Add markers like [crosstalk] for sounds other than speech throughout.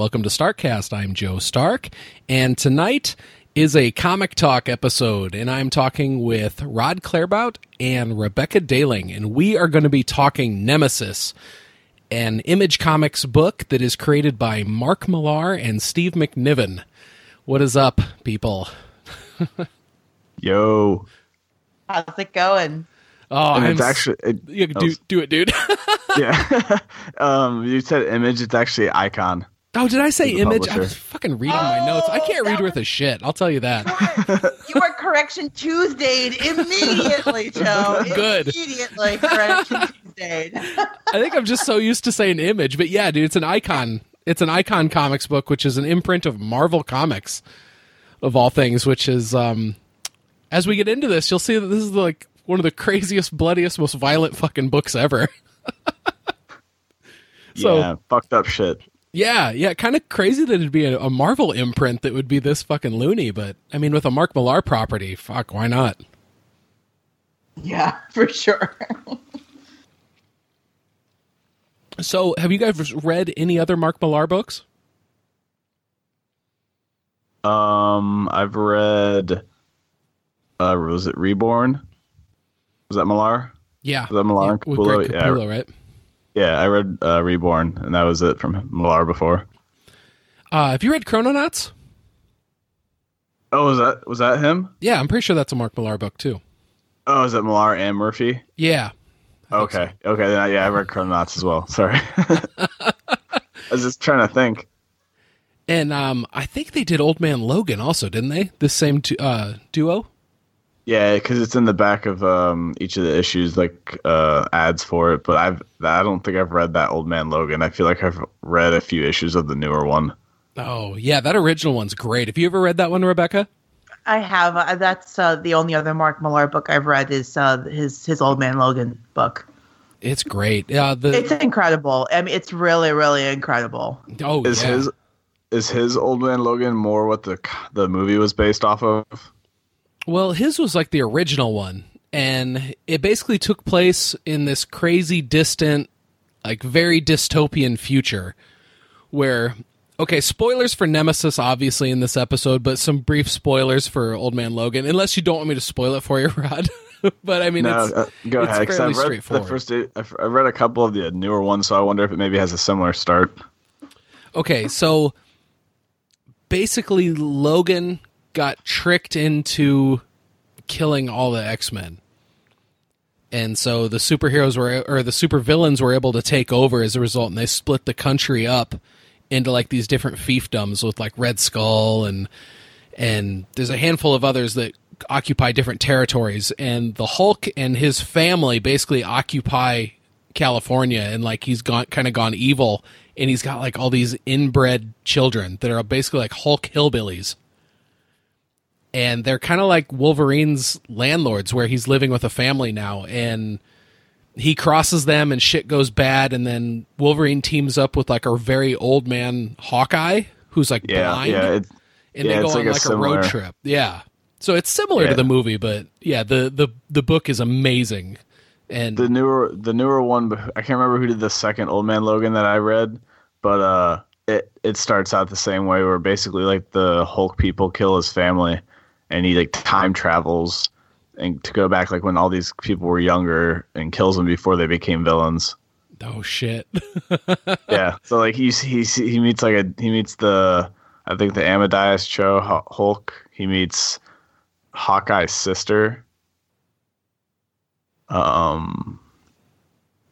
Hello and welcome to Starkcast. I'm Joe Stark, and tonight is a comic talk episode, and I'm talking with Rod Clairbout and Rebecca Daling, and we are going to be talking Nemesis, an Image Comics book that is created by Mark Millar and Steve McNiven. What is up, people? [laughs] Yo. How's it going? Oh, And I'm it's actually it, you oh, do, do it, dude. [laughs] yeah. [laughs] um, you said image. It's actually icon. Oh, did I say The image? I was fucking reading my notes. I can't read that worth a shit. I'll tell you that. You were correction Tuesday immediately, [laughs] Joe. Good. Immediately correction Tuesday. I think I'm just so used to saying image, but yeah, dude, it's an icon. It's an icon comics book, which is an imprint of Marvel Comics, of all things. Which is, um, as we get into this, you'll see that this is like one of the craziest, bloodiest, most violent fucking books ever. [laughs] So- yeah, fucked up shit. Yeah, yeah, kind of crazy that it'd be a, a Marvel imprint that would be this fucking loony. But I mean, with a Mark Millar property, fuck, why not? Yeah, [laughs] for sure. So, have you guys read any other Mark Millar books? Um, I've read. Uh, was it Reborn? Was that Millar? Yeah, Was that Millar and with Capullo? Greg Yeah, Capullo, right? Yeah, I read uh, Reborn, and that was it from Millar before. Uh, have you read Chrononauts? Oh, was that was that him? Yeah, I'm pretty sure that's a Mark Millar book too. Oh, is it Millar and Murphy? Yeah, Okay, okay, then I, yeah, I read Chrononauts as well. Sorry, [laughs] I was just trying to think. and um, I think they did Old Man Logan also, didn't they? This same du- uh, duo. Yeah, because it's in the back of um, each of the issues, like uh, ads for it. But I've I don't think I've read that Old Man Logan. I feel like I've read a few issues of the newer one. Oh yeah, that original one's great. Have you ever read that one, Rebecca? I have. Uh, that's uh, the only other Mark Millar book I've read is uh, his his Old Man Logan book. It's great. Yeah, the It's incredible. I mean, it's really, really incredible. oh Is yeah. his is his Old Man Logan more what the the movie was based off of? Well, his was like the original one, and it basically took place in this crazy, distant, like very dystopian future where. Okay, spoilers for Nemesis, obviously, in this episode, but some brief spoilers for Old Man Logan, unless you don't want me to spoil it for you, [laughs] Rod. but I mean, No, it's, uh, go it's ahead. fairly I've read the straightforward. first. I've read a couple of the newer ones, so I wonder if it maybe has a similar start. Okay, so basically, Logan got tricked into killing all the X Men, and so the superheroes were or the supervillains were able to take over as a result, and they split the country up into like these different fiefdoms with like Red Skull and and there's a handful of others that occupy different territories. And the hulk and his family basically occupy california and like he's gone kind of gone evil and he's got like all these inbred children that are basically like hulk hillbillies and they're kind of like wolverine's landlords where he's living with a family now and he crosses them and shit goes bad and then wolverine teams up with like a very old man hawkeye who's like Yeah, blind yeah. And Yeah, they go on like a like a, road trip. Yeah. So it's similar to the movie, but yeah, the the the book is amazing. And the newer the newer one. I can't remember who did the second Old Man Logan that I read, but uh, it it starts out the same way, where basically like the Hulk people kill his family, and he like time travels and to go back like when all these people were younger and kills them before they became villains. oh shit. [laughs] yeah. So like he's he's he meets like a he meets the I think the Amadeus Cho Hulk. He meets Hawkeye's sister. Um,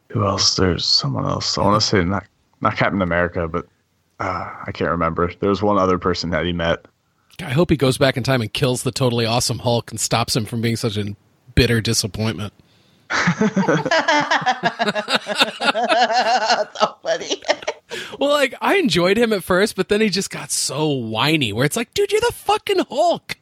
who else? There's someone else. I want to say not not Captain America, but uh, I can't remember. There was one other person that he met. I hope he goes back in time and kills the totally awesome Hulk and stops him from being such a bitter disappointment. [laughs] So funny. [laughs] Well, like I enjoyed him at first, but then he just got so whiny where it's like, dude, you're the fucking Hulk.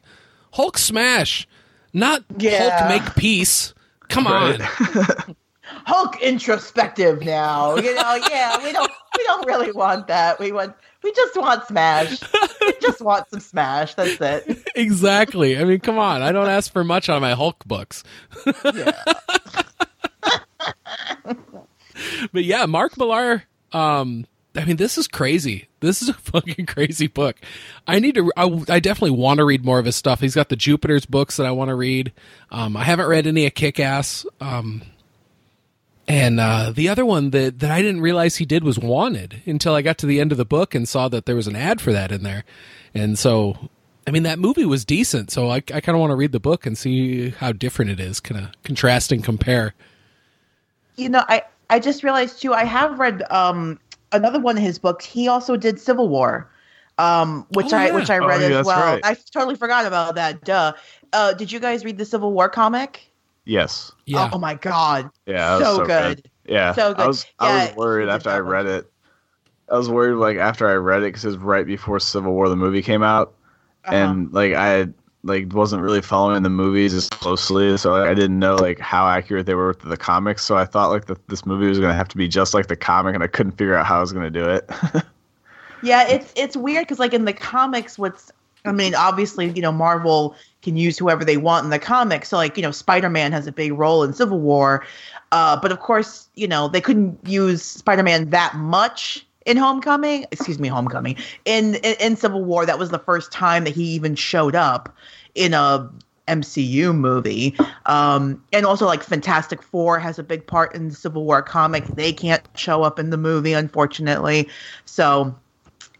Hulk smash. Not Yeah. Hulk make peace. Come Right. on. [laughs] Hulk introspective now. You know, yeah, we don't we don't really want that. We want we just want smash. We just want some smash. That's it. [laughs] exactly. I mean, come on. I don't ask for much on my Hulk books. Yeah. [laughs] but yeah, Mark Millar. Um, I mean, this is crazy. This is a fucking crazy book. I need to. I, I definitely want to read more of his stuff. He's got the Jupiter's books that I want to read. Um, I haven't read any of Kick Ass. Um, and uh, the other one that, that I didn't realize he did was Wanted until I got to the end of the book and saw that there was an ad for that in there. And so, I mean, that movie was decent. So I, I kind of want to read the book and see how different it is, kind of contrast and compare. You know, I I just realized too. I have read um another one of his books. He also did Civil War, um, which Oh, I yeah. which I Oh, read yeah, as well. right. I totally forgot about that. Duh. Uh, did you guys read the Civil War comic? Yes. Yeah. Oh, my god. Yeah. that was So good. Yeah. So good. I was I was worried after I read it. I was worried like after I read it because it was right before Civil War the movie came out, Uh-huh. and like I like wasn't really following the movies as closely, so like, I didn't know like how accurate they were with the comics. So I thought like the, this movie was gonna have to be just like the comic, and I couldn't figure out how I was gonna do it. [laughs] Yeah, it's it's weird because like in the comics, what's I mean, obviously, you know, Marvel can use whoever they want in the comics. So like, you know, Spider Man has a big role in Civil War, uh, but of course, you know, they couldn't use Spider Man that much in Homecoming. Excuse me, Homecoming in, in in Civil War. That was the first time that he even showed up in a MCU movie. Um, and also like Fantastic Four has a big part in the Civil War comic. They can't show up in the movie, unfortunately. So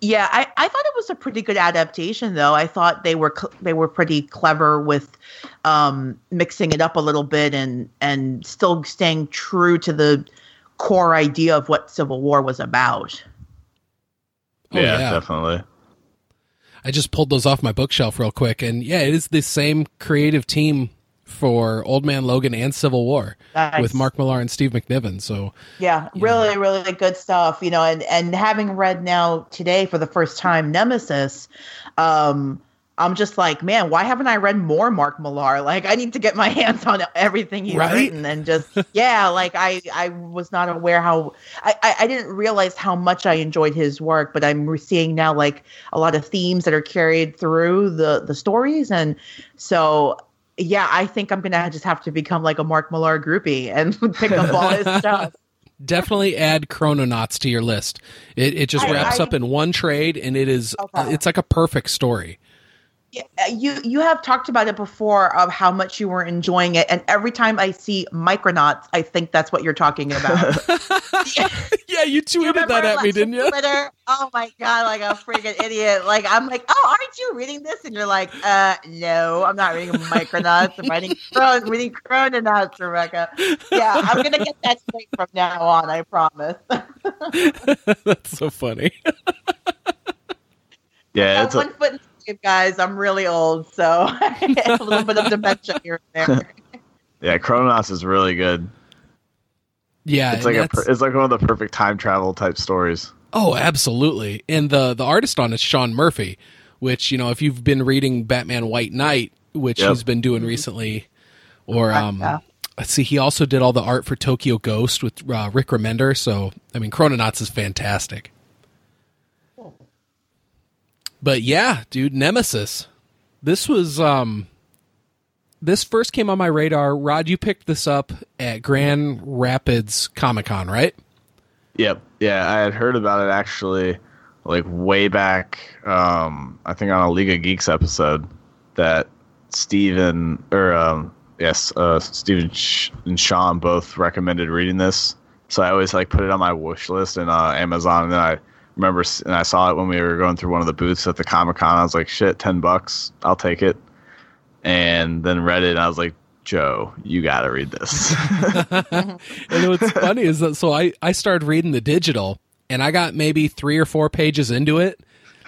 yeah, I, I thought it was a pretty good adaptation, though. I thought they were cl- they were pretty clever with um, mixing it up a little bit and and still staying true to the core idea of what Civil War was about. Oh, yeah. definitely. I just pulled those off my bookshelf real quick, and yeah, it is the same creative team for Old Man Logan and Civil War Nice. with Mark Millar and Steve McNiven. So Yeah, really, really good stuff. You know, and and having read now today for the first time Nemesis, um, I'm just like, man, why haven't I read more Mark Millar? Like, I need to get my [laughs] hands on everything he's Right? written, and just yeah, like I I was not aware how I, I I didn't realize how much I enjoyed his work, but I'm seeing now like a lot of themes that are carried through the the stories, and so. Yeah, I think I'm gonna just have to become like a Mark Millar groupie and [laughs] pick up all his [laughs] stuff. definitely add Chrononauts to your list. It it just I- wraps I- up in one trade, and it is Okay. it's like a perfect story. Yeah, uh, you you have talked about it before of how much you were enjoying it, and every time I see Micronauts, I think that's what you're talking about. [laughs] [laughs] yeah, you tweeted You that at me, didn't you? Twitter? Oh my god, like a freaking idiot! Like I'm like, oh, aren't you reading this? And you're like, uh, no, I'm not reading Micronauts. I'm reading Chron- reading Chrononauts, Rebecca. Yeah, I'm gonna get that straight from now on. I promise. [laughs] That's so funny. Yeah, I'm it's a, foot in the guys. I'm really old, so [laughs] a little bit of dementia here and there. [laughs] yeah. Chrononauts is really good. Yeah, It's like a it's like one of the perfect time travel type stories. Oh, absolutely. And the the artist on it's Sean Murphy, which you know if you've been reading Batman White Knight, which Yep. he's been doing recently, or um, yeah. let's see, he also did all the art for Tokyo Ghost with uh, Rick Remender. So I mean, Chrononauts is fantastic. But yeah, dude, Nemesis. This was um this first came on my radar. Rod, you picked this up at Grand Rapids Comic Con, right? Yep. Yeah, I had heard about it actually, like way back. Um, I think on a League of Geeks episode that Steven or um, yes, uh, Steven and Sean both recommended reading this. So I always like put it on my wish list in uh, Amazon, and then I remember and I saw it when we were going through one of the booths at the Comic Con. I was like, shit, ten bucks, I'll take it. And then read it, and I was like, Joe, you got to read this. [laughs] [laughs] And what's funny is that so I I started reading the digital and I got maybe three or four pages into it.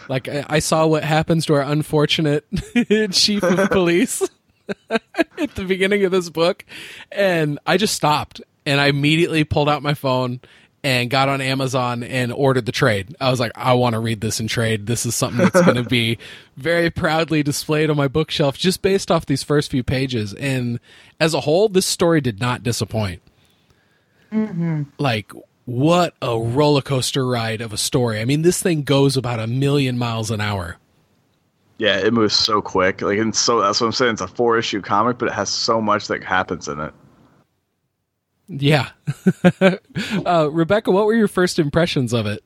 Like I, I saw what happens to our unfortunate [laughs] chief of police at the beginning of this book, and I just stopped and I immediately pulled out my phone and got on Amazon and ordered the trade. I was like, I want to read this in trade. This is something that's going to be [laughs] very proudly displayed on my bookshelf just based off these first few pages. And as a whole, this story did not disappoint. Mm-hmm. Like, what a roller coaster ride of a story. I mean, this thing goes about a million miles an hour. Yeah, it moves so quick. Like, and so that's what I'm saying. It's a four issue comic, but it has so much that happens in it. Yeah. [laughs] uh, Rebecca, what were your first impressions of it?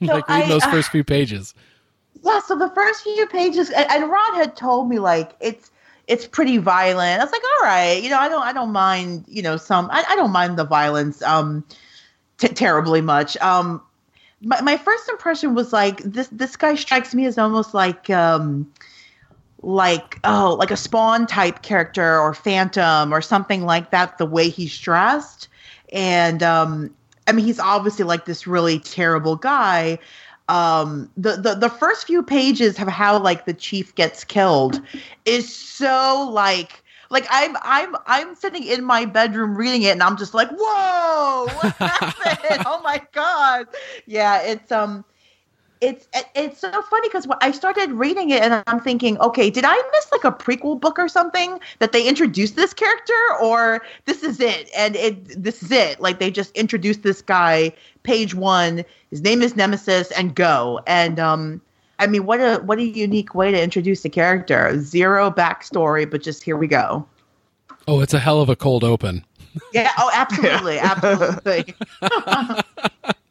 like reading I- those uh, first few pages. Yeah, so the first few pages, and, and Rod had told me like it's it's pretty violent. I was like, all right, you know, I don't I don't mind, you know, some I, I don't mind the violence um t- terribly much. Um, my my first impression was like this this guy strikes me as almost like um like oh like a spawn type character or phantom or something like that the way he's dressed. And um i mean he's obviously like this really terrible guy. Um the, the the first few pages of how like the chief gets killed is so like like i'm i'm i'm sitting in my bedroom reading it and i'm just like whoa what [laughs] happened? Oh my god. Yeah it's um it's it's so funny because I started reading it and I'm thinking, okay, did I miss like a prequel book or something that they introduced this character, or this is it, and it this is it, like they just introduced this guy, page one, his name is Nemesis, and go, and um, I mean, what a what a unique way to introduce a character, zero backstory, but just here we go. Oh, it's a hell of a cold open. Yeah, oh, absolutely, [laughs] absolutely. [laughs]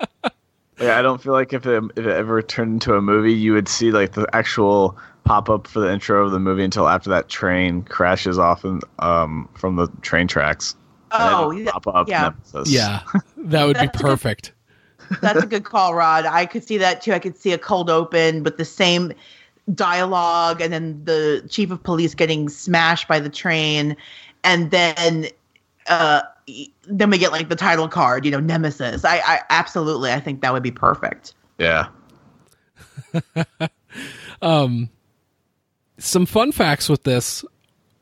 Yeah, I don't feel like if it, if it ever turned into a movie, you would see like the actual pop up for the intro of the movie until after that train crashes off in, um, from the train tracks. Oh, yeah, pop up yeah. Nemesis. Yeah, that would be That's good- perfect. That's a good call, Rod. I could see that too. I could see a cold open with the same dialogue and then the chief of police getting smashed by the train and then uh then we get like the title card, you know, Nemesis. I, I absolutely I think that would be perfect. Yeah. [laughs] um, Some fun facts with this.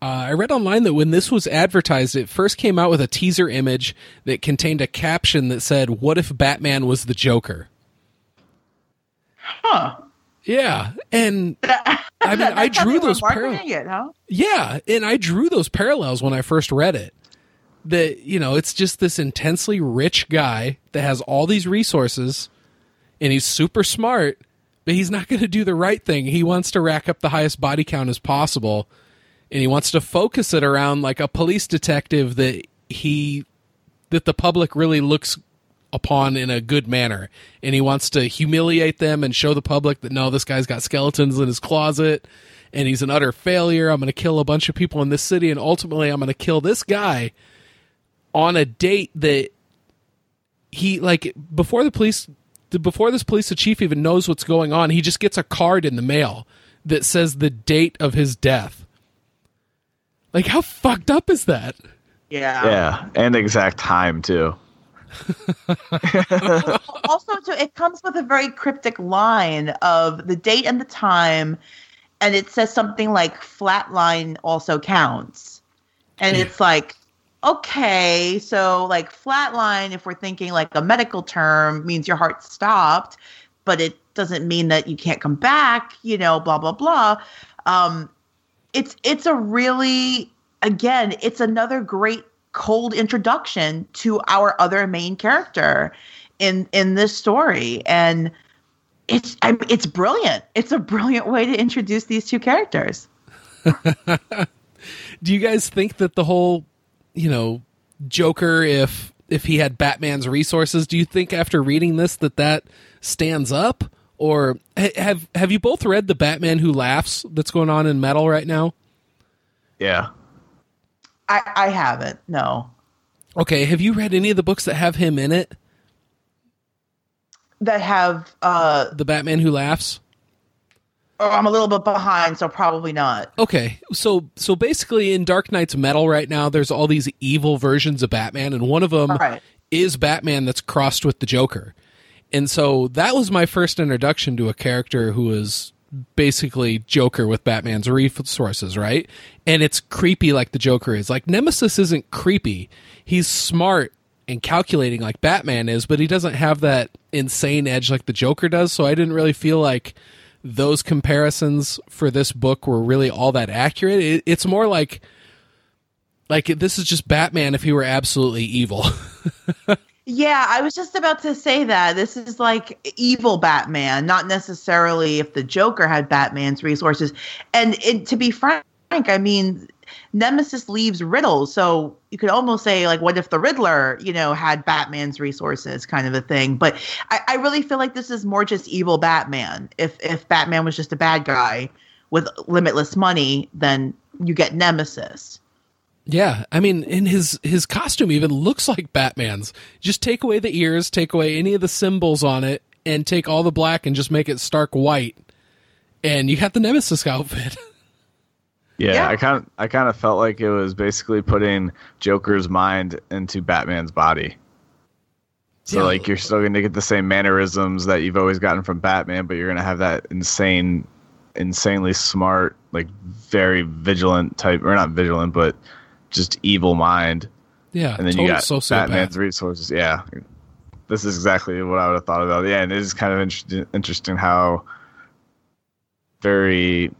Uh, I read online that when this was advertised, it first came out with a teaser image that contained a caption that said, "What if Batman was the Joker?" Huh. Yeah, and [laughs] I mean, I drew those parallels. huh? Yeah, and I drew those parallels when I first read it. That you know, it's just this intensely rich guy that has all these resources, and he's super smart, but he's not going to do the right thing. He wants to rack up the highest body count as possible, and he wants to focus it around like a police detective that he that the public really looks upon in a good manner. And he wants to humiliate them and show the public that no this guy's got skeletons in his closet and he's an utter failure. I'm going to kill a bunch of people in this city and ultimately i'm going to kill this guy on a date that he like before the police before this police chief even knows what's going on he just gets a card in the mail that says the date of his death like how fucked up is that Yeah. Yeah. And the exact time too. [laughs] also too, it comes with a very cryptic line of the date and the time and it says something like flatline also counts and it's like okay so like flatline if we're thinking like a medical term means your heart stopped but it doesn't mean that you can't come back you know blah blah blah. Um it's it's a really again it's another great cold introduction to our other main character in in this story. And it's I mean, it's brilliant. It's a brilliant way to introduce these two characters. [laughs] Do you guys think that the whole you know joker if if he had batman's resources do you think after reading this that that stands up? Or have have you both read the batman who laughs that's going on in metal right now? Yeah. i i haven't no. Okay have you read any of the books that have him in it? That have uh the batman who laughs oh, i'm a little bit behind so probably not Okay, so so basically in Dark Nights Metal right now, there's all these evil versions of Batman, and one of them Right. is Batman that's crossed with the Joker. And so that was my first introduction to a character who was basically Joker with Batman's resources, right? And it's creepy like the Joker is. Like Nemesis isn't creepy. He's smart and calculating like Batman is, but he doesn't have that insane edge like the Joker does. So I didn't really feel like those comparisons for this book were really all that accurate. It, it's more like like this is just Batman if he were absolutely evil. [laughs] Yeah, I was just about to say that. This is like evil Batman, not necessarily if the Joker had Batman's resources. And it, to be frank, I mean, Nemesis leaves riddles. So you could almost say, like, what if the Riddler, you know, had Batman's resources, kind of a thing. But I, I really feel like this is more just evil Batman. If if Batman was just a bad guy with limitless money, then you get Nemesis. Yeah, I mean, and his his costume even looks like Batman's. Just take away the ears, take away any of the symbols on it, and take all the black and just make it stark white, and you got the Nemesis outfit. [laughs] Yeah, Yeah. I kind of I kind of felt like it was basically putting Joker's mind into Batman's body. So like you're still going to get the same mannerisms that you've always gotten from Batman, but you're going to have that insane insanely smart, like very vigilant type or not vigilant, but just evil mind. Yeah, And then you got sociopath. Batman's resources. Yeah. This is exactly what I would have thought about. Yeah, and it is kind of interesting interesting how very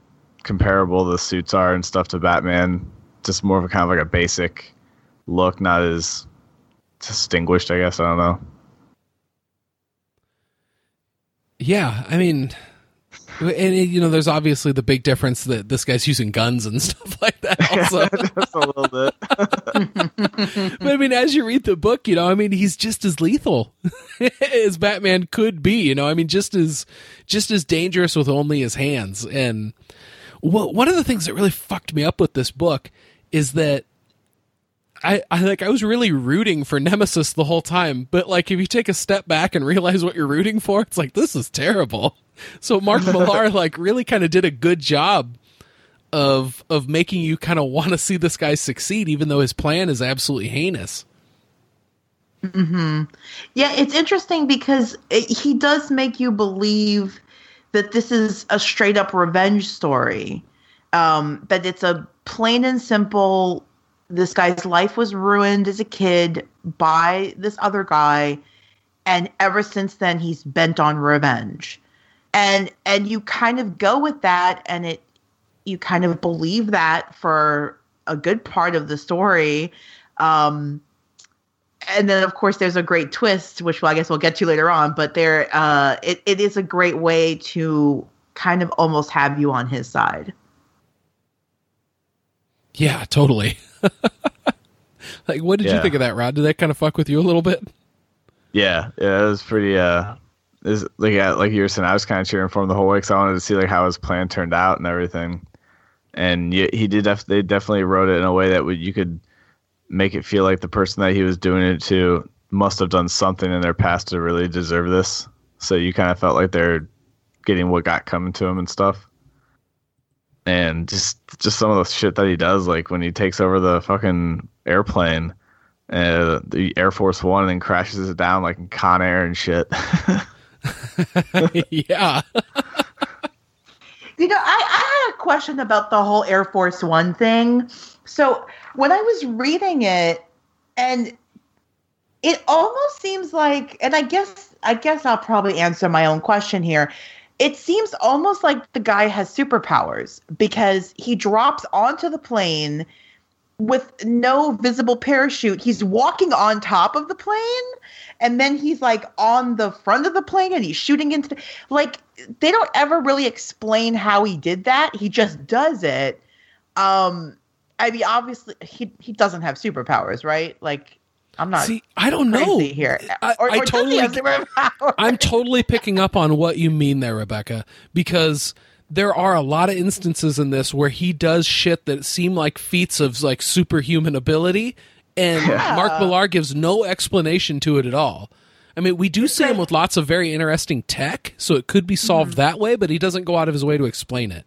comparable the suits are and stuff to Batman. Just more of a kind of like a basic look, not as distinguished, I guess. I don't know. Yeah, I mean, and you know, there's obviously the big difference that this guy's using guns and [laughs] stuff like that. Also, [laughs] Just a little bit. [laughs] but I mean, as you read the book, you know, I mean, he's just as lethal as Batman could be. You know, I mean, just as just as dangerous with only his hands. And wha- one of the things that really fucked me up with this book is that I, I like I was really rooting for Nemesis the whole time, but like if you take a step back and realize what you're rooting for, it's like this is terrible. So Mark [laughs] Millar like really kind of did a good job of of making you kind of want to see this guy succeed, even though his plan is absolutely heinous. Hmm. Yeah, it's interesting because it, he does make you believe that this is a straight up revenge story. Um, that it's a plain and simple. This guy's life was ruined as a kid by this other guy, and ever since then he's bent on revenge. And and you kind of go with that, and it you kind of believe that for a good part of the story. Um, and then of course there's a great twist which well, i guess we'll get to later on but there uh it, it is a great way to kind of almost have you on his side Yeah, totally. [laughs] like, what did you think of that, Rod? Did that kind of fuck with you a little bit? Yeah, yeah, it was pretty. Uh, is like yeah, like you were saying, I was kind of cheering for him the whole way because I wanted to see like how his plan turned out and everything. And y he did. Def- they definitely wrote it in a way that would you could make it feel like the person that he was doing it to must have done something in their past to really deserve this. So you kind of felt like they're getting what got coming to him and stuff. And just just some of the shit that he does, like when he takes over the fucking airplane uh, the Air Force One and then crashes it down like in Con Air and shit. [laughs] yeah. You know, I, I had a question about the whole Air Force One thing. So when I was reading it, and it almost seems like, and I guess I guess I'll probably answer my own question here. It seems almost like the guy has superpowers because he drops onto the plane with no visible parachute. He's walking on top of the plane and then he's like on the front of the plane and he's shooting into the, like they don't ever really explain how he did that. He just does it. Um I mean obviously he he doesn't have superpowers, right? Like I'm not See, I don't know. here. I, or, I or does he have totally? I'm totally picking up on what you mean there, Rebecca, because there are a lot of instances in this where he does shit that seem like feats of like superhuman ability, and Mark Millar gives no explanation to it at all. I mean, we do see him with lots of very interesting tech, so it could be solved mm-hmm. that way, but he doesn't go out of his way to explain it.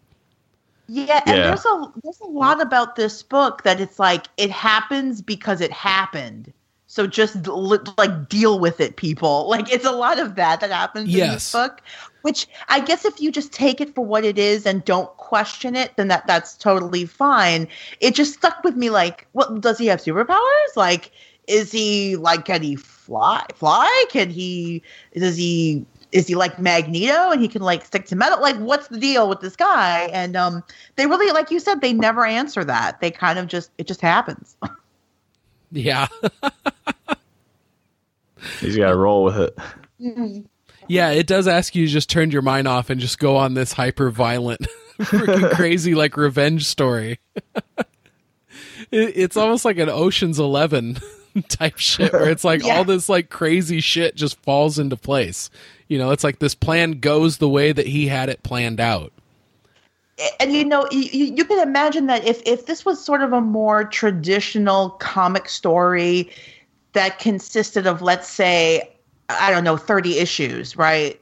Yeah, and Yeah. there's a there's a lot about this book that it's like it happens because it happened. So just li- like deal with it, people. [laughs] Like it's a lot of that that happens in this book. Which I guess if you just take it for what it is and don't question it, then that that's totally fine. It just stuck with me. Like, what does he have superpowers? Like, is he like can he fly? Fly? Can he? Does he? Is he like Magneto and he can like stick to metal? Like, what's the deal with this guy? And um, they really, like you said, they never answer that. They kind of just it just happens. [laughs] Yeah. He's got to roll with it. [laughs] Yeah, it does ask you to just turn your mind off and just go on this hyper violent, [laughs] freaking crazy like revenge story. it, it's almost like an Ocean's Eleven type shit where it's like Yeah. all this like crazy shit just falls into place. You know, it's like this plan goes the way that he had it planned out. and you know you, you can imagine that if if this was sort of a more traditional comic story that consisted of let's say i don't know 30 issues right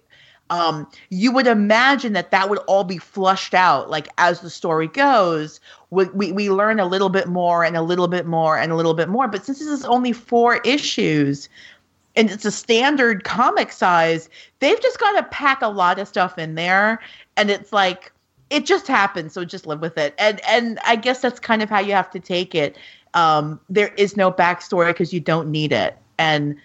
um, you would imagine that that would all be flushed out like as the story goes we, we, we learn a little bit more and a little bit more and a little bit more but since this is only four issues and it's a standard comic size they've just got to pack a lot of stuff in there and it's like it just happens so just live with it. And and i guess that's kind of how you have to take it. Um there is no backstory because you don't need it. And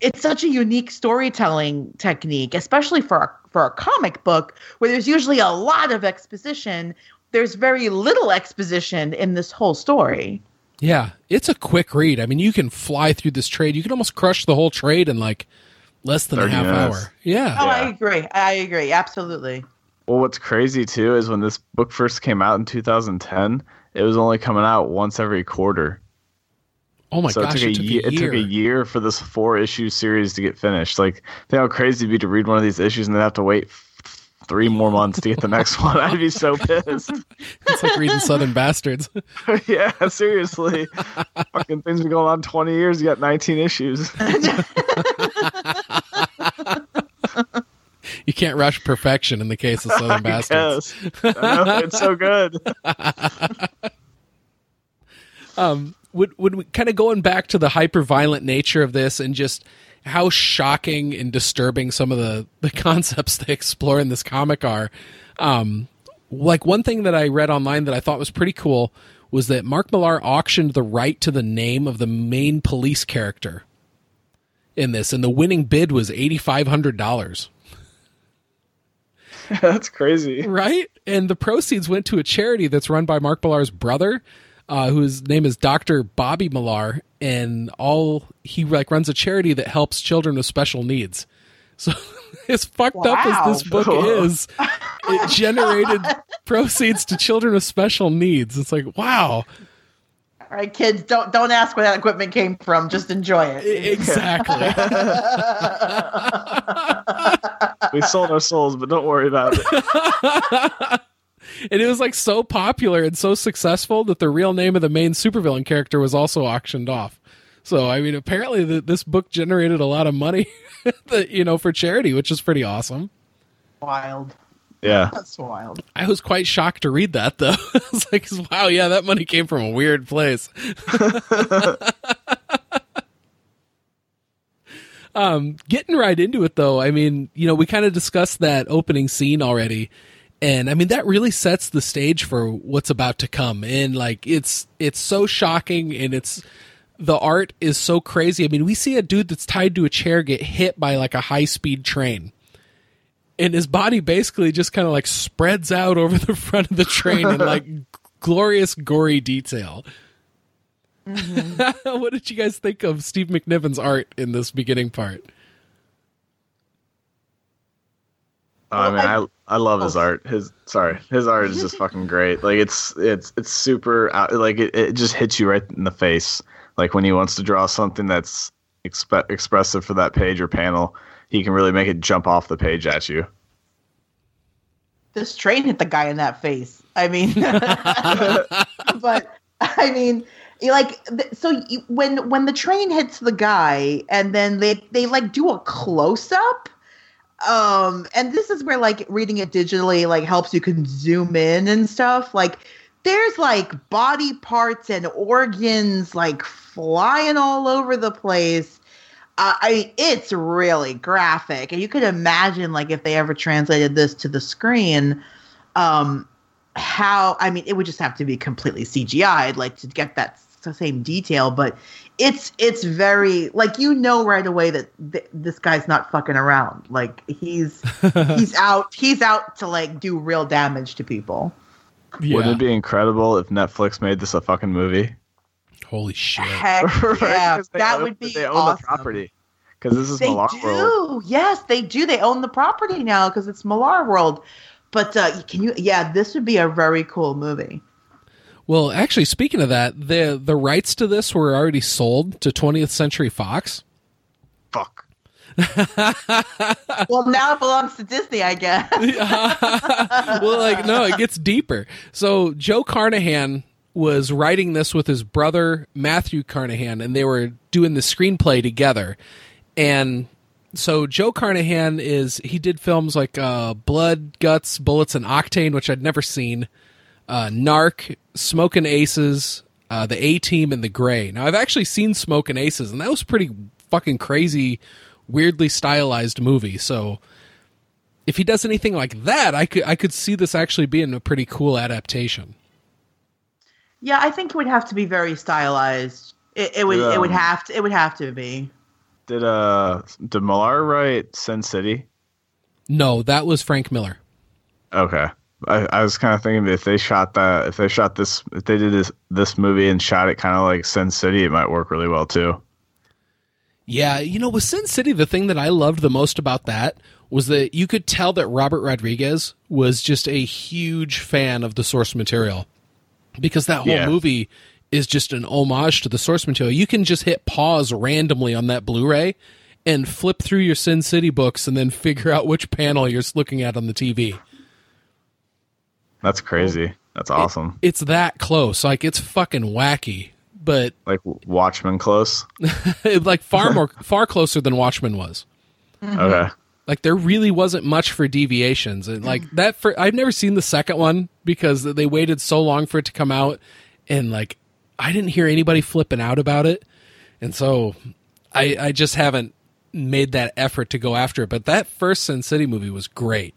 it's such a unique storytelling technique especially for a, for a comic book where there's usually a lot of exposition. There's very little exposition in this whole story Yeah, it's a quick read. I mean, you can fly through this trade. You can almost crush the whole trade in like less than a half minutes. hour. Yeah. oh i agree i agree absolutely Well, what's crazy too is when this book first came out in 2010, it was only coming out once every quarter. Oh my so gosh, it took, a, ye- it took a year for this four issue series to get finished. Like, think how crazy it'd be to read one of these issues and then have to wait f- three more months to get the next [laughs] one. I'd be so pissed. [laughs] It's like reading Southern Bastards. [laughs] yeah, seriously. Fucking things been going on 20 years. You got 19 issues. You can't rush perfection in the case of Southern Bastards. Know, it's so good. um would would we kind of going back to the hyper violent nature of this and just how shocking and disturbing some of the the [laughs] concepts they explore in this comic are um like one thing that I read online that I thought was pretty cool was that Mark Millar auctioned the right to the name of the main police character in this and the winning bid was $8500 [laughs] That's crazy. right? And the proceeds went to a charity that's run by Mark Millar's brother, uh, whose name is Dr. Bobby Millar, and all he like runs a charity that helps children with special needs. So [laughs] as fucked up as this book [laughs] is, it generated proceeds to children with special needs. It's like, wow. all right kids don't don't ask where that equipment came from just enjoy it Exactly. [laughs] We sold our souls, but don't worry about it. And it was like so popular and so successful that the real name of the main supervillain character was also auctioned off. So I mean, apparently the, this book generated a lot of money, [laughs] that, you know, for charity, which is pretty awesome. wild Yeah. that's wild I was quite shocked to read that though. [laughs] I was like, wow, yeah, that money came from a weird place. [laughs] um, getting right into it though, I mean, you know, we kind of discussed that opening scene already. And I mean that really sets the stage for what's about to come. And like it's it's so shocking and it's the art is so crazy. I mean, we see a dude that's tied to a chair get hit by like a high speed train and his body basically just kind of like spreads out over the front of the train in like [laughs] glorious gory detail. Mm-hmm. [laughs] what did you guys think of Steve McNiven's art in this beginning part? I mean, I I love his Oh. art. His sorry, his art is just [laughs] fucking great. Like it's it's it's super. out- Like it, it just hits you right in the face. Like when he wants to draw something that's expe- expressive for that page or panel, he can really make it jump off the page at you. this train hit the guy in that face. I mean, [laughs] but I mean, like so when when the train hits the guy and then they they like do a close up. Um, and this is where like reading it digitally like helps you can zoom in and stuff. Like there's like body parts and organs like flying all over the place. Uh, I mean, it's really graphic, and you could imagine like if they ever translated this to the screen, um, how I mean, it would just have to be completely CGI'd, like to get that same detail. But it's it's very like you know right away that th- this guy's not fucking around. Like he's [laughs] he's out he's out to like do real damage to people. Wouldn't it be incredible if Netflix made this a fucking movie? Holy shit. Heck [laughs] Right? yeah, 'Cause that own- would be They own awesome. the property because this is They Millar do. World. Yes, they do. They own the property now because it's Millarworld. But uh, can you? Yeah, this would be a very cool movie. Well, actually, speaking of that, the the rights to this were already sold to 20th Century Fox. Fuck. [laughs] well, now it belongs to Disney, I guess. [laughs] well, like no, it gets deeper. So Joe Carnahan was writing this with his brother Matthew Carnahan, and they were doing the screenplay together. And so Joe Carnahan is he did films like uh, Blood, Guts, Bullets, and Octane, which I'd never seen. Uh, Narc, Smoking Aces, uh, The A Team, and The Gray. Now I've actually seen Smoking Aces, and that was pretty fucking crazy, weirdly stylized movie. So if he does anything like that, I could I could see this actually being a pretty cool adaptation. Yeah, I think it would have to be very stylized. It, it would. It would have to. It would have to be. Did uh did Millar write Sin City? No, that was Frank Miller. Okay. I, I was kind of thinking if they shot that, if they shot this, if they did this this movie and shot it kind of like Sin City, it might work really well too. Yeah, you know, with Sin City, the thing that I loved the most about that was that you could tell that Robert Rodriguez was just a huge fan of the source material because that whole Yeah. movie is just an homage to the source material. You can just hit pause randomly on that Blu-ray and flip through your Sin City books and then figure out which panel you're looking at on the TV. That's crazy. That's awesome. It's that close. Like it's fucking wacky, but [laughs] like Watchmen close. [laughs] like far more far closer than Watchmen was. Mm-hmm. Okay. Like there really wasn't much for deviations, and like mm. that. For I've never seen the second one because they waited so long for it to come out, and like I didn't hear anybody flipping out about it, and so I I just haven't made that effort to go after it. But that first Sin City movie was great,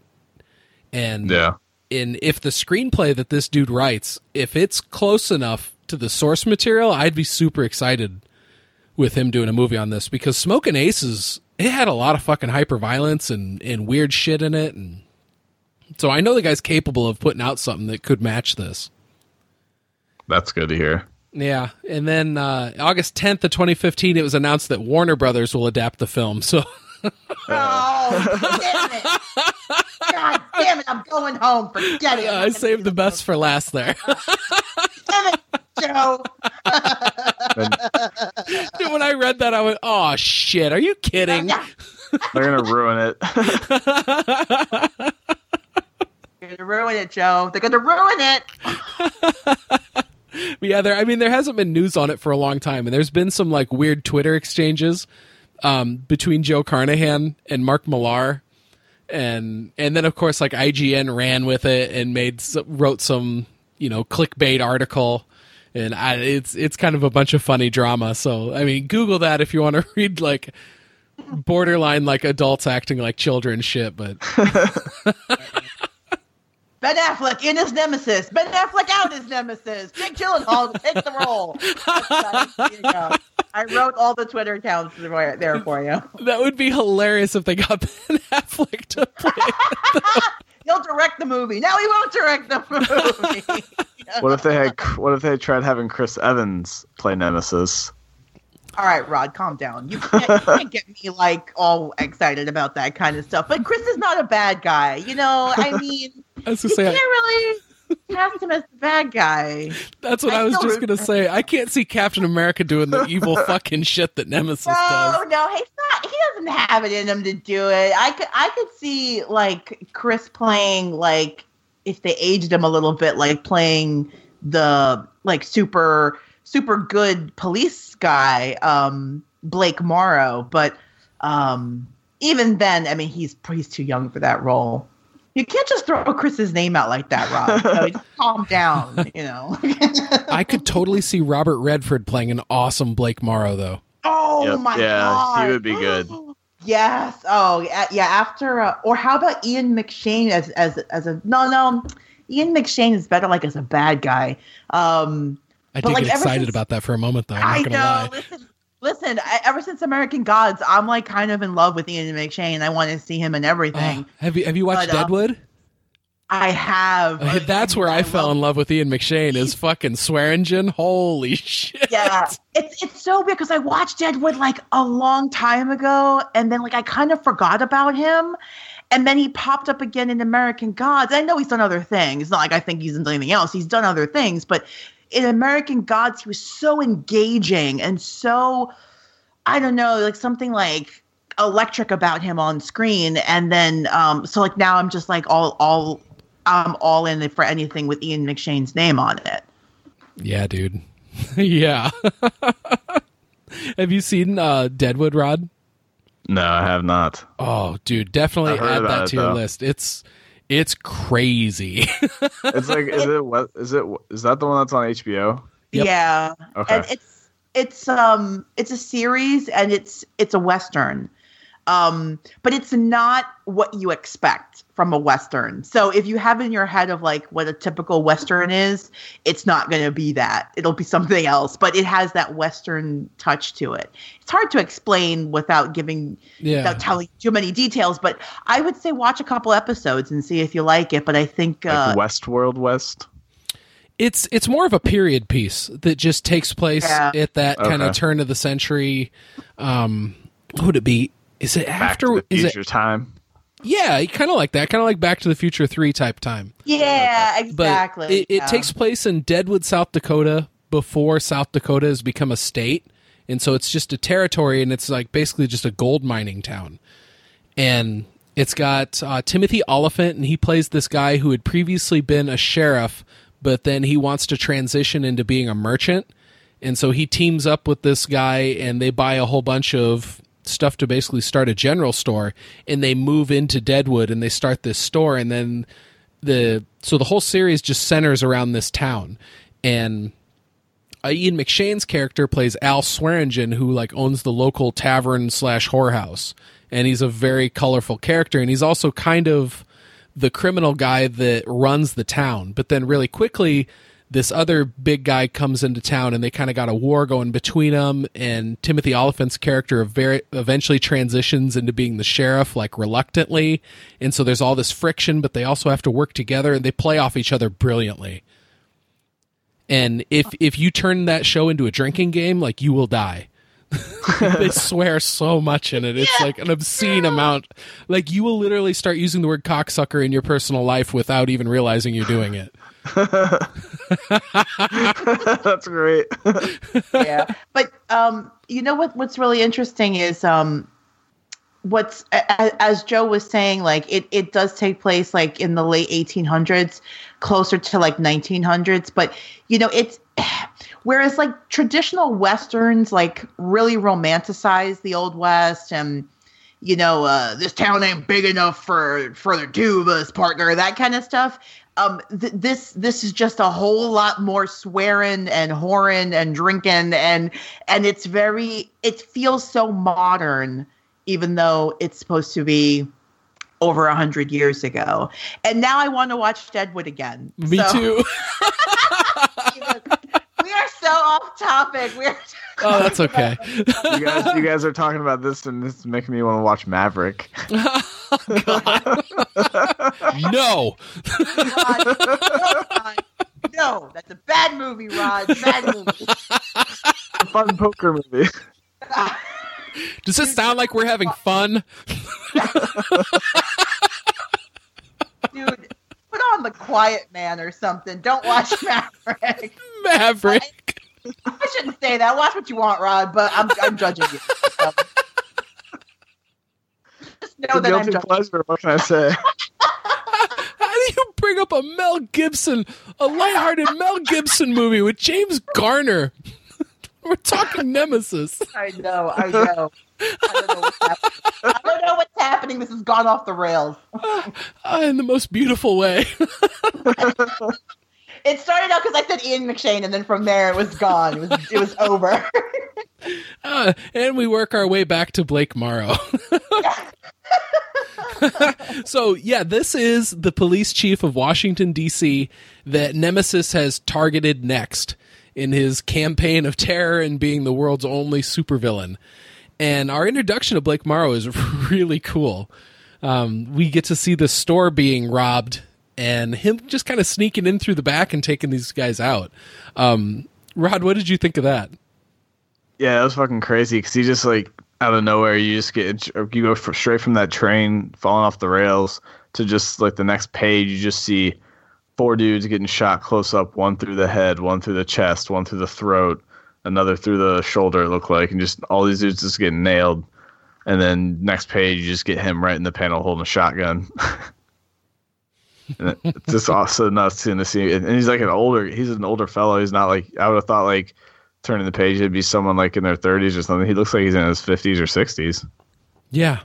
and Yeah. And if the screenplay that this dude writes, if it's close enough to the source material, I'd be super excited with him doing a movie on this because Smoking Aces it had a lot of fucking hyper violence and, and weird shit in it and so I know the guy's capable of putting out something that could match this. That's good to hear. Yeah, and then uh, August 10th of 2015 it was announced that Warner Brothers will adapt the film. [laughs] So [laughs] Oh, damn it! God damn it! I'm going home. Forget it. I saved the best for last there. [laughs] Damn it, Joe. [laughs] when I read that I went, "Oh shit, are you kidding?" They're gonna ruin it. They're gonna ruin it, Joe. They're gonna ruin it. Yeah, there. I mean, there hasn't been news on it for a long time, and there's been some like weird Twitter exchanges um, between Joe Carnahan and Mark Millar, and and then of course like IGN ran with it and made wrote some you know clickbait article, and I, it's it's kind of a bunch of funny drama. So I mean, Google that if you want to [laughs] read like borderline like adults acting like children shit, but [laughs] Ben Affleck in his nemesis. Ben Affleck out his nemesis. Jake Gyllenhaal take the role. [laughs] There you go. I wrote all the Twitter accounts there there for you. [laughs] that would be hilarious if they got Ben Affleck to play. [laughs] He'll direct the movie. No, he won't direct the movie. What if they had? What if they tried having Chris Evans play Nemesis? all right, Rod, calm down. You can't, you can't get me like all excited about that kind of stuff. But Chris is not a bad guy. You know, I mean, [laughs] I was you say can't really cast him as the bad guy. That's what I I, was just gonna say. I can't see Captain America doing the evil [laughs] fucking shit that Nemesis No, does. no, he's not. He doesn't have it in him to do it. I could, I could see like Chris playing like if they aged him a little bit, like playing the like super super good police guy, um, Blake Morrow. But um, even then, I mean, he's he's too young for that role. You can't just throw Chris's name out like that, Rob. So [laughs] just calm down, you know. [laughs] I could totally see Robert Redford playing an awesome Blake Morrow, though. Oh Yep, my yeah, god, he would be good. [gasps] Yes. Oh, yeah. yeah after, uh, or how about Ian McShane as as as a no no, Ian McShane is better like as a bad guy. Um, I did like, get excited since- about that for a moment, though. I'm I not gonna know. lie. Listen, listen. I, ever since American Gods, I'm like kind of in love with Ian McShane. I want to see him in everything. Oh, have you have you watched But, uh, Deadwood? I have. Uh, That's where I fell in love with Ian McShane. Is fucking Swearengen. Holy shit! yeah it's it's so weird because i watched deadwood like a long time ago and then like i kind of forgot about him and then he popped up again in american gods i know he's done other things it's not like i think he's done anything else he's done other things but in American Gods, he was so engaging and so, I don't know, like something like electric about him on screen. And then, um, so like now I'm just like all, all, I'm all in for anything with Ian McShane's name on it. Yeah, dude. [laughs] yeah. [laughs] have you seen uh, Deadwood, Rod? No, I have not. Oh, dude, definitely add about that it, to your though. list. It's it's crazy. [laughs] It's like, is it what? Is it? Is that the one that's on HBO? Yep. Yeah. Okay. And it's it's um it's a series and it's it's a western. Um but it's not what you expect from a western. So if you have in your head of like what a typical western is, it's not going to be that. It'll be something else, but it has that western touch to it. It's hard to explain without giving yeah. without telling too many details, but I would say watch a couple episodes and see if you like it, but I think uh Like Westworld West. It's it's more of a period piece that just takes place Yeah. at that kind of turn of the century. Um, what would it be? Is it Back after? to the is it? future time. Yeah, kind of like that. Kind of like Back to the Future Three type time. yeah, But exactly. it, it yeah. takes place in Deadwood, South Dakota, before South Dakota has become a state, and so it's just a territory, and it's like basically just a gold mining town. And it's got uh, Timothy Olyphant, and he plays this guy who had previously been a sheriff, but then he wants to transition into being a merchant. And so he teams up with this guy, and they buy a whole bunch of stuff to basically start a general store. And they move into Deadwood, and they start this store. And then the so the whole series just centers around this town. And uh, Ian McShane's character plays Al Swearengen, who like owns the local tavern slash whorehouse, and he's a very colorful character, and he's also kind of the criminal guy that runs the town. But then really quickly, this other big guy comes into town, and they kind of got a war going between them. And Timothy Olyphant's character eventually transitions into being the sheriff, like reluctantly, and so there's all this friction, but they also have to work together, and they play off each other brilliantly. And if if you turn that show into a drinking game, like you will die. [laughs] they swear so much in it. It's like an obscene amount. Like you will literally start using the word cocksucker in your personal life without even realizing you're doing it. [laughs] That's great. [laughs] yeah. But um, you know what? What's really interesting is um, what's a- a- as Joe was saying, like it it does take place like in the late 1800s, closer to like 1900s. But you know, it's whereas like traditional westerns like really romanticize the old west and you know, uh, this town ain't big enough for for the two of us, partner, that kind of stuff. Um, th- this this is just a whole lot more swearing and whoring and drinking and and it's very it feels so modern, even though it's supposed to be over a hundred years ago. And now I want to watch Deadwood again. Me So- too. [laughs] [laughs] we are so off topic. We're oh, that's okay. You guys, you guys are talking about this, and this is making me want to watch Maverick. [laughs] no. Rod, no, Rod. No, that's a bad movie, Rod. Bad movie. A fun poker movie. Does this sound like we're having fun? Dude, put on The Quiet Man or something. Don't watch [laughs] Maverick. Maverick. I shouldn't say that. Watch what you want, Rod, but I'm, I'm judging you. So. [laughs] Just know It's a that I'm guilty judging. pleasure. What can I say? [laughs] How do you bring up a Mel Gibson, a lighthearted Mel Gibson movie with James Garner? We're talking Nemesis. I know, I know. I don't know what's happening. I don't know what's happening. This has gone off the rails. Uh, [laughs] in the most beautiful way. [laughs] It started out because I said Ian McShane, and then from there it was gone. It was it was over. Uh, [laughs] and we work our way back to Blake Morrow. so, yeah, this is the police chief of Washington, D.C., that Nemesis has targeted next in his campaign of terror and being the world's only supervillain. And our introduction to Blake Morrow is [laughs] really cool. Um, we get to see the store being robbed and him just kind of sneaking in through the back and taking these guys out. Um, Rod, what did you think of that? Yeah, that was fucking crazy because he just like out of nowhere, you just get you go fr- straight from that train falling off the rails to just like the next page. You just see four dudes getting shot close up, one through the head, one through the chest, one through the throat, another through the shoulder. It looked like, and just all these dudes just getting nailed. And then next page, you just get him right in the panel holding a shotgun. [laughs] and it's just also nuts seeing to see. And he's like an older, he's an older fellow. He's not like I would have thought like turning the page, it'd be someone like in their 30s or something. He looks like he's in his 50s or 60s. Yeah.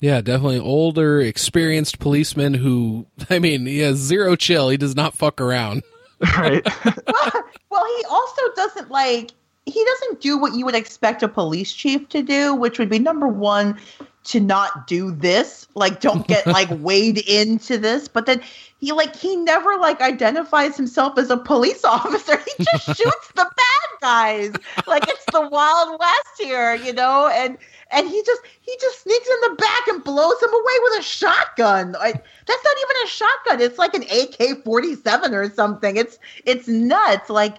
Yeah, definitely older, experienced policeman who, [laughs] I mean, he has zero chill. He does not fuck around. [laughs] Right. well, well, he also doesn't like he doesn't do what you would expect a police chief to do, which would be number one, to not do this. Like, don't get [laughs] like weighed into this. But then he like he never like identifies himself as a police [laughs] officer. He just [laughs] shoots the bad guys. Like it's the Wild West here, you know, and and he just he just sneaks in the back and blows him away with a shotgun. Like that's not even a shotgun. It's like an AK-47 or something. It's it's nuts. Like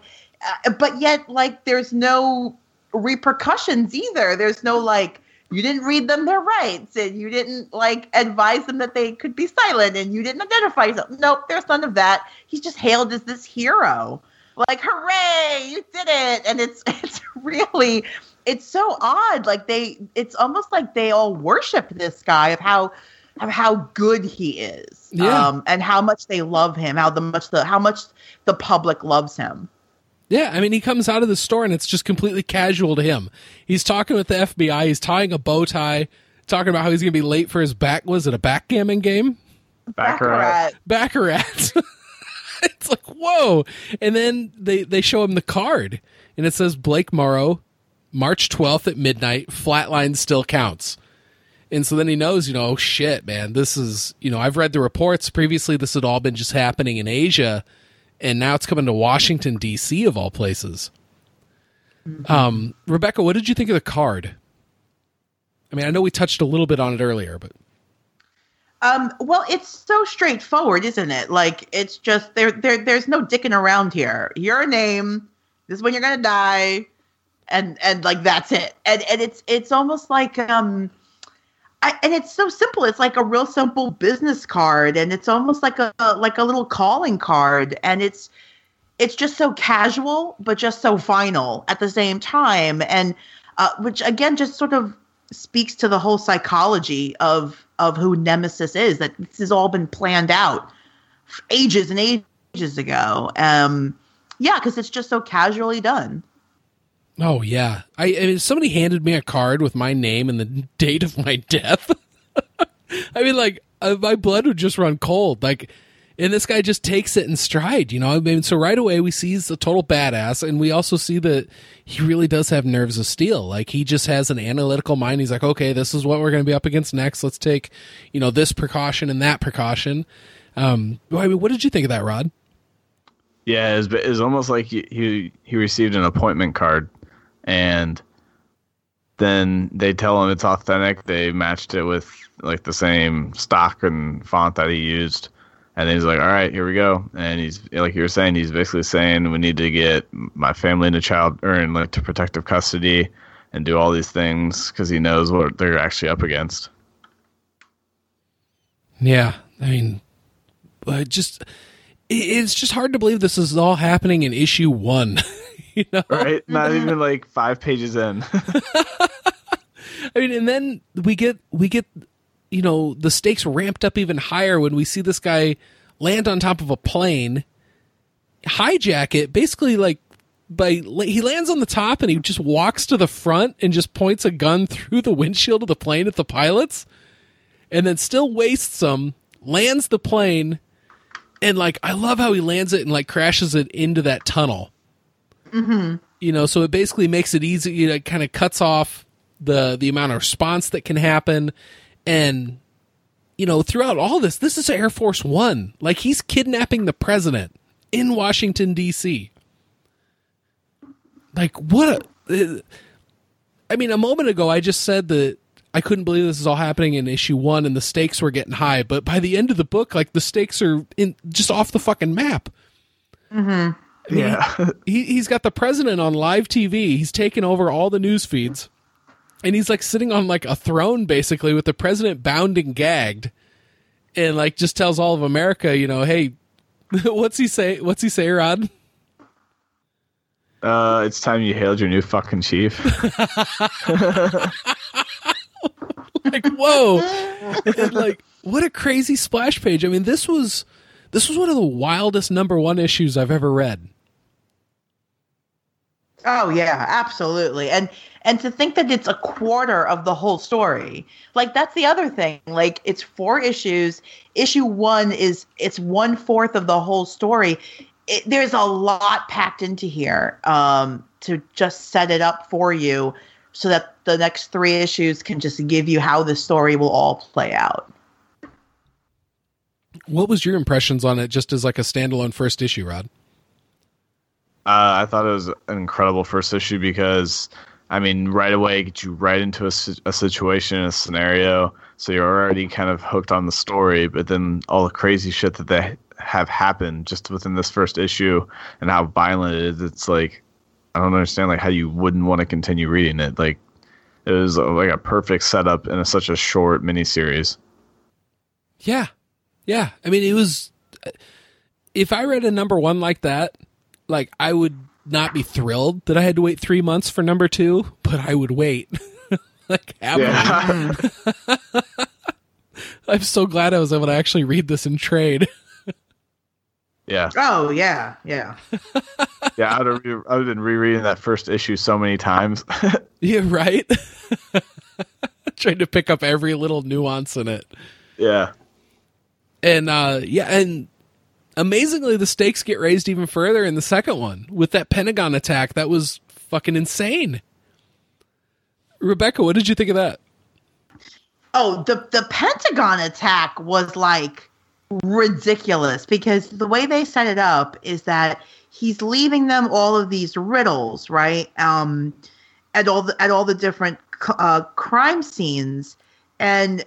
but yet like there's no repercussions either. There's no like you didn't read them their rights and you didn't like advise them that they could be silent and you didn't identify yourself. Nope, there's none of that. He's just hailed as this hero. Like, hooray, you did it. And it's [laughs] it's really it's so odd. Like they it's almost like they all worship this guy of how of how good he is. Yeah. Um and how much they love him, how the much the how much the public loves him. Yeah, I mean, he comes out of the store and it's just completely casual to him. He's talking with the FBI. He's tying a bow tie, talking about how he's going to be late for his back. Was it a backgammon game? Baccarat. Baccarat. [laughs] it's like whoa, and then they they show him the card, and it says Blake Morrow, March twelfth at midnight. Flatline still counts. And so then he knows, you know, oh shit, man, this is, you know, I've read the reports previously. This had all been just happening in Asia and now it's coming to Washington D.C. of all places. Um, Rebecca, what did you think of the card? I mean, I know we touched a little bit on it earlier, but Um, well, it's so straightforward, isn't it? Like it's just there there there's no dicking around here. Your name, this is when you're gonna die, and and like that's it. And and it's it's almost like um I, and it's so simple. It's like a real simple business card, and it's almost like a like a little calling card, and it's it's just so casual, but just so final at the same time, and uh, which again just sort of speaks to the whole psychology of of who Nemesis is. That this has all been planned out ages and ages ago. Um, yeah, because it's just so casually done. Oh yeah, I, I mean, somebody handed me a card with my name and the [laughs] date of my death. [laughs] I mean, like uh, my blood would just run cold. Like, and this guy just takes it in stride. You know, I mean, so right away we see he's a total badass, and we also see that he really does have nerves of steel. Like he just has an analytical mind. He's like, okay, this is what we're going to be up against next. Let's take, you know, this precaution and that precaution. Um, I mean, what did you think of that, Rod? Yeah, it's, it's almost like he he received an appointment card, and then they tell him it's authentic. They matched it with like the same stock and font that he used, and he's like, "All right, here we go." And he's like you were saying, he's basically saying we need to get my family into child or in like to protective custody and do all these things because he knows what they're actually up against. Yeah, I mean, uh, just it's just hard to believe this is all happening in issue one. [laughs] [laughs] you know, Right? Not even like five pages in. [laughs] I mean, and then we get we get you know the stakes ramped up even higher when we see this guy land on top of a plane, hijack it, basically like by he lands on the top and he just walks to the front and just points a gun [laughs] through the windshield of the plane at the pilots, and then still wastes them, lands the plane, and like I love how he lands it and like crashes it into that tunnel. Mm-hmm. You know, so it basically makes it easy. You know, it kind of cuts off the the amount of response that can happen, and you know, throughout all this, this is Air Force One. Like he's kidnapping the president in Washington D.C. Like what? A, I mean, a moment ago I just said that I couldn't believe this is all happening in issue one, and the stakes were getting high. But by the end of the book, like the stakes are in just off the fucking map. Yeah. [laughs] He he's got the president on live TV. He's taken over all the news feeds, and he's like sitting on like a throne basically with the president bound and gagged, and like just tells all of America, you know, hey, [laughs] what's he say? What's he say, Rod? Uh, it's time you hailed your new fucking chief. [laughs] like whoa and like what a crazy splash page i mean this was this was one of the wildest number one issues i've ever read Oh yeah, absolutely. And and to think that it's a quarter of the whole story. Like that's the other thing. Like it's four issues. Issue 1 is it's one fourth of the whole story. It, there's a lot packed into here um to just set it up for you so that the next 3 issues can just give you how the story will all play out. what was your impressions on it just as like a standalone first issue rod Uh, I thought it was an incredible first issue because, I mean, right away it gets you right into a, a situation, a scenario, so you're already kind of hooked on the story. But then all the crazy shit that they have happened just within this first issue and how violent it is, it's like I don't understand like how you wouldn't want to continue reading it. Like it was uh, like a perfect setup in a, such a short miniseries. yeah yeah i mean it was if i read a number one like that like i would not be thrilled that i had to wait three months for number two but i would wait [laughs] like happily. Yeah, [laughs] [laughs] i'm so glad i was able to actually read this in trade yeah, Oh yeah, yeah. yeah. I'd have, re- I'd have been rereading that first issue so many times. Yeah, right. Trying to pick up every little nuance in it. yeah. And uh yeah, and amazingly the stakes get raised even further in the second one with that Pentagon attack. That was fucking insane. Rebecca, what did you think of that? Oh, the the Pentagon attack was like ridiculous because the way they set it up is that he's leaving them all of these riddles, right? Um, at all the at all the different uh, crime scenes, and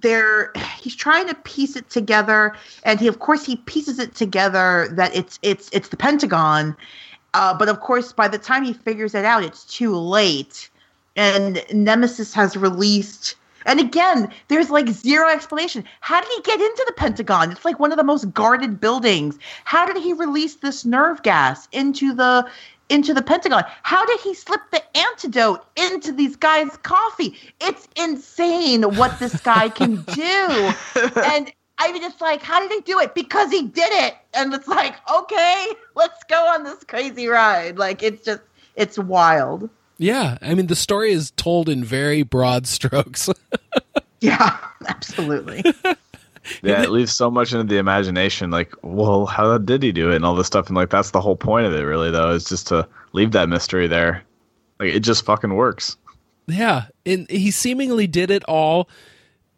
they're he's trying to piece it together, and he of course he pieces it together that it's it's it's the Pentagon, uh, but of course by the time he figures it out, it's too late, and Nemesis has released. And again, there's like zero explanation. How did he get into the Pentagon? It's like one of the most guarded buildings. How did he release this nerve gas into the into the Pentagon? How did he slip the antidote into these guys' coffee? It's insane what this guy can do. [laughs] and I mean, it's like, how did he do it? Because he did it. And it's like, okay, let's go on this crazy ride. Like, it's just, it's wild. Yeah, I mean the story is told in very broad [laughs] strokes. Yeah, [laughs] absolutely. Yeah, it leaves so much into the imagination. Like, well, how did he do it, and all this stuff, and like that's the whole point of it, really. Though, is just to leave that mystery there. Like, it just fucking works. yeah, and he seemingly did it all,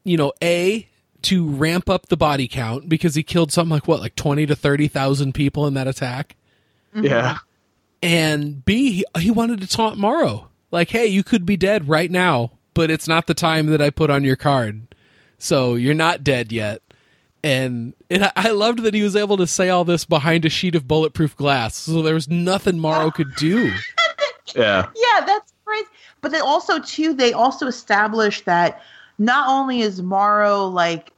you know, a to ramp up the body count because he killed something like what, like 20 to 30,000 people in that attack. Mm-hmm. Yeah, and B, he, he wanted to taunt Morrow. Like, hey, you could be dead right now, but it's not the time that I put on your card. So you're not dead yet. And, and I- I loved that he was able to say all this behind a sheet of bulletproof glass. So there was nothing Morrow could do. [laughs] yeah, yeah, that's crazy. But then also too, they also established that not only is Morrow like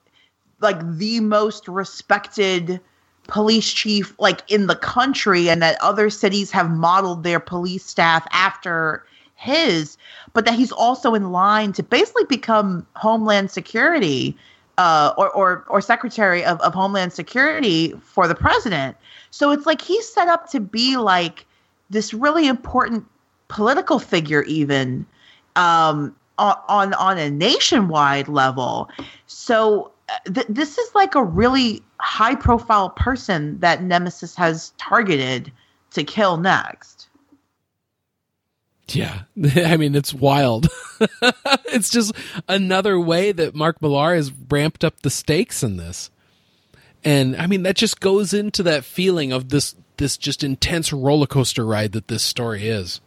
like the most respected police chief like in the country and that other cities have modeled their police staff after his but that he's also in line to basically become homeland security uh, or, or or secretary of, of homeland security for the president so it's like he's set up to be like this really important political figure even um, on, on a nationwide level. So uh, th- this is like a really high profile person that Nemesis has targeted to kill next. Yeah. [laughs] I mean, it's wild. [laughs] it's just another way that Mark Millar has ramped up the stakes in this. And I mean, that just goes into that feeling of this this just intense roller coaster ride that this story is.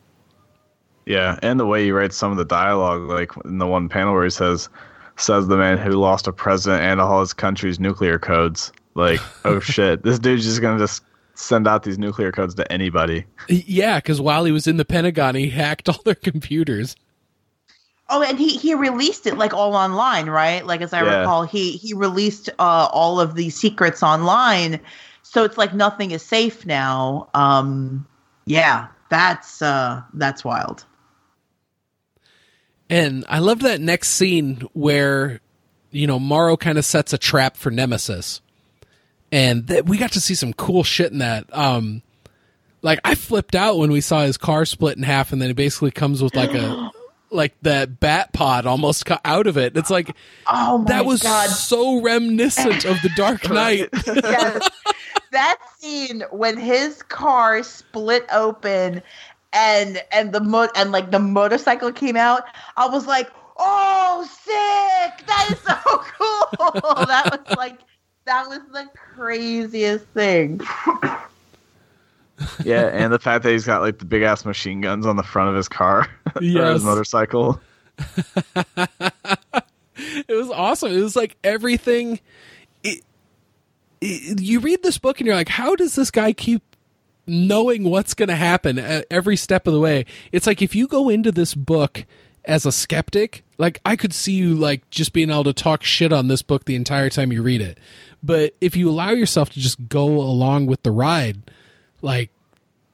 yeah, and the way he writes some of the dialogue, like in the one panel where he says, "Says the man who lost a president and all his country's nuclear codes." Like, oh [laughs] shit, this dude's just gonna just send out these nuclear codes to anybody. Yeah, because while he was in the Pentagon, he hacked all their computers. Oh, and he he released it like all online, right? Like as I Yeah. recall, he he released uh, all of the secrets online, so it's like nothing is safe now. Um, yeah, that's uh, that's wild. And I love that next scene where, you know, Morrow kind of sets a trap for Nemesis. And th- we got to see some cool shit in that. Um, like I flipped out when we saw his car split in half and then it basically comes with like a, [gasps] like that bat pod almost cut out of it. It's like, Oh my god that was god! so reminiscent of the Dark [laughs] Knight. yes. [laughs] that scene when his car split open and and the mo- and like the motorcycle came out, I was like, "Oh, sick! That is so [laughs] cool!" that was like that was the craziest thing. [laughs] Yeah, and the fact that he's got like the big ass machine guns on the front of his car [laughs] or his motorcycle. [laughs] it was awesome. It was like everything. It, it, you read this book and you're like, how does this guy keep knowing what's going to happen at every step of the way? It's like if you go into this book as a skeptic, like I could see you like just being able to talk shit on this book the entire time you read it. But if you allow yourself to just go along with the ride, like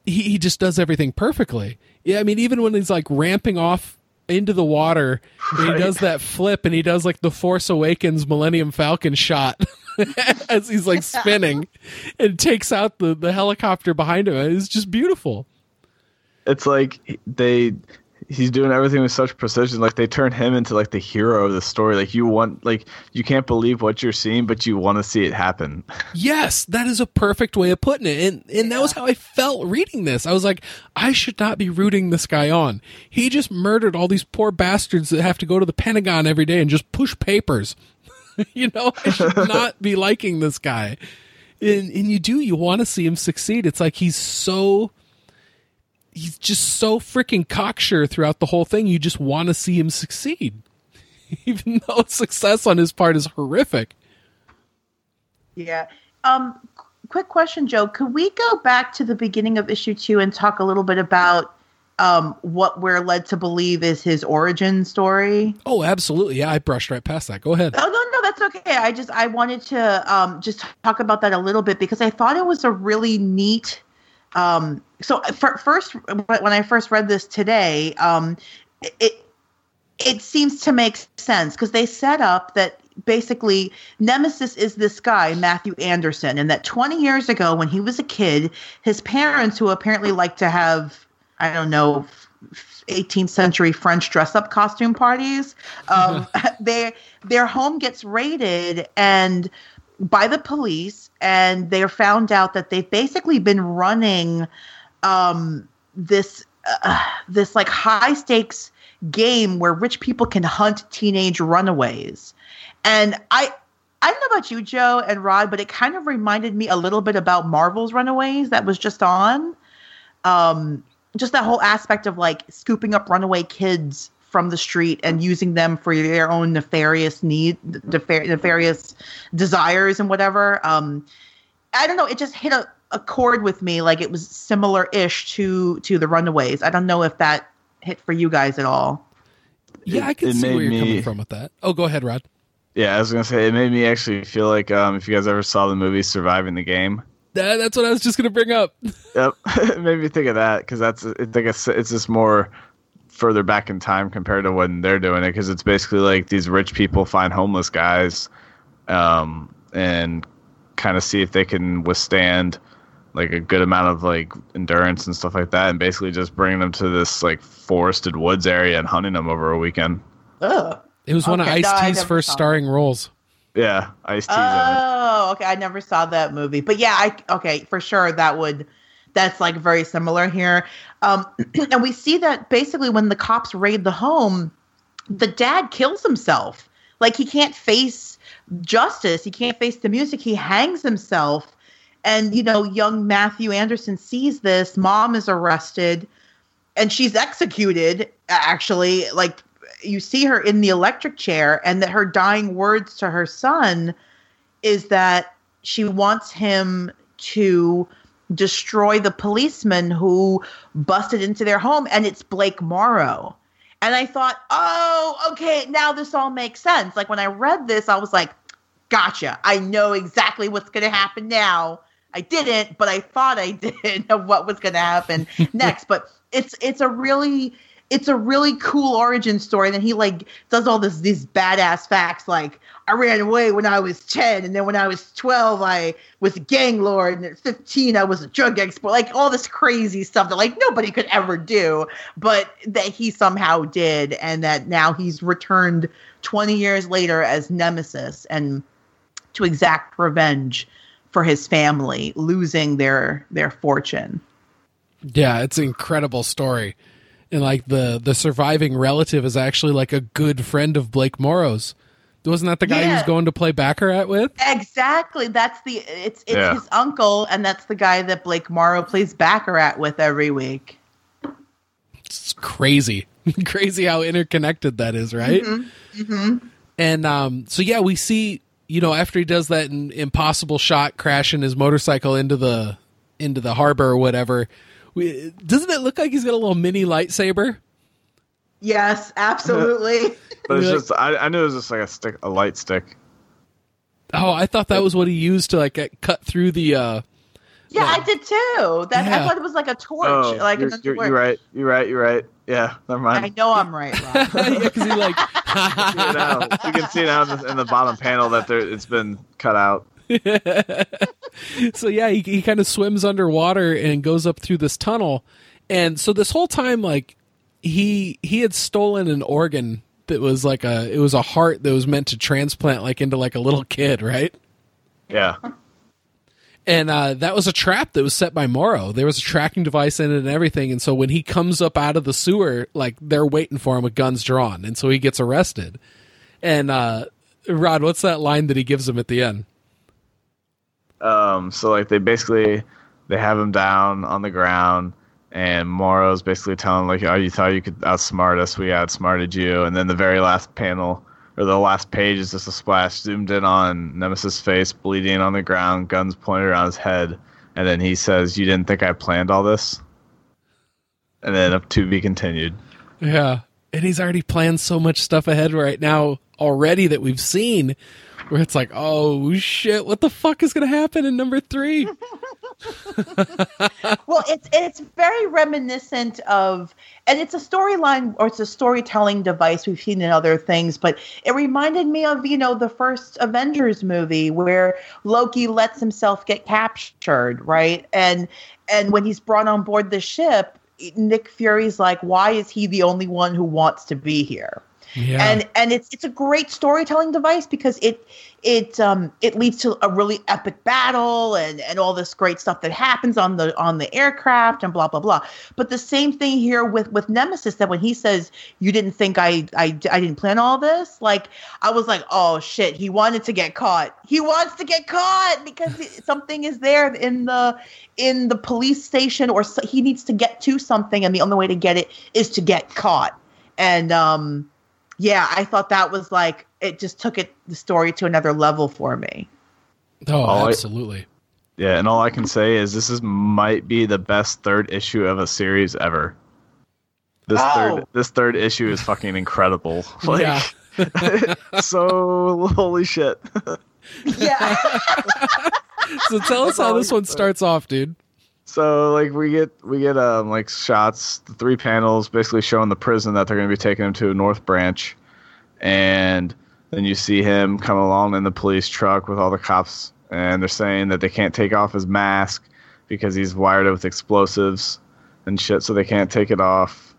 he, he just does everything perfectly. Yeah, I mean, even when he's like ramping off into the water, and Right. he does that flip and he does like the Force Awakens Millennium Falcon shot [laughs] as he's like spinning [laughs] and takes out the, the helicopter behind him. It's just beautiful. It's like they he's doing everything with such precision. Like they turn him into like the hero of the story. Like you want like you can't believe what you're seeing, but you want to see it happen. [laughs] Yes, that is a perfect way of putting it. And and that was how I felt reading this. I was like, I should not be rooting this guy on. He just murdered all these poor bastards that have to go to the Pentagon every day and just push papers. [laughs] you know, I should [laughs] not be liking this guy. And and you do, you want to see him succeed. It's like he's so he's just so freaking cocksure throughout the whole thing. You just want to see him succeed. [laughs] Even though success on his part is horrific. Yeah. Um quick question, Joe. Could we go back to the beginning of issue 2 and talk a little bit about um what we're led to believe is his origin story? Oh, absolutely. Yeah, I brushed right past that. Go ahead. Oh no, no, that's okay. I just I wanted to um, just talk about that a little bit because I thought it was a really neat. Um, so for, first, when I first read this today, um, it it seems to make sense because they set up that basically Nemesis is this guy Matthew Anderson, and that 20 years ago when he was a kid, his parents, who apparently like to have I don't know 18th century French dress up costume parties. Um, [laughs] [laughs] they, their home gets raided and by the police, and they're found out that they've basically been running um, this uh, this like high stakes game where rich people can hunt teenage runaways. And I I don't know about you, Joe and Rod, but it kind of reminded me a little bit about Marvel's Runaways that was just on. Um, just that whole aspect of like scooping up runaway kids from the street and using them for their own nefarious need, nefar- nefarious desires and whatever. Um, I don't know. It just hit a, a chord with me, like it was similar-ish to to the Runaways. I don't know if that hit for you guys at all. Yeah, It- I can it see where made you're coming from with that. Oh, go ahead, Rod. Yeah, I was gonna say it made me actually feel like um, if you guys ever saw the movie Surviving the Game. That, that's what I was just going to bring up. Yep, [laughs] it made me think of that because that's it's like a, s- it's just more further back in time compared to when they're doing it because it's basically like these rich people find homeless guys, um, and kind of see if they can withstand like a good amount of like endurance and stuff like that, and basically just bring them to this like forested woods area and hunting them over a weekend. Ugh. It was one of Okay, Ice no, T's first saw that. starring roles. Yeah, Ice T's. in. Oh, okay. I never saw that movie, but yeah, I okay for sure that would that's like very similar here. Um, [clears throat] and we see that basically when the cops raid the home, the dad kills himself. Like he can't face justice. He can't face the music. He hangs himself. And you know, young Matthew Anderson sees this. Mom is arrested, and she's executed. Actually, like you see her in the electric chair, and that her dying words to her son is that she wants him to destroy the policeman who busted into their home and it's Blake Morrow. And I thought, oh, okay, now this all makes sense. Like when I read this, I was like, gotcha. I know exactly what's going to happen now. I didn't, but I thought I [laughs] did of what was going to happen [laughs] next. But it's it's a really it's a really cool origin story. And then he like does all this these badass facts like I ran away when I was 10 and then when I was 12 I was a gang lord and at 15 I was a drug expert like all this crazy stuff that like nobody could ever do but that he somehow did and that now he's returned 20 years later as nemesis and to exact revenge for his family losing their their fortune. Yeah, it's an incredible story and like the the surviving relative is actually like a good friend of Blake Morrow's. Wasn't that the guy yeah. he was going to play Baccarat with? Exactly. That's the it's it's yeah. his uncle, and that's the guy that Blake Morrow plays Baccarat with every week. It's crazy, [laughs] crazy how interconnected that is, right? Mm-hmm. Mm-hmm. And um, so yeah, we see you know after he does that impossible shot, crashing his motorcycle into the into the harbor or whatever we, doesn't it look like he's got a little mini lightsaber? Yes, absolutely. [laughs] but it's just I, I knew it was just like a stick, a light stick. Oh, I thought that was what he used to like cut through the. uh Yeah, I did too. That yeah. I thought it was like a torch. Oh, like you're, you're, you're, right. You're right. You're right. Yeah, never mind. I know I'm right. [laughs] yeah, because he like. [laughs] you, can see now in the, in the bottom panel that there it's been cut out. so yeah, he, he kind of swims underwater and goes up through this tunnel. And so this whole time, like he he had stolen an organ that was like a it was a heart that was meant to transplant like into like a little kid, right? Yeah. And uh, that was a trap that was set by Morrow. There was a tracking device in it and everything. And so when he comes up out of the sewer, like they're waiting for him with guns drawn, and so he gets arrested. And uh, Rod, what's that line that he gives him at the end? Um, so like they basically they have him down on the ground, and Morrow's basically telling like, "Oh, you thought you could outsmart us? We outsmarted you." And then the very last panel or the last page is just a splash zoomed in on Nemesis' face, bleeding on the ground, guns pointed around his head, and then he says, "You didn't think I planned all this?" And then up to be continued. Yeah, and he's already planned so much stuff ahead right now already that we've seen where it's like, oh shit, what the fuck is going to happen in number three? [laughs] [laughs] well, it's it's very reminiscent of, and it's a storyline or it's a storytelling device we've seen in other things, but it reminded me of you know the first Avengers movie where Loki lets himself get captured, right? And and when he's brought on board the ship, Nick Fury's like, why is he the only one who wants to be here? Yeah. And and it's it's a great storytelling device because it it um it leads to a really epic battle and and all this great stuff that happens on the on the aircraft and blah blah blah. But the same thing here with with Nemesis that when he says you didn't think I I I didn't plan all this, like I was like, "Oh shit, he wanted to get caught. He wants to get caught because [laughs] something is there in the in the police station or so, he needs to get to something and the only way to get it is to get caught." And um yeah, I thought that was like it just took it the story to another level for me. Oh, all absolutely. I, yeah, and all I can say is this is might be the best third issue of a series ever. This oh. third this third issue is fucking incredible. [laughs] Like yeah. [laughs] so [laughs] holy shit. yeah. so tell us how this one starts off, dude. So like we get we get um like shots, the three panels basically showing the prison that they're going to be taking him to North Branch, and then you see him come along in the police truck with all the cops, and they're saying that they can't take off his mask because he's wired up with explosives and shit, so they can't take it off.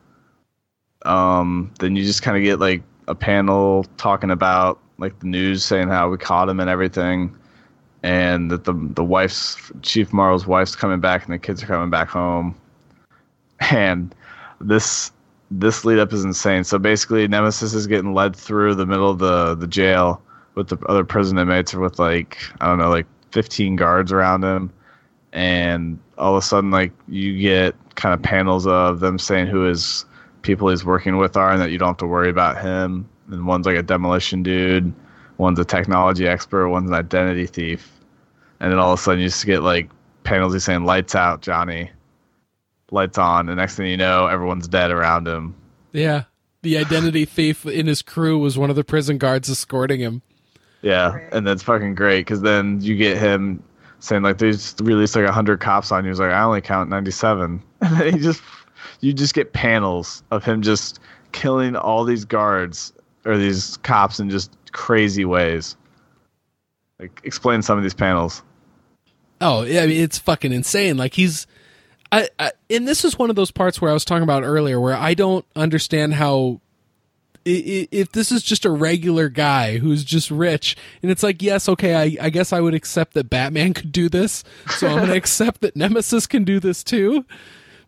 Um, then you just kind of get like a panel talking about like the news saying how we caught him and everything and that the the wife's Chief Morrow's wife's coming back and the kids are coming back home. And this this lead up is insane. So basically Nemesis is getting led through the middle of the, the jail with the other prison inmates or with like I don't know, like fifteen guards around him. And all of a sudden like you get kind of panels of them saying who his people he's working with are and that you don't have to worry about him. And one's like a demolition dude one's a technology expert, one's an identity thief, and then all of a sudden you just get like penalties saying "lights out, Johnny," lights on, and next thing you know, everyone's dead around him. Yeah, the identity [laughs] thief in his crew was one of the prison guards escorting him. Yeah, and that's fucking great because then you get him saying like they just released like hundred cops on you. He's like, I only count ninety seven, [laughs] and then he just you just get panels of him just killing all these guards or these cops in just crazy ways. Like, explain some of these panels. Oh, yeah, I mean, it's fucking insane. Like he's, I, I, and this is one of those parts where I was talking about earlier, where I don't understand how, if this is just a regular guy who's just rich, and it's like, yes, okay, I, I guess I would accept that Batman [laughs] could do this, so I'm going [laughs] to accept that Nemesis can do this too.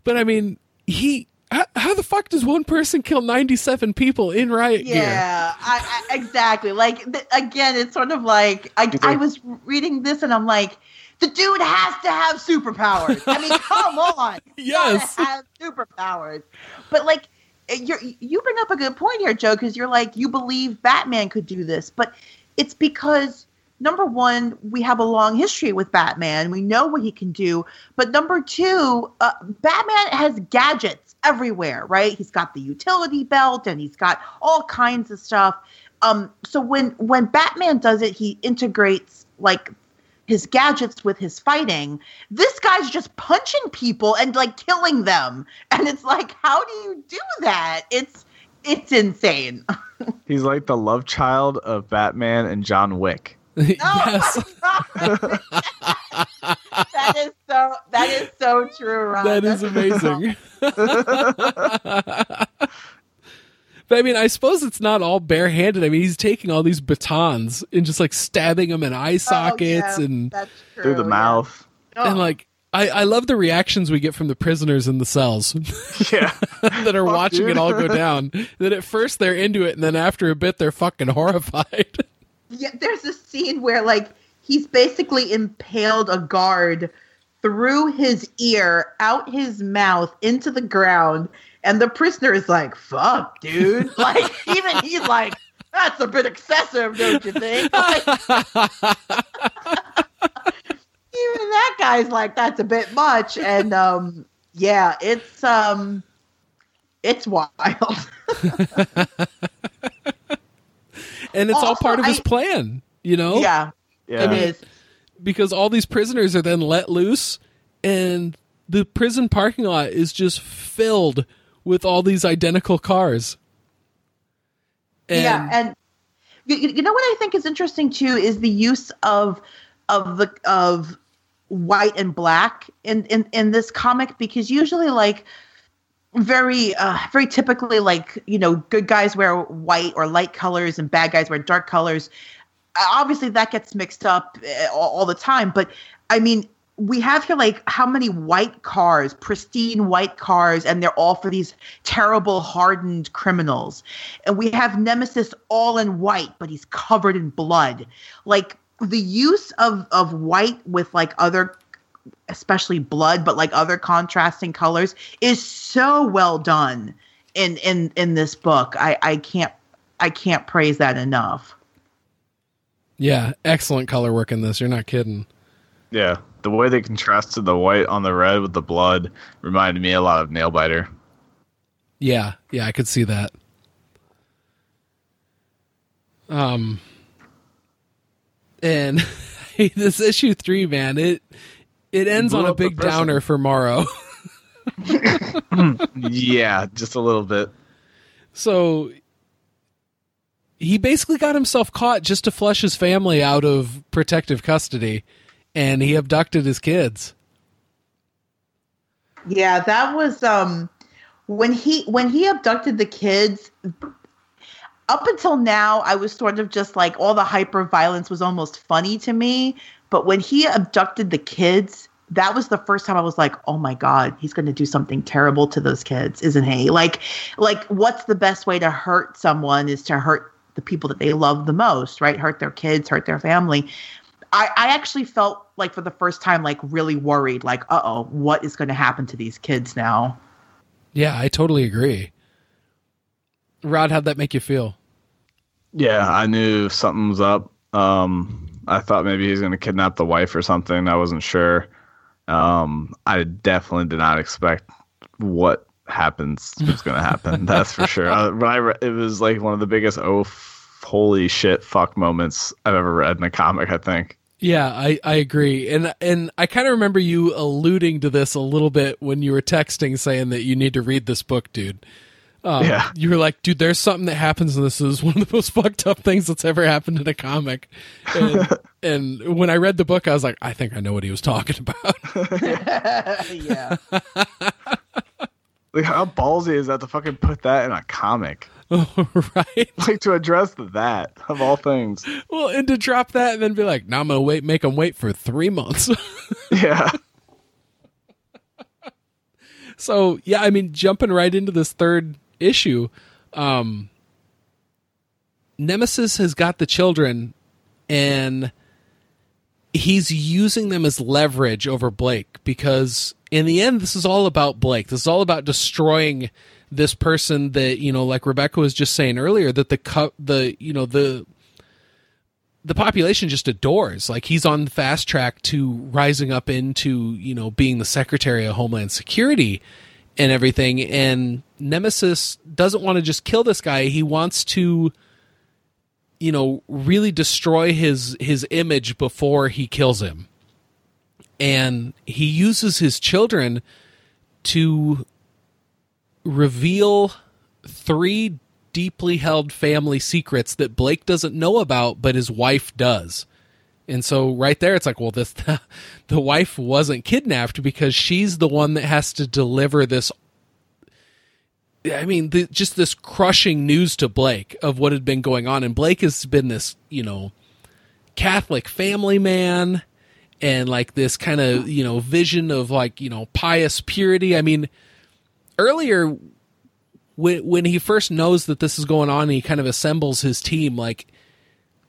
But I mean, he, how, how the fuck does one person kill 97 people in riot gear? Yeah, I, I, exactly. Like th- again, it's sort of like I, I was reading this and I'm like, the dude has to have superpowers. I mean, [laughs] come on, He's gotta Yes. have superpowers. But like, you you bring up a good point here, Joe, because you're like you believe Batman could do this, but it's because number one, we have a long history with Batman. We know what he can do. But number two, uh, Batman has gadgets everywhere, right? He's got the utility belt and he's got all kinds of stuff. Um, so when when Batman does it, he integrates like his gadgets with his fighting. This guy's just punching people and like killing them, [laughs] and it's like, how do you do that? It's it's insane. [laughs] He's like the love child of Batman and John Wick. [laughs] yes, that is so that is so true, Ron. that is amazing. [laughs] but I mean, I suppose it's not all barehanded. I mean, he's taking all these batons and just like stabbing them in eye Oh, sockets yeah, and true, Through the yeah. mouth. Oh, and like. I, I love the reactions we get from the prisoners in the cells [laughs] Yeah. [laughs] that are Fuck, watching dude. it all go down. that at first they're into it, and then after a bit they're fucking horrified. yeah, there's a scene where like he's basically impaled a guard through his ear, out his mouth, into the ground, and the prisoner is like, "Fuck, dude!" [laughs] Like even he's like, "That's a bit excessive, don't you think?" [laughs] Like, [laughs] even that guy's like, "That's a bit much," and um, yeah, it's um, it's wild. and it's all part of his I- plan, you know? yeah, Yeah. it is. because all these prisoners are then let loose and the prison parking lot is just filled with all these identical cars. And yeah, and you, you know what I think is interesting too is the use of of the of white and black in in in this comic because usually like very uh very typically like you know good guys wear white or light colors and bad guys wear dark colors obviously that gets mixed up uh, all, all the time but i mean we have here like how many white cars pristine white cars and they're all for these terrible hardened criminals. And we have nemesis all in white but he's covered in blood. Like the use of of white with like other especially blood but like other contrasting colors is so well done in in in this book. I i can't i can't praise that enough yeah, excellent color work in this. You're not kidding. Yeah. The way they contrasted the white on the red with the blood reminded me a lot of Nailbiter. Yeah, yeah, I could see that. Um and [laughs] this issue 3 man, it it ends on a big downer for Morrow. [laughs] [laughs] yeah, just a little bit. So he basically got himself caught just to flush his family out of protective custody and he abducted his kids. Yeah, that was um when he when he abducted the kids up until now I was sort of just like all the hyper violence was almost funny to me, but when he abducted the kids, that was the first time I was like, "Oh my god, he's going to do something terrible to those kids, isn't he?" Like like what's the best way to hurt someone is to hurt the people that they love the most, right? Hurt their kids, hurt their family. I, I actually felt like for the first time, like really worried, like, uh oh, what is going to happen to these kids now? Yeah, I totally agree. Rod, how'd that make you feel? Yeah, I knew something was up. Um, I thought maybe he was going to kidnap the wife or something. I wasn't sure. Um, I definitely did not expect what happens what's going to happen. [laughs] That's for sure. Uh, when I re- it was like one of the biggest oh f- holy shit fuck moments I've ever read in a comic. I think. Yeah, I, I agree, and and I kind of remember you alluding to this a little bit when you were texting, saying that you need to read this book, dude. Um, Yeah. you were like, dude, there's something that happens, and this is one of the most [laughs] fucked up things that's ever happened in a comic. And, [laughs] and when I read the book, I was like, I think I know what he was talking about. yeah. Like how ballsy is that to fucking put that in a comic? [laughs] right? Like to address that of all things. Well, and to drop that and then be like, now I'm gonna wait, make them wait for three months. [laughs] Yeah. so yeah, I mean, jumping right into this third issue, um, Nemesis has got the children, and he's using them as leverage over Blake because in the end, this is all about Blake. This is all about destroying this person that you know, like Rebecca was just saying earlier, that the the you know the the population just adores. Like he's on the fast track to rising up into, you know, being the Secretary of Homeland Security and everything. And Nemesis doesn't want to just kill this guy. He wants to, you know, really destroy his his image before he kills him. And he uses his children to reveal three deeply held family secrets that Blake doesn't know about, but his wife does. And so right there, it's like, well, this [laughs] the wife wasn't kidnapped because she's the one that has to deliver this. I mean, the, just this crushing news to Blake of what had been going on, and Blake has been this, you know, Catholic family man, and like this kind of you know vision of like you know pious purity. I mean, earlier when when he first knows that this is going on, he kind of assembles his team. Like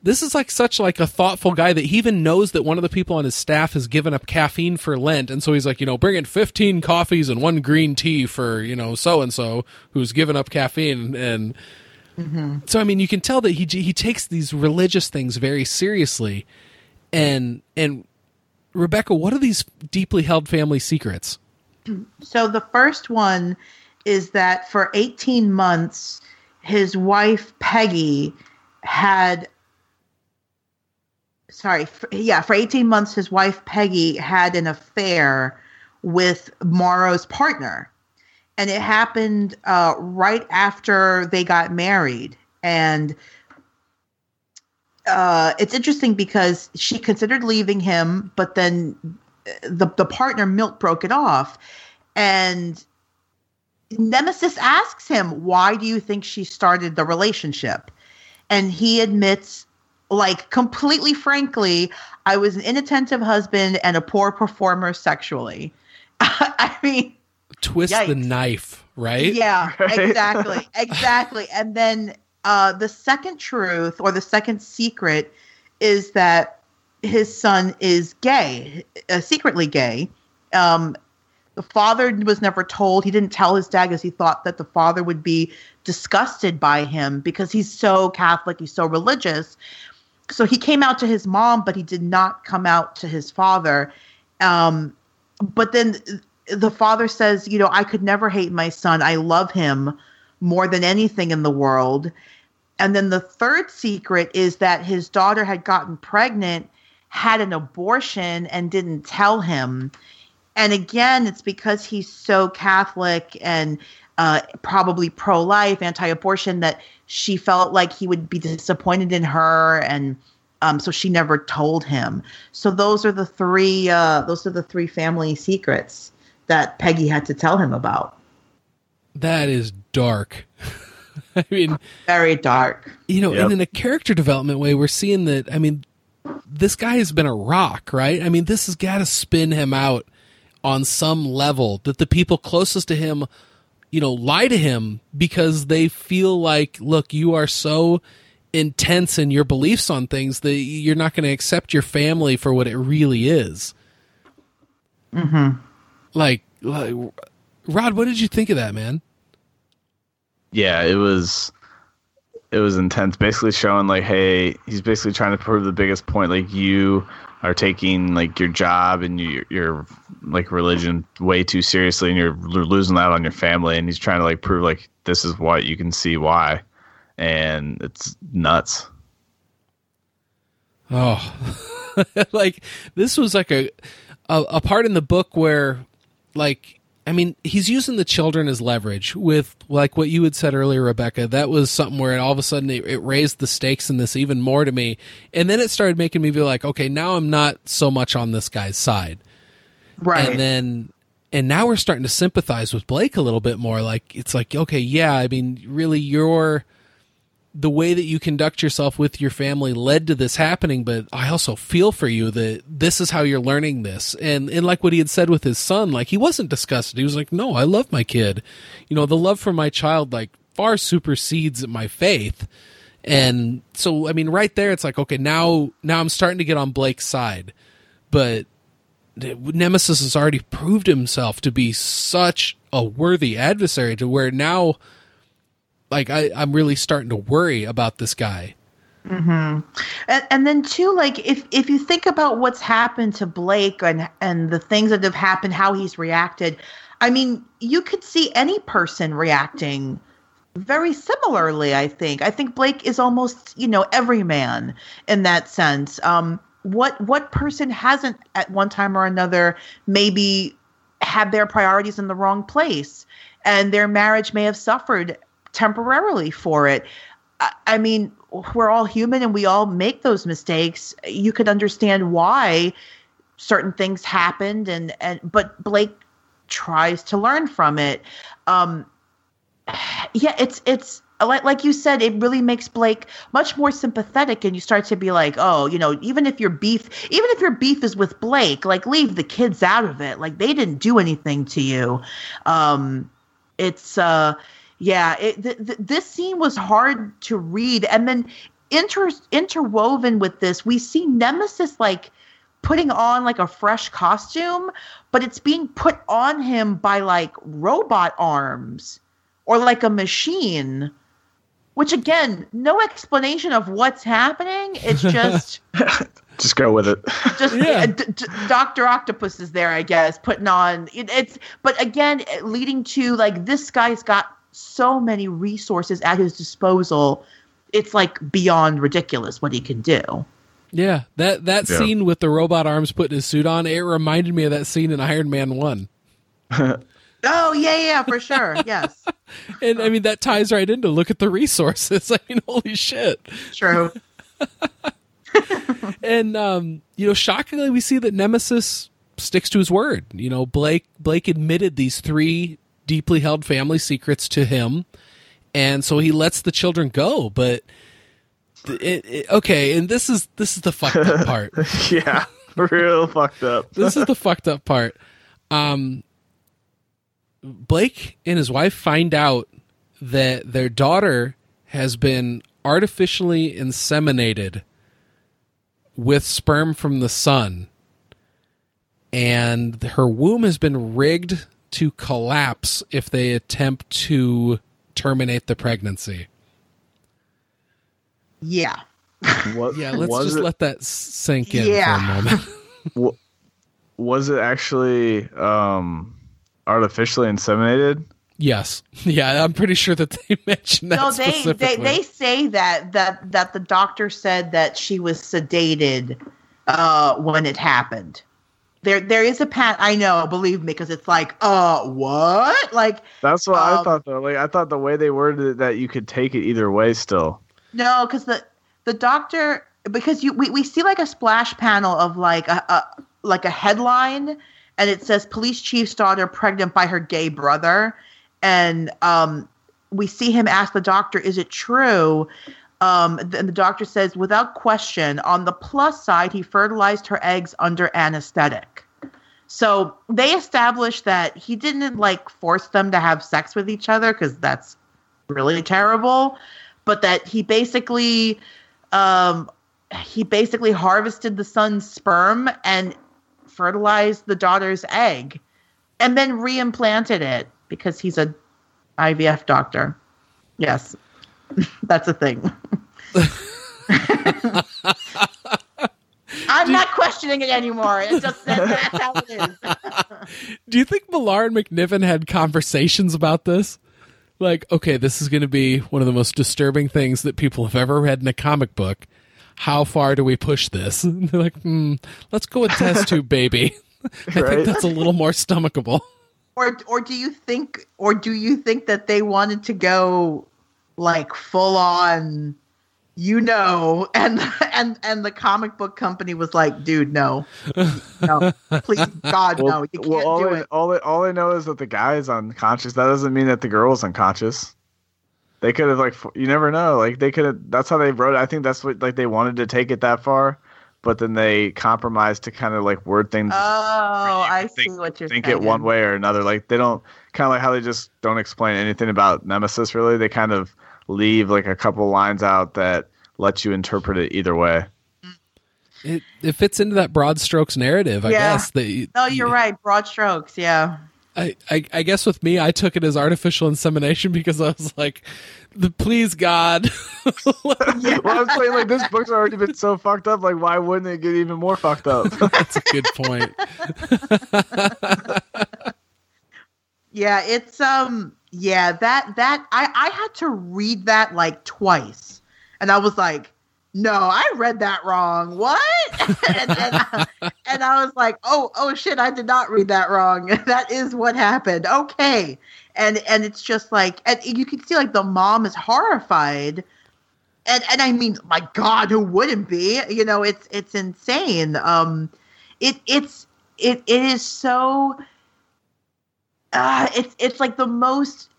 this is like such like a thoughtful guy that he even knows that one of the people on his staff has given up caffeine for Lent, and so he's like, you know, bring in fifteen coffees and one green tea for you know so and so who's given up caffeine and. Mm-hmm. So I mean, you can tell that he he takes these religious things very seriously, and and Rebecca, what are these deeply held family secrets? So the first one is that for 18 months, his wife Peggy had. Sorry, f yeah, for 18 months, his wife Peggy had an affair with Morrow's partner. And it happened uh, right after they got married. And uh, it's interesting because she considered leaving him, but then the, the partner, Milk, broke it off. And Nemesis asks him, Why do you think she started the relationship? And he admits, like, completely frankly, I was an inattentive husband and a poor performer sexually. [laughs] I mean, Twist the knife, right? yeah, [laughs] Right. exactly, exactly. And then uh, the second truth or the second secret is that his son is gay, uh, secretly gay. Um, the father was never told. He didn't tell his dad because he thought that the father would be disgusted by him because he's so Catholic, he's so religious. So he came out to his mom, but he did not come out to his father. Um, but then the father says, you know, I could never hate my son. I love him more than anything in the world. And then the third secret is that his daughter had gotten pregnant, had an abortion, and didn't tell him. And again, it's because he's so Catholic and uh, probably pro life, anti abortion, that she felt like he would be disappointed in her. And um, so she never told him. So those are the three. Uh, those are the three family secrets that Peggy had to tell him about. That is dark. [laughs] I mean, Very dark. you know, Yep. and in a character development way, we're seeing that. I mean, this guy has been a rock, right? I mean, this has got to spin him out on some level that the people closest to him, you know, lie to him because they feel like, look, you are so intense in your beliefs on things that you're not going to accept your family for what it really is. Mm-hmm. Like, like, Rod, what did you think of that, man? Yeah, it was it was intense. Basically showing like, hey, he's basically trying to prove the biggest point. Like you are taking like your job and your your like religion way too seriously, and you're losing out on your family. And he's trying to like prove like this is what you can see why, and it's nuts. Oh, [laughs] like this was like a, a a part in the book where, like, I mean, he's using the children as leverage with like what you had said earlier, Rebecca. That was something where it, all of a sudden it, it raised the stakes in this even more to me, and then it started making me feel like, okay, now I'm not so much on this guy's side, Right. and then. And now we're starting to sympathize with Blake a little bit more. Like it's like, okay, yeah, I mean, really, you're the way that you conduct yourself with your family led to this happening, but I also feel for you that this is how you're learning this. And and like what he had said with his son, like he wasn't disgusted. He was like, "No, I love my kid." You know, the love for my child like far supersedes my faith. And so I mean right there it's like, okay, now now I'm starting to get on Blake's side. But Nemesis has already proved himself to be such a worthy adversary to where now like I, I'm really starting to worry about this guy. and, and then too like if if you think about what's happened to blake and and the things that have happened how he's reacted i mean you could see any person reacting very similarly i think. I think blake is almost you know every man in that sense. Um what what person hasn't at one time or another maybe had their priorities in the wrong place? And their marriage may have suffered temporarily for it I- I mean, we're all human and we all make those mistakes. You could understand why certain things happened, and and but Blake tries to learn from it. Um, yeah, it's it's like like you said, it really makes Blake much more sympathetic, and you start to be like, oh, you know, even if your beef, even if your beef is with Blake, like leave the kids out of it. Like they didn't do anything to you. Um, it's uh yeah it, th- th- this scene was hard to read and then inter- interwoven with this we see nemesis like putting on like a fresh costume but it's being put on him by like robot arms or like a machine which again no explanation of what's happening it's just [laughs] Just go with it. just Yeah. uh, d- d- Doctor Octopus is there, I guess, putting on it, it's. But again, leading to like this guy's got so many resources at his disposal. It's like beyond ridiculous what he can do. Yeah, that that Yeah. scene with the robot arms putting his suit on, it reminded me of that scene in Iron Man One. [laughs] Oh yeah, yeah, for sure. Yes, [laughs] And I mean that ties right into look at the resources. [laughs] I mean, holy shit. true. And um, you know, shockingly we see that Nemesis sticks to his word. You know, Blake Blake admitted these three deeply held family secrets to him, and so he lets the children go, but it, it, okay, and this is this is the fucked up [laughs] part. yeah, real fucked up. [laughs] this is the fucked up part. Um, Blake and his wife find out that their daughter has been artificially inseminated with sperm from the son, and her womb has been rigged to collapse if they attempt to terminate the pregnancy. Yeah, What, [laughs] Yeah, let's just it, let that sink in Yeah. for a moment. [laughs] was it actually um, artificially inseminated? yes, [laughs] yeah, I'm pretty sure that they mentioned that no, they, they they say that that that the doctor said that she was sedated uh, when it happened. There there is a pat. I know, believe me, because it's like, uh, what? Like, That's what I Um, thought though. Like I thought the way they worded it that you could take it either way still. No, because the the doctor because you we, we see like a splash panel of like a, a like a headline and it says police chief's daughter pregnant by her gay brother and um we see him ask the doctor is it true um and the doctor says without question on the plus side he fertilized her eggs under anesthetic so they established that he didn't like force them to have sex with each other because that's really terrible but that he basically um he basically harvested the son's sperm and fertilized the daughter's egg and then reimplanted it because he's a IVF doctor. Yes. [laughs] That's a thing. [laughs] I'm not questioning it anymore. It's just that's how it is. [laughs] Do you think Millar and McNiven had conversations about this? Like, okay, this is going to be one of the most disturbing things that people have ever read in a comic book. How far do we push this? And they're like, hmm, let's go with test tube, baby. I Right. think that's a little more stomachable. or or do you think or do you think that they wanted to go like full on you know [laughs] and and and the comic book company was like dude no no please god no you can't well, all, do I, it all, I, all I know is that the guy is unconscious. That doesn't mean that the girl is unconscious. They could have like you never know. Like they could have. That's how they wrote. it. I think that's what like they wanted to take it that far, but then they compromise to kind of like word things. oh i think- see what you're think saying it one way or another. Like they don't kind of like how they just don't explain anything about Nemesis. Really, they kind of leave like a couple lines out that let you interpret it either way. It, it fits into that broad strokes narrative, I Yeah. guess. That, no you're right broad strokes yeah I, I, I guess with me, I took it as artificial insemination [laughs] because I was like, the please God. [laughs] well, I'm saying like this book's already been so fucked up. Like, why wouldn't it get even more fucked up? [laughs] That's a good point. [laughs] Yeah, it's um yeah, that that I I had to read that like twice. And I was like, "No, I read that wrong. What?" and, and, I, and I was like, "Oh, oh shit, I did not read that wrong. that is what happened." Okay. And and it's just like and you can see like the mom is horrified. And and I mean, my god, who wouldn't be? You know, it's it's insane. Um it it's it it is so uh, it's it's like the most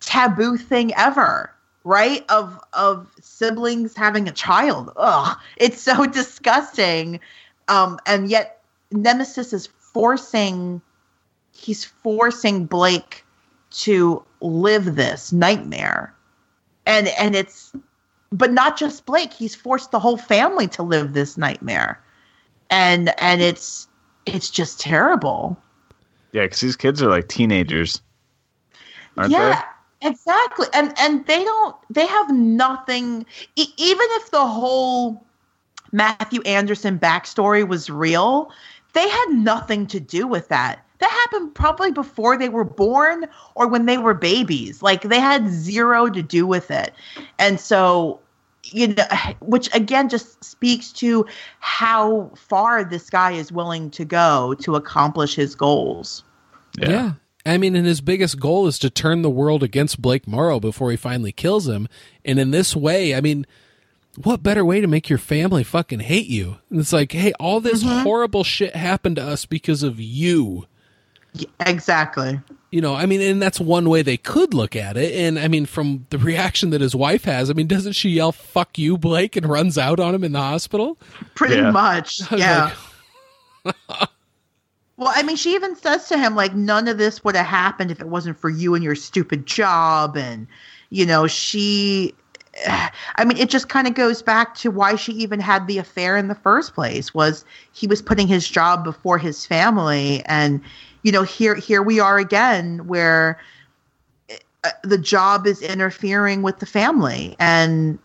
taboo thing ever, right? Of of siblings having a child. Ugh, it's so [laughs] disgusting. Um, and yet Nemesis is forcing he's forcing Blake to live this nightmare. And and it's but not just Blake, he's forced the whole family to live this nightmare. And and it's it's just terrible. yeah, because these kids are like teenagers, aren't yeah exactly and and they don't they have nothing e- even if the whole matthew anderson backstory was real they had nothing to do with that that happened probably before they were born or when they were babies like they had zero to do with it and so you know [sighs] which again just speaks to how far this guy is willing to go to accomplish his goals they? Yeah. I mean, and his biggest goal is to turn the world against Blake Morrow before he finally kills him. And in this way, I mean, what better way to make your family fucking hate you? And it's like, hey, all this mm-hmm. horrible shit happened to us because of you. Y- exactly You know, I mean, and that's one way they could look at it. And I mean, from the reaction that his wife has, I mean, doesn't she yell, fuck you, Blake, and runs out on him in the hospital? pretty Yeah. much [laughs] yeah like, Well, I mean, she even says to him, like, none of this would have happened if it wasn't for you and your stupid job. And, you know, she, [sighs] I mean, it just kind of goes back to why she even had the affair in the first place was he was putting his job before his family. And, you know, here, here we are again where uh, the job is interfering with the family. And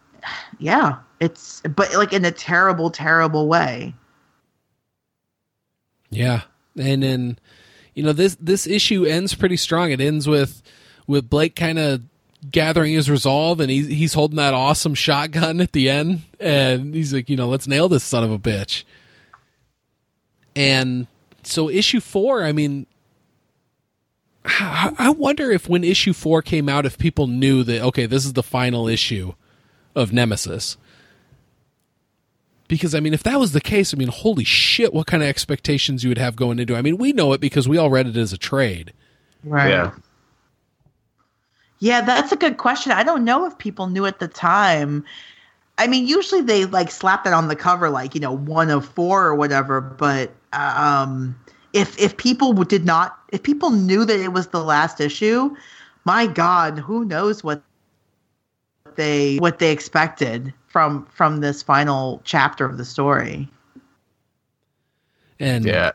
yeah, it's, but like in a terrible, terrible way. Yeah. And then, you know, this this issue ends pretty strong. It ends with with Blake kind of gathering his resolve and he's he's holding that awesome shotgun at the end and he's like, you know, let's nail this son of a bitch. And so issue 4, I mean I I wonder if when issue 4 came out if people knew that okay, this is the final issue of Nemesis. Because I mean, if that was the case, I mean, holy shit, what kind of expectations you would have going into? it. I mean, we know it because we all read it as a trade. Right. Yeah. Yeah, that's a good question. I don't know if people knew at the time. I mean, usually they like slap that on the cover, like you know, one of four or whatever. But um, if if people did not, if people knew that it was the last issue, my God, who knows what they what they expected from from this final chapter of the story. And Yeah.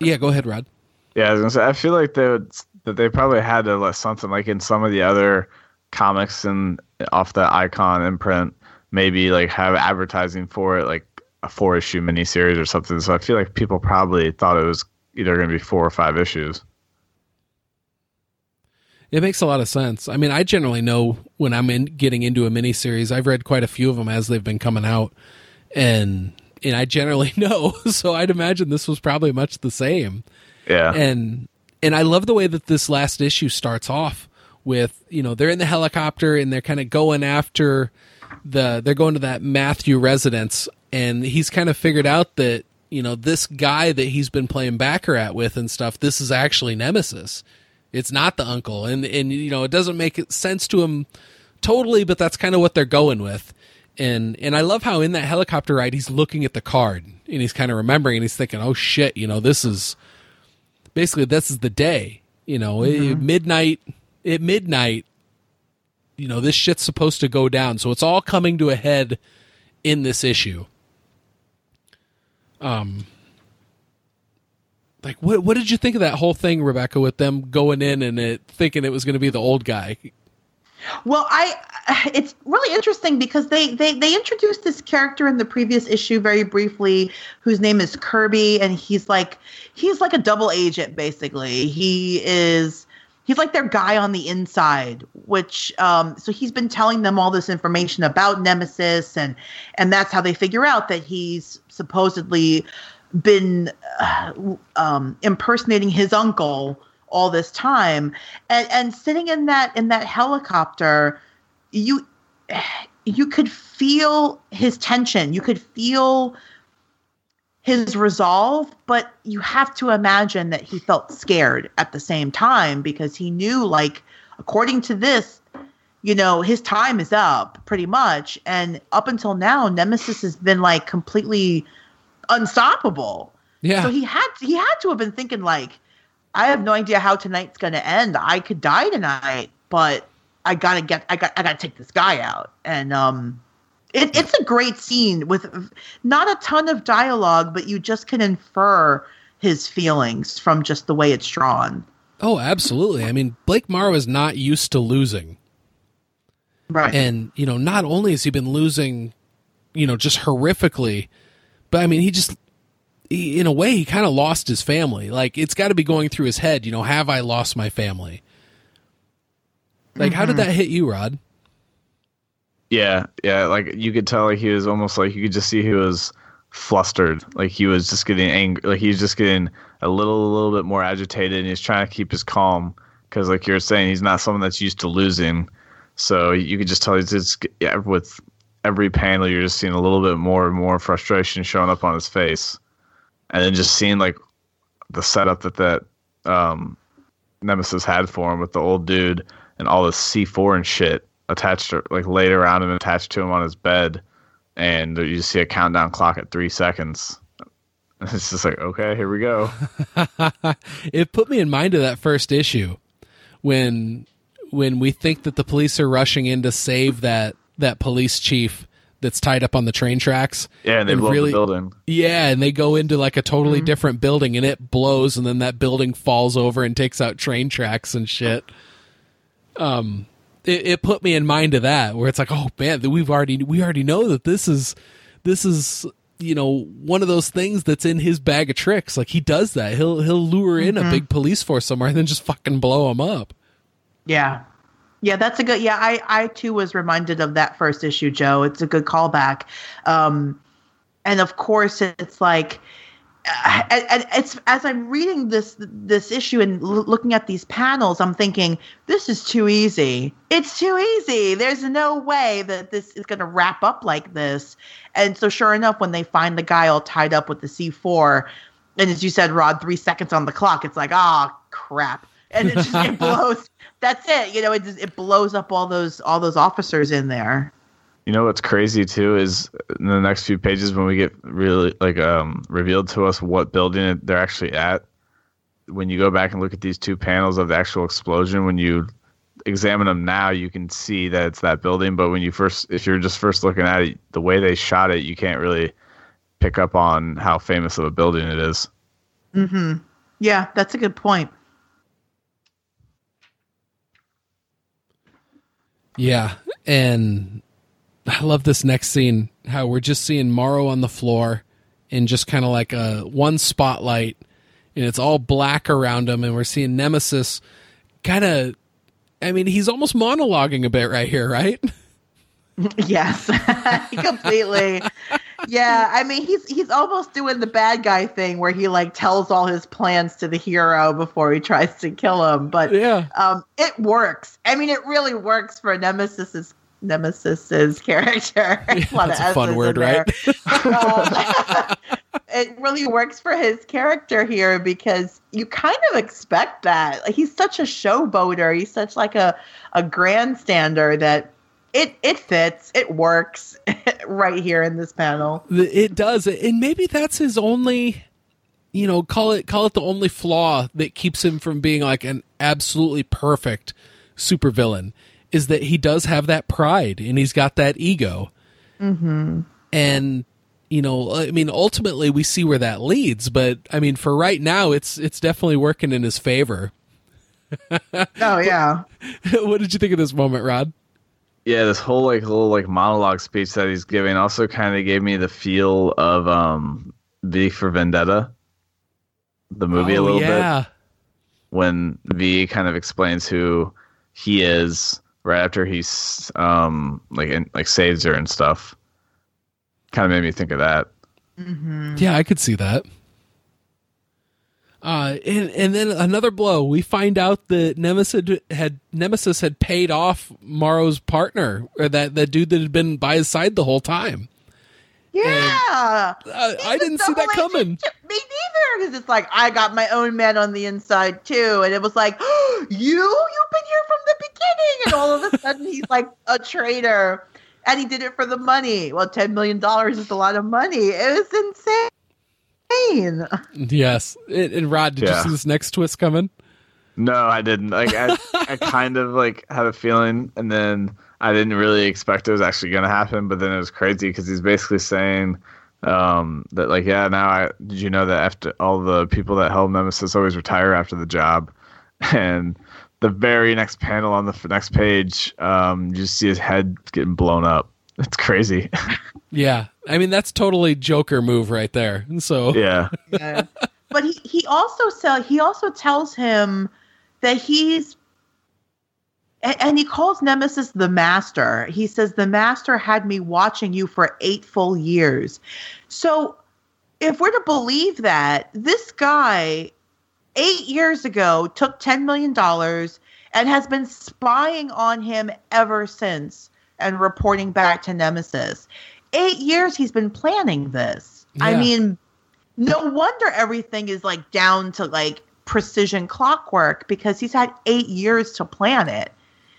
yeah, go ahead, Rod. Yeah, I was gonna say. I feel like they would, that they probably had to let something like in some of the other comics and off the icon imprint, maybe like have advertising for it, like a four issue miniseries or something. So I feel like people probably thought it was either going to be four or five issues. It makes a lot of sense. I mean, I generally know when I'm in getting into a miniseries. I've read quite a few of them as they've been coming out, and and I generally [laughs] know. So I'd imagine this was probably much the same. Yeah. And and I love the way that this last issue starts off with you know they're in the helicopter and they're kind of going after the they're going to that Matthew residence and he's kind of figured out that you know this guy that he's been playing baccarat with and stuff this is actually nemesis. It's not the uncle. And and you know it doesn't make sense to him totally but that's kind of what they're going with. And and I love how in that helicopter ride he's looking at the card and he's kind of remembering and he's thinking oh shit you know this is basically this is the day. You know mm-hmm. midnight at midnight you know this shit's supposed to go down. So it's all coming to a head in this issue um like what what did you think of that whole thing rebecca with them going in and it thinking it was going to be the old guy? Well i it's really interesting because they, they they introduced this character in the previous issue very briefly whose name is kirby and he's like he's like a double agent basically. He is he's like their guy on the inside which um, so he's been telling them all this information about nemesis and and that's how they figure out that he's supposedly been uh, um, impersonating his uncle all this time. And and sitting in that in that helicopter you you could feel his tension. You could feel his resolve, but you have to imagine that he felt scared at the same time because he knew, like, according to this, you know, his time is up pretty much. And up until now, Nemesis has been like completely unstoppable. Yeah. So he had he had to have been thinking like, I have no idea how tonight's gonna end. I could die tonight, but I gotta get I got I gotta take this guy out. And um it, it's a great scene with not a ton of dialogue, but you just can infer his feelings from just the way it's drawn. Oh, absolutely. I mean, Blake Morrow is not used to losing. Right. And, you know, not only has he been losing, you know, just horrifically, but I mean, he just, he, in a way, he kind of lost his family. Like, it's got to be going through his head, you know, have I lost my family? Like, mm-hmm. how did mm-hmm. that hit you, Rod? Yeah, yeah, like you could tell like he was almost like you could just see he was flustered. Like he was just getting angry. Like he was just getting a little, a little bit more agitated, and he's trying to keep his calm because, like you're saying, he's not someone that's used to losing. So you could just tell he's just yeah, with every panel, you're just seeing a little bit more and more frustration showing up on his face, and then just seeing like the setup that that um, Nemesis had for him with the old dude and all this C4 and shit attached to, like laid around him and attached to him on his bed, and you see a countdown clock at three seconds. [laughs] It's just like, okay, here we go. [laughs] it put me in mind of that first issue when when we think that the police are rushing in to save that that police chief that's tied up on the train tracks. Yeah, and they and blow really, the building. Yeah, and they go into like a totally mm-hmm. different building and it blows and then that building falls over and takes out train tracks and shit. Um it, it put me in mind of that where it's like, oh man, we've already we already know that this is this is you know one of those things that's in his bag of tricks. Like he does that. He'll he'll lure in mm-hmm. a big police force somewhere and then just fucking blow them up. Yeah. Yeah, that's a good. Yeah, I I too was reminded of that first issue, Joe. It's a good callback. Um, and of course, it's like and, it's as I'm reading this this issue and l- looking at these panels, I'm thinking this is too easy. It's too easy. There's no way that this is going to wrap up like this. And so, sure enough, when they find the guy all tied up with the C4, and as you said, Rod, three seconds on the clock, it's like, oh crap, and it just it [laughs] blows. That's it. You know, it it blows up all those all those officers in there. You know what's crazy too is in the next few pages when we get really like um revealed to us what building they're actually at. When you go back and look at these two panels of the actual explosion, when you examine them now, you can see that it's that building. But when you first, if you're just first looking at it, the way they shot it, you can't really pick up on how famous of a building it is. Hmm. Yeah, that's a good point. Yeah, and I love this next scene how we're just seeing Morrow on the floor in just kind of like a one spotlight, and it's all black around him, and we're seeing Nemesis kind of. I mean, he's almost monologuing a bit right here, right? [laughs] yes, [laughs] completely. Yeah, I mean, he's he's almost doing the bad guy thing where he like tells all his plans to the hero before he tries to kill him. But Yeah. um, it works. I mean, it really works for Nemesis's Nemesis's character. [laughs] a That's a fun word, right? Um, [laughs] it really works for his character here because you kind of expect that. He's such a showboater. He's such like a a grandstander that it it fits. It works [laughs] right here in this panel. It does, and maybe that's his only, you know, call it call it the only flaw that keeps him from being like an absolutely perfect supervillain is that he does have that pride and he's got that ego, mm-hmm. and you know, I mean, ultimately we see where that leads, but I mean, for right now, it's it's definitely working in his favor. [laughs] Oh yeah. [laughs] what did you think of this moment, Rod? Yeah, this whole like little like monologue speech that he's giving also kind of gave me the feel of um V for Vendetta, the movie a Oh, little bit. yeah. when V kind of explains who he is right after he's um like in, like saves her and stuff. Kind of made me think of that. Yeah, I could see that. Uh, and and then another blow. We find out that Nemesis had Nemesis had paid off Morrow's partner, or that that dude that had been by his side the whole time. Yeah. Uh, I didn't see that coming. Me neither, because it's like I got my own man on the inside too, and it was like, [gasps] you, you've been here from the beginning, and all of a sudden he's like a traitor, and he did it for the money. Well, ten million dollars is a lot of money. It was insane. Yes. And, and Rod, did you see this next twist coming? No, I didn't. Like I, I kind of like had a feeling, and then I didn't really expect it was actually going to happen. But then it was crazy because he's basically saying um, that, like, yeah, now I did you know that after all the people that held Nemesis always retire after the job, [laughs] and the very next panel on the f- next page, um, you just see his head getting blown up. It's crazy. Yeah. I mean, that's totally Joker move right there. And So [laughs] yeah, Yeah. but he, he also sell he also tells him that he's and, and he calls Nemesis the master. He says the master had me watching you for eight full years. So if we're to believe that, this guy eight years ago took ten million dollars and has been spying on him ever since and reporting back to Nemesis. Eight years he's been planning this. I mean, no wonder everything is like down to like precision clockwork because he's had eight years to plan it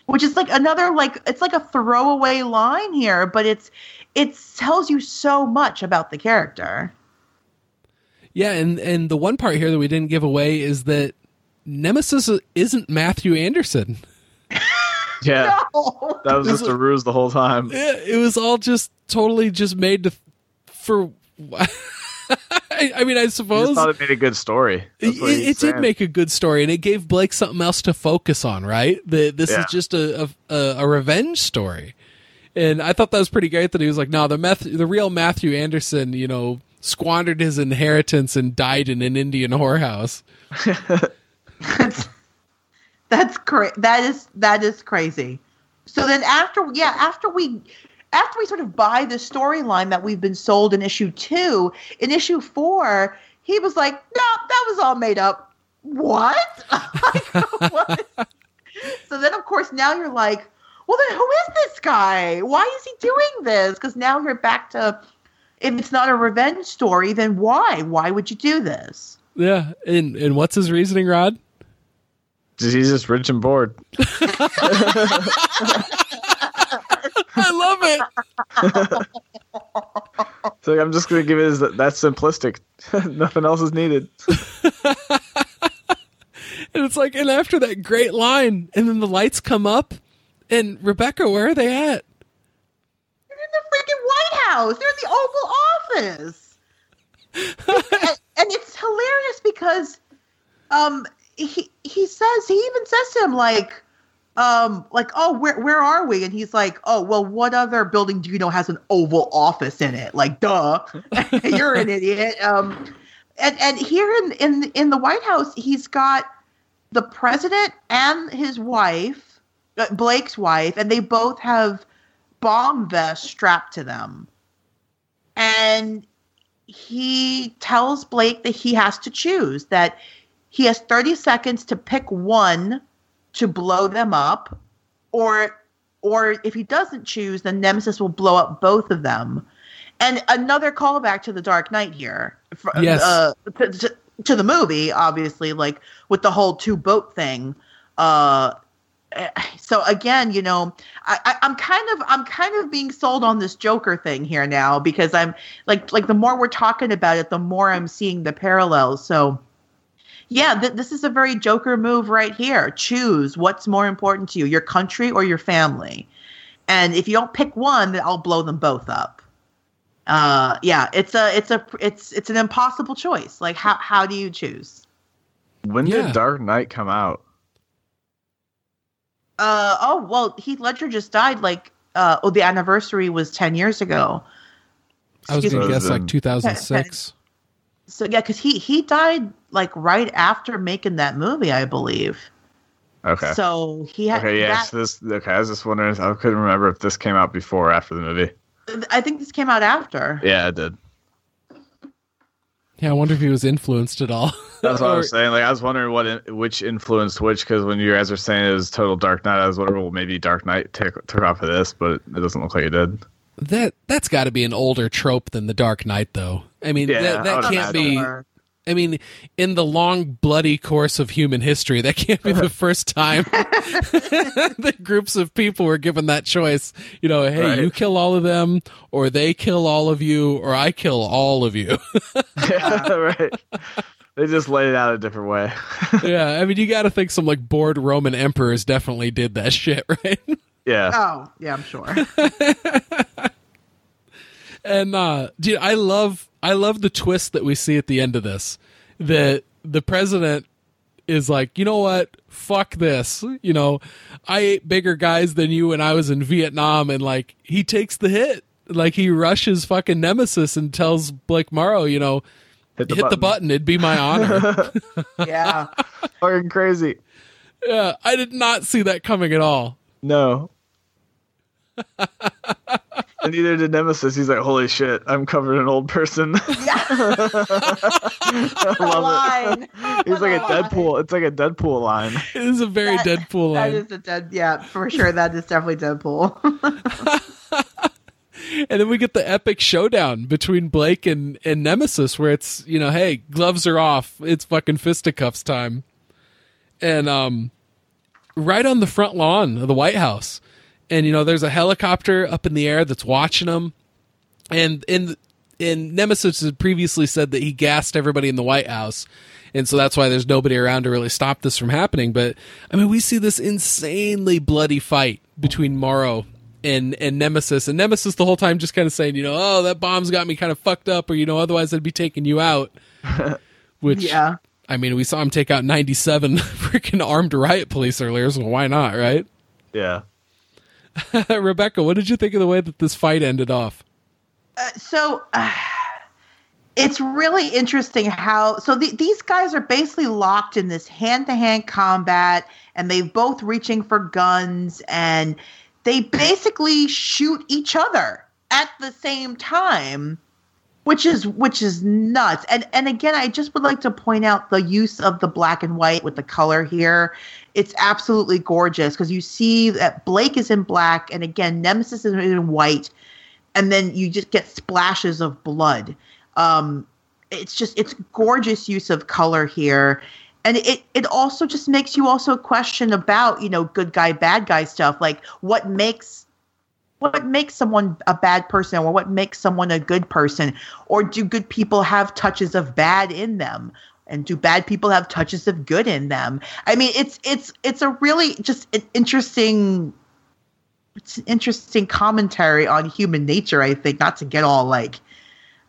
which is like another like it's like a throwaway line here but it's it tells you so much about the character yeah, and and the one part here that we didn't give away is that Nemesis isn't Matthew Anderson. [laughs] [laughs] yeah. no. That was just a ruse the whole time. Yeah, it was all just totally just made to for. I, I mean, I I just suppose thought it made a good story. It, it did make a good story, and it gave Blake something else to focus on. Right, the, this is just a, a a revenge story, and I thought that was pretty great. That he was like, "No, the meth, the real Matthew Anderson, you know, squandered his inheritance and died in an Indian whorehouse." that's [laughs] [laughs] that's cra- that is that is crazy. So then after yeah after we after we sort of buy the storyline that we've been sold in issue two in issue four he was like no that was all made up. What, [laughs] Like, what? [laughs] so then of course now you're like well then who is this guy? Why is he doing this? Because now you're back to if it's not a revenge story then why? Why would you do this? Yeah, and and what's his reasoning, Rod? He's just rich and bored. [laughs] I love it. So I'm just gonna give it as that, that's simplistic. [laughs] Nothing else is needed. [laughs] And it's like, and after that great line, and then the lights come up, and Rebecca, where are they at? They're in the freaking White House. They're in the Oval Office. and, and it's hilarious because um he he says he even says to him like um, like, oh, where where are we? And he's like, oh, well, what other building do you know has an Oval Office in it? Like, duh, [laughs] you're an idiot. Um, and and here in in in the White House, he's got the president and his wife, uh, Blake's wife, and they both have bomb vests strapped to them. And he tells Blake that he has to choose that he has 30 seconds to pick one to blow them up or or if he doesn't choose then nemesis will blow up both of them and another callback to the dark knight here yes. Uh, to, to, to, the movie obviously like with the whole two boat thing uh so again you know I, I i'm kind of i'm kind of being sold on this joker thing here now because i'm like like the more we're talking about it the more i'm seeing the parallels so yeah, th- this is a very Joker move right here. Choose what's more important to you, your country or your family. And if you don't pick one, then I'll blow them both up. Uh, yeah, it's a it's a it's it's an impossible choice. Like how how do you choose? When Yeah. did Dark Knight come out? Uh oh, well, Heath Ledger just died like uh oh the anniversary was 10 years ago. I was going to me. guess like 2006. So yeah, cuz he he died like right after making that movie, I believe. Okay. So he had okay, yeah. that- So this okay, I was just wondering. I couldn't remember if this came out before or after the movie. I think this came out after. Yeah, it did. Yeah, I wonder if he was influenced at all. [laughs] That's what I Or- was saying. Like I was wondering what in, which influenced which because when you guys were saying it was total Dark Knight, I was wondering well maybe Dark Knight took took off of this, but it doesn't look like it did. That that's got to be an older trope than the Dark Knight, though. I mean, Yeah, that, that would can't be. I mean, in the long bloody course of human history, that can't be the [laughs] first time [laughs] that groups of people were given that choice. You know, hey, Right. you kill all of them, or they kill all of you, or I kill all of you. [laughs] yeah, right. They just laid it out a different way. yeah, I mean, you got to think some like bored Roman emperors definitely did that shit, right? Yeah. Oh, yeah, I'm sure. [laughs] And uh dude, I love I love the twist that we see at the end of this. That the president is like, you know what? Fuck this. You know, I ate bigger guys than you when I was in Vietnam and like he takes the hit. Like he rushes fucking Nemesis and tells Blake Morrow, you know, hit the button. It'd be my honor. [laughs] Yeah. Fucking crazy. yeah, I did not see that coming at all. No. [laughs] and neither did Nemesis. He's like, holy shit, I'm covered in old person. [laughs] I love line. it. He's like a Deadpool. It's like a Deadpool line. [laughs] It is a very That- Deadpool That line. is a dead. Yeah, for sure. That is definitely Deadpool. And then we get the epic showdown between Blake and, and Nemesis where it's, you know, hey, gloves are off. It's fucking fisticuffs time. And um right on the front lawn of the White House. And you know, there's a helicopter up in the air that's watching them. And in and Nemesis had previously said that he gassed everybody in the White House. And so that's why there's nobody around to really stop this from happening. But I mean, we see this insanely bloody fight between Morrow and and Nemesis, and Nemesis the whole time just kind of saying, you know, oh, that bomb's got me kind of fucked up, or you know, otherwise I'd be taking you out. [laughs] Which, yeah. I mean, we saw him take out 97 [laughs] freaking armed riot police earlier, so why not, right? Yeah. [laughs] Rebecca, what did you think of the way that this fight ended off? Uh, so uh, [sighs] it's really interesting how so the, these guys are basically locked in this hand-to-hand combat and they've both reaching for guns and they basically shoot each other at the same time which is which is nuts. And and again i just would like to point out the use of the black and white with the color here. It's absolutely gorgeous because you see that blake is in black and again nemesis is in white. And then you just get splashes of blood. Um, it's just it's gorgeous use of color here, and it it also just makes you also question about you know good guy bad guy stuff. Like what makes what makes someone a bad person or what makes someone a good person? Or do good people have touches of bad in them? And do bad people have touches of good in them? I mean it's it's it's a really just an interesting it's an interesting commentary on human nature i think not to get all like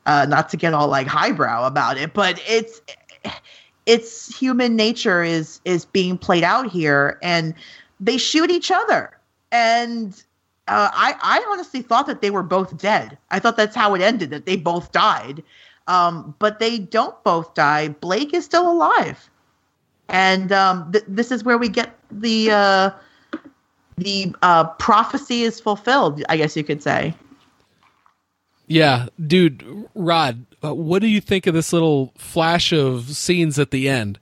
uh not to get all like highbrow about it but it's it's human nature is is being played out here and they shoot each other, and uh, I I honestly thought that they were both dead. I thought that's how it ended, that they both died. Um, but they don't both die. Blake is still alive, and um, th- this is where we get the uh, the uh, prophecy is fulfilled. I guess you could say. Yeah, dude, Rod, uh, what do you think of this little flash of scenes at the end,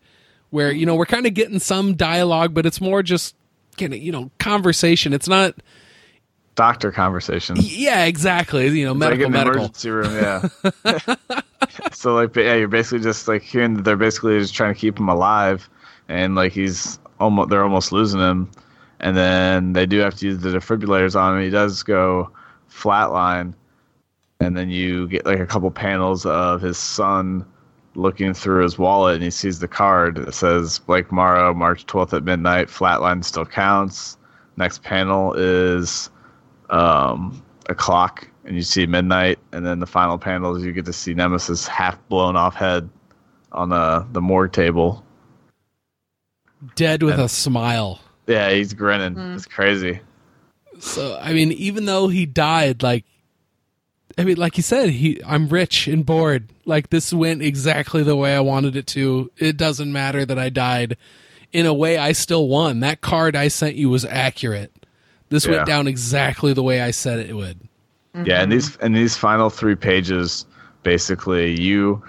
where you know we're kind of getting some dialogue, but it's more just kind of you know conversation. It's not. Doctor conversation. Yeah, exactly. You know, medical, like medical. emergency room. Yeah. [laughs] [laughs] so like, yeah, you're basically just like hearing that they're basically just trying to keep him alive, and like he's almost they're almost losing him, and then they do have to use the defibrillators on him. He does go flatline, and then you get like a couple panels of his son looking through his wallet, and he sees the card that says Blake Morrow, March 12th at midnight. Flatline still counts. Next panel is um, a clock and you see midnight and then the final panels you get to see nemesis half blown off head on the the morgue table Dead with And- a smile. yeah he's grinning it's crazy So I mean, even though he died, like, I mean, like you said, he I'm rich and bored. Like this went exactly the way I wanted it to. It doesn't matter that I died. In a way, I still won. That card I sent you was accurate. This Yeah. went down exactly the way I said it would. yeah and these and these final three pages basically you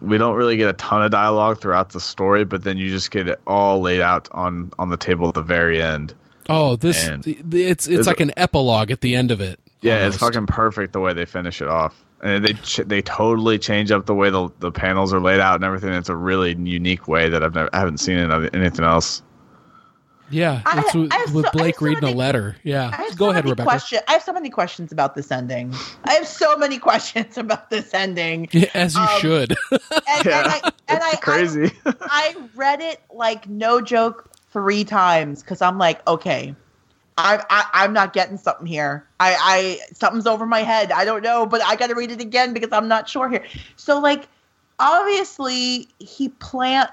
we don't really get a ton of dialogue throughout the story but then you just get it all laid out on on the table at the very end Oh, this And- it's it's Is like an epilogue at the end of it. Yeah, it's fucking perfect the way they finish it off, and they they totally change up the way the the panels are laid out and everything. It's a really unique way that I've never I haven't seen in anything else. Yeah, I- it's with, I have with so- I Blake have so reading many- a letter. Yeah, I go so ahead, Rebecca. Question, I have so many questions about this ending. I have so many [laughs] questions about this ending. Yeah, As you Um, should. And, [laughs] Yeah, and I, and I, crazy. I, [laughs] I read it like no joke three times because I'm like, okay, I, I I'm not getting something here. I I something's over my head. I don't know, but I got to read it again because I'm not sure here. So like, obviously he planned.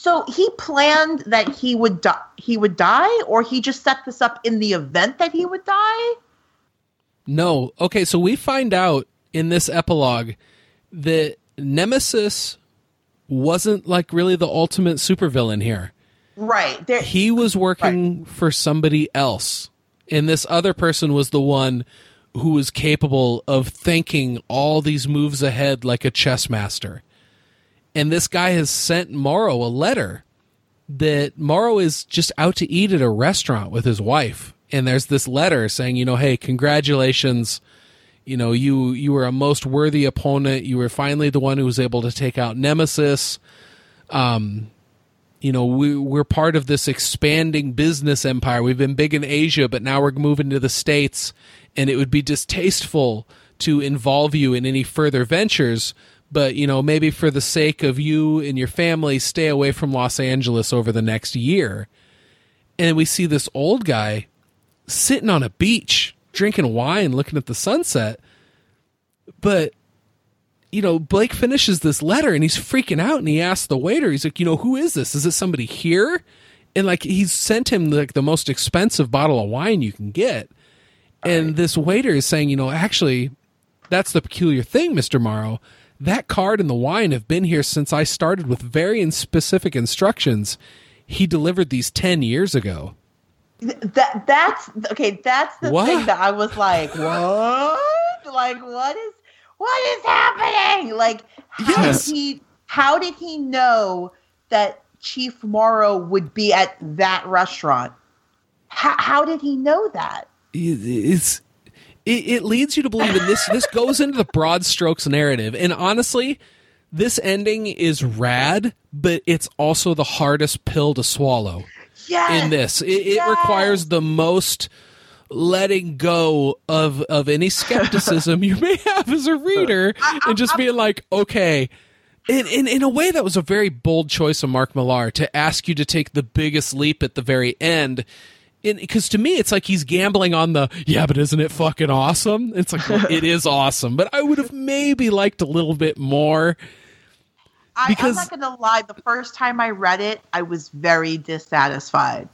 So he planned that he would die. He would die, or he just set this up in the event that he would die. No. Okay, so we find out in this epilogue that Nemesis wasn't like really the ultimate supervillain here. Right. There, He was working for somebody else. And this other person was the one who was capable of thinking all these moves ahead like a chess master. And this guy has sent Morrow a letter that Morrow is just out to eat at a restaurant with his wife. And there's this letter saying, you know, hey, congratulations. You know, you you were a most worthy opponent. You were finally the one who was able to take out Nemesis. Um, you know, we we're part of this expanding business empire. We've been big in Asia, but now we're moving to the states, and it would be distasteful to involve you in any further ventures. But you know, maybe for the sake of you and your family, stay away from Los Angeles over the next year. And we see this old guy sitting on a beach, drinking wine, looking at the sunset. But you know, Blake finishes this letter and he's freaking out and he asks the waiter, he's like, you know, who is this? Is it somebody here? And like he's sent him like the most expensive bottle of wine you can get. And this waiter is saying, you know, actually, that's the peculiar thing, Mr. Morrow. That card and the wine have been here since I started with very specific instructions. He delivered these 10 years ago. that that's okay that's the What? thing that i was like [laughs] what like what is what is happening like how Yes. did he how did he know that chief morrow would be at that restaurant how, how did he know that it's it, it leads you to believe and this this goes into the broad strokes narrative and honestly this ending is rad but it's also the hardest pill to swallow yes. in this. It, it yes. requires the most letting go of of any skepticism you may have as a reader [laughs] and just being like okay. In, in in a way that was a very bold choice of Mark Millar to ask you to take the biggest leap at the very end because to me it's like he's gambling on the yeah but isn't it fucking awesome it's like well, it is awesome but i would have maybe liked a little bit more I, i'm not gonna lie the first time i read it i was very dissatisfied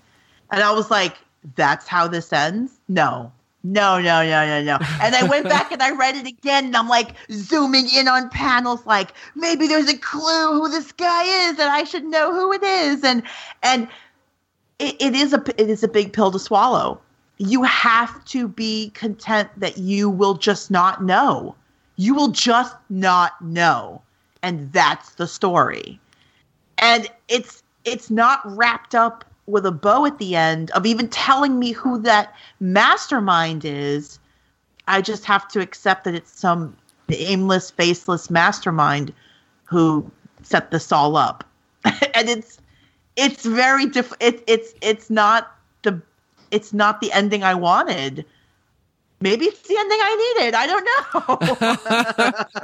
And I was like, that's how this ends? No. No, no, no, no, no. And I went back and I read it again and I'm like zooming in on panels like maybe there's a clue who this guy is and I should know who it is. And and it, it is a it is a big pill to swallow. You have to be content that you will just not know. You will just not know. And that's the story. And it's it's not wrapped up with a bow at the end of even telling me who that mastermind is. I just have to accept that it's some aimless, faceless mastermind who set this all up. [laughs] and it's it's very diff it, it's it's not the it's not the ending I wanted. Maybe it's the ending I needed. I don't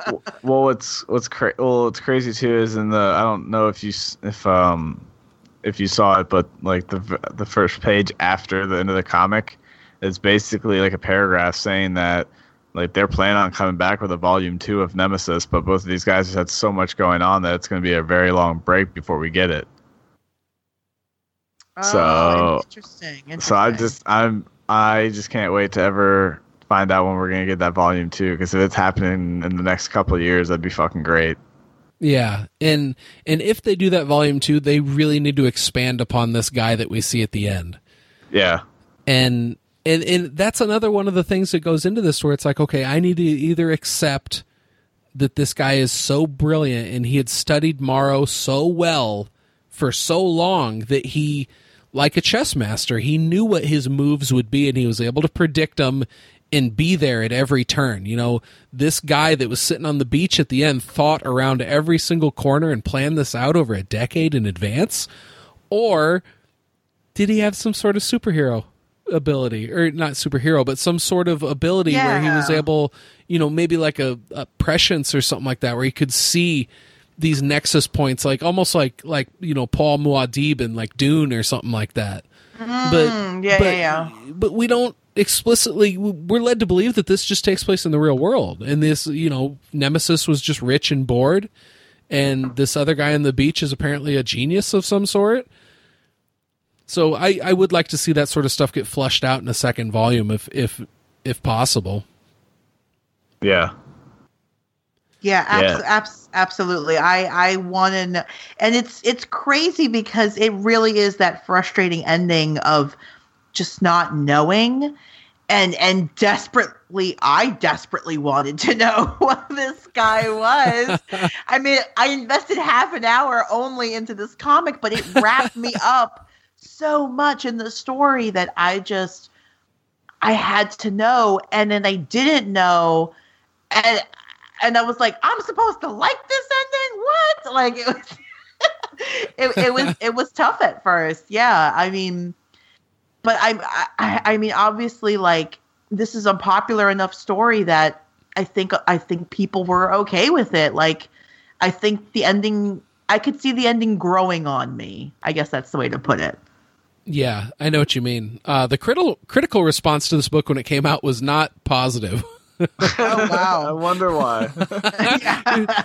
know. [laughs] well, what's what's cra- well, what's crazy too is in the I don't know if you if um if you saw it, but like the the first page after the end of the comic is basically like a paragraph saying that like they're planning on coming back with a volume two of Nemesis, but both of these guys had so much going on that it's going to be a very long break before we get it. Oh, So- interesting, So I just I'm I just can't wait to ever find out when we're going to get that volume two because if it's happening in the next couple of years, that'd be fucking great. Yeah, and and if they do that volume two, they really need to expand upon this guy that we see at the end. Yeah, and and and that's another one of the things that goes into this where it's like okay i need to either accept that this guy is so brilliant and he had studied morrow so well for so long that he like a chess master. He knew what his moves would be and he was able to predict them and be there at every turn. You know this guy that was sitting on the beach at the end thought around every single corner and planned this out over a decade in advance? Or did he have some sort of superhero ability? Or not superhero but some sort of ability where he was able you know maybe like a, a prescience or something like that where he could see these nexus points like almost like like you know paul muad'Dib and like dune or something like that but Mm, yeah, but, yeah, yeah. but we don't explicitly we're led to believe that this just takes place in the real world and this you know nemesis was just rich and bored and this other guy on the beach is apparently a genius of some sort so I, I would like to see that sort of stuff get flushed out in a second volume if if if possible. yeah, Yeah, abs- Yeah. abs- absolutely. I I want to know, and it's it's crazy because it really is that frustrating ending of just not knowing, and and desperately, I desperately wanted to [laughs] know what this guy was. I mean, I invested half an hour only into this comic, but it wrapped me [laughs] up so much in the story that I just I had to know, and then I didn't know, and and I was like, I'm supposed to like this ending? What? Like it was [laughs] it, it was [laughs] it was tough at first. Yeah. I mean but I, I I mean obviously like this is a popular enough story that I think I think people were okay with it. Like I think the ending I could see the ending growing on me. I guess that's the way to put it. Yeah, I know what you mean. Uh, the critical critical response to this book when it came out was not positive. [laughs] Oh [laughs] I wonder why. [laughs]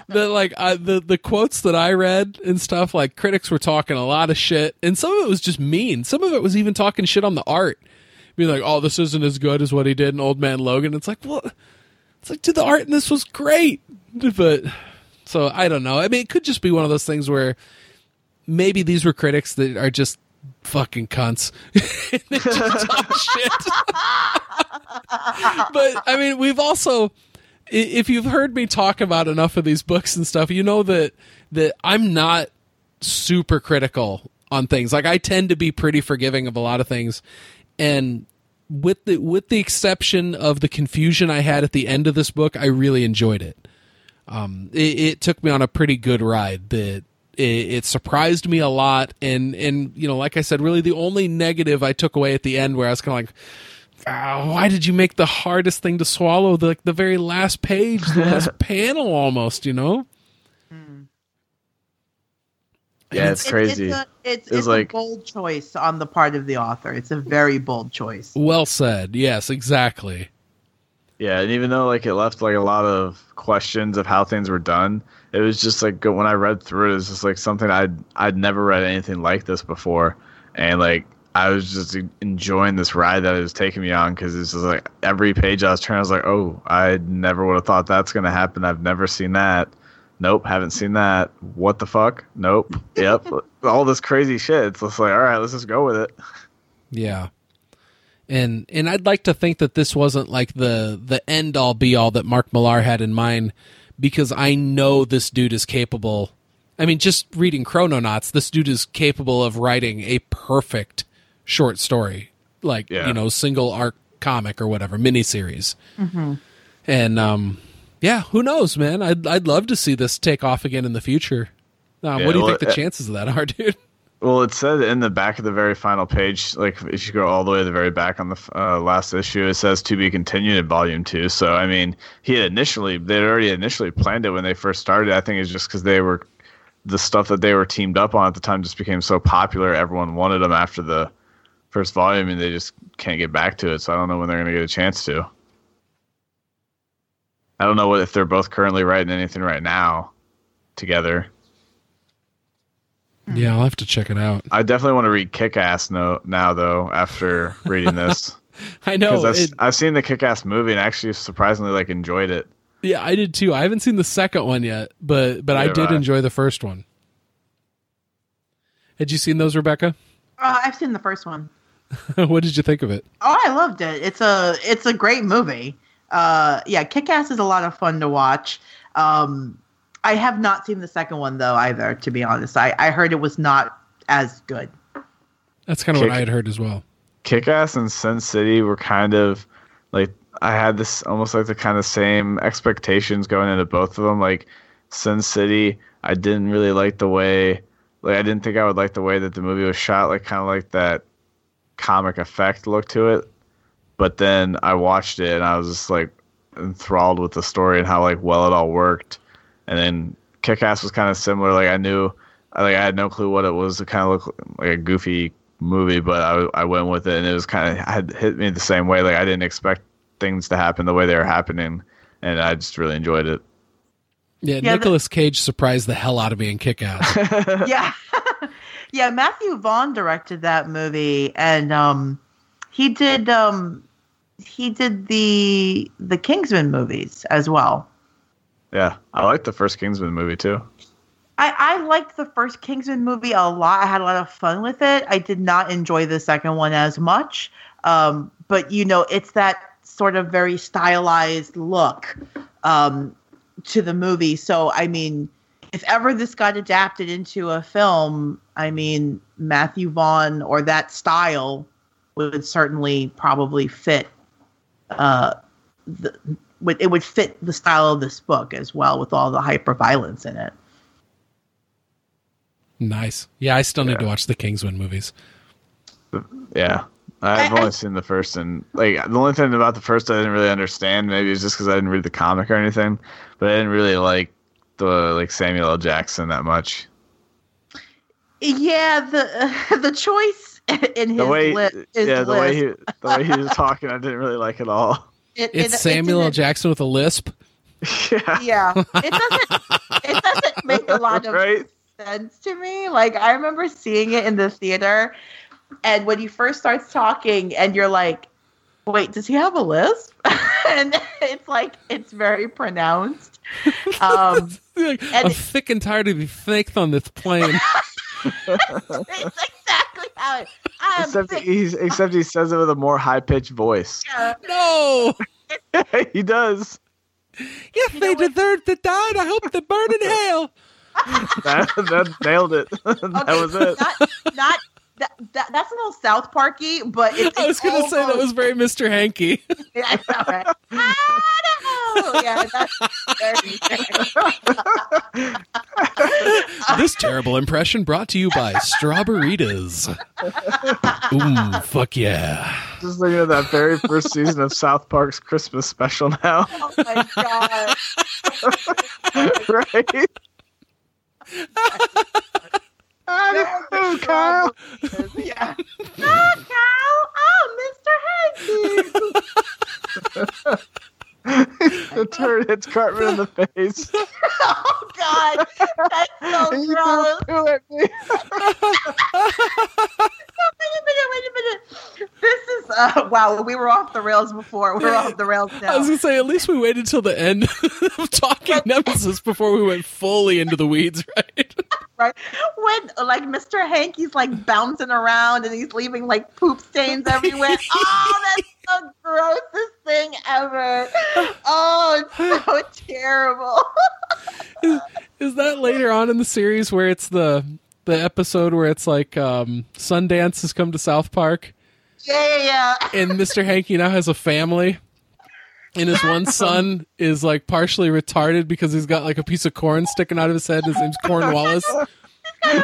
the like uh, the the quotes that I read and stuff like critics were talking a lot of shit, and some of it was just mean. Some of it was even talking shit on the art, being like, "Oh, this isn't as good as what he did in Old Man Logan." It's like, well, it's like, dude, the art in this was great, but so I don't know. I mean, it could just be one of those things where maybe these were critics that are just fucking cunts. [laughs] [laughs] but I mean, we've also if you've heard me talk about enough of these books and stuff, you know that that I'm not super critical on things. Like I tend to be pretty forgiving of a lot of things. And with the with the exception of the confusion I had at the end of this book, I really enjoyed it. Um, it, it took me on a pretty good ride. That it, it surprised me a lot, and and you know, like I said, really the only negative I took away at the end, where I was kind of like, "Ah, why did you make the hardest thing to swallow the like the very last page, the last [laughs] panel, almost? You know? Yeah, it's It- crazy. It's, a, it's, It's it's like- a bold choice on the part of the author. It's a very bold choice. Well said. Yes, exactly. Yeah, and even though like it left like a lot of questions of how things were done, it was just like when I read through it, it was just like something I'd I'd never read anything like this before, and like I was just enjoying this ride that it was taking me on because it's just like every page I was turning, I was like, oh, I never would have thought that's gonna happen. I've never seen that. Nope, haven't seen that. What the fuck? Nope. [laughs] Yep. All this crazy shit. It's just like, all right, let's just go with it. Yeah. And and I'd like to think that this wasn't like the the end all be all that Mark Millar had in mind because I know this dude is capable. I mean, just reading Chrononauts, this dude is capable of writing a perfect short story, like Yeah. you know, single arc comic or whatever miniseries. And um, yeah, who knows, man? I'd I'd love to see this take off again in the future. Um, Yeah, what do you well, think the uh, chances of that are, [laughs] dude? Well, it said in the back of the very final page, like if you go all the way to the very back on the uh, last issue, it says to be continued in volume two. So, I mean, he had initially, they had already initially planned it when they first started. I think it's just because they were, the stuff that they were teamed up on at the time just became so popular. Everyone wanted them after the first volume, and they just can't get back to it. So, I don't know when they're going to get a chance to. I don't know what if they're both currently writing anything right now together. Yeah, I'll have to check it out. I definitely want to read Kick Ass no, now, though, after reading this. [laughs] I know. Because I've, it- I've seen the Kick Ass movie and actually surprisingly like enjoyed it. Yeah, I did too. I haven't seen the second one yet, but but I did have I. enjoy the first one. Had you seen those, Rebecca? Uh, I've seen the first one. [laughs] what did you think of it? Oh, I loved it. It's a it's a great movie. Uh, yeah, Kick Ass is a lot of fun to watch. Um, I have not seen the second one though either. To be honest, I I heard it was not as good. That's kind of what I had heard as well. Kick Ass and Sin City were kind of like I had this almost like the kind of same expectations going into both of them. Like Sin City, I didn't really like the way like I didn't think I would like the way that the movie was shot, like kind of like that comic effect look to it. But then I watched it and I was just like enthralled with the story and how like well it all worked. And then Kick Ass was kind of similar. Like I knew, I- like I had no clue what it was. It kind of looked like a goofy movie, but I I went with it and it was kind of had hit me the same way. Like I didn't expect things to happen the way they were happening, and I just really enjoyed it. Yeah, Yeah, Nicolas Cage surprised the hell out of me in Kick Ass. [laughs] yeah, [laughs] [laughs] yeah. Matthew Vaughn directed that movie, and um, he did um, he did the the Kingsman movies as well. Yeah, I liked the first Kingsman movie too. I, I liked the first Kingsman movie a lot. I had a lot of fun with it. I did not enjoy the second one as much. Um, but you know, it's that sort of very stylized look um, to the movie. So I mean, if ever this got adapted into a film, I mean, Matthew Vaughn or that style would certainly probably fit. Uh, the, would it would fit the style of this book as well with all the hyper violence in it. nice. Yeah, I still need Yeah. to watch the Kingsman movies. Yeah. I've I- only I- seen the first, and like the only thing about the first I didn't really understand. Maybe it's just because I didn't read the comic or anything, but I didn't really like the like Samuel L. Jackson that much. Yeah, the [laughs] the choice [laughs] in his The way, lip is yeah, the way he the way he was talking, I didn't really like at all. It- It's it- Samuel L. Jackson with a lisp. yeah, Yeah, it doesn't. it doesn't make a lot of right. sense to me. Like I remember seeing it in the theater, and when he first starts talking, and you're like, "Wait, does he have a lisp?" [laughs] and it's like it's very pronounced. Um, [laughs] Like, And- I'm thick and tired of the thick on this plane. [laughs] it's exactly how it. I'm Except sick. he's except he says it with a more high pitched voice. no. [laughs] he does. Yes, You they know what? deserve to die. and I hope they burn in [laughs] hell. That, that nailed it. [laughs] that Okay, was it. Not, not that, that. That's a little South Parky, but it's. [laughs] I was going to say that was very Mr. Hankey. [laughs] Yeah, right? I don't. Yeah, that's very [laughs] this terrible impression brought to you by Strawberritas. Ooh, fuck yeah. Just looking at that very first season of South Park's Christmas special now. Oh my god. right? I don't Kyle. [laughs] Yeah. [laughs] Oh, Cal. Oh, Mr. Hankey. the turd hits Cartman in the face. [laughs] Oh god. That's so You gross. Don't do it, me. Wait a minute, wait a Uh, wow, we were off the rails before. We're off the rails now. I was gonna say at least we waited till the end [laughs] of talking Nemesis before we went fully into the weeds, [laughs] right? Right when like Mr. Hankey's like bouncing around and he's leaving like poop stains everywhere. [laughs] oh, that's the grossest thing ever. Oh, it's so [sighs] terrible. Is that later on in the series where it's the the episode where it's like um, Sundance has come to South Park yeah, yeah, yeah. and Mr. Hankey now has a family? And his one [laughs] son is like partially retarded because he's got like a piece of corn sticking out of his head. His name's Cornwallis. in his head, and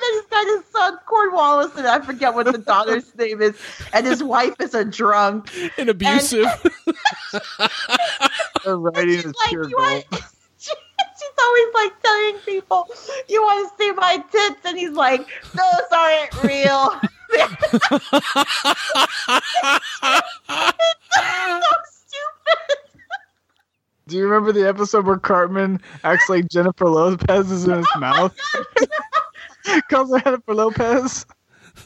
then he's [laughs] got his son Cornwallis, and I forget what the daughter's name is, and his wife is a drunk. and abusive. The [laughs] writing She's is like, pure you gold. Want, always like telling people, "You want to see my tits?" And he's like, "Those aren't real." [laughs] so stupid. Do you remember the episode where Cartman acts like Jennifer Lopez is in his oh mouth? [laughs] Calls her Jennifer Lopez.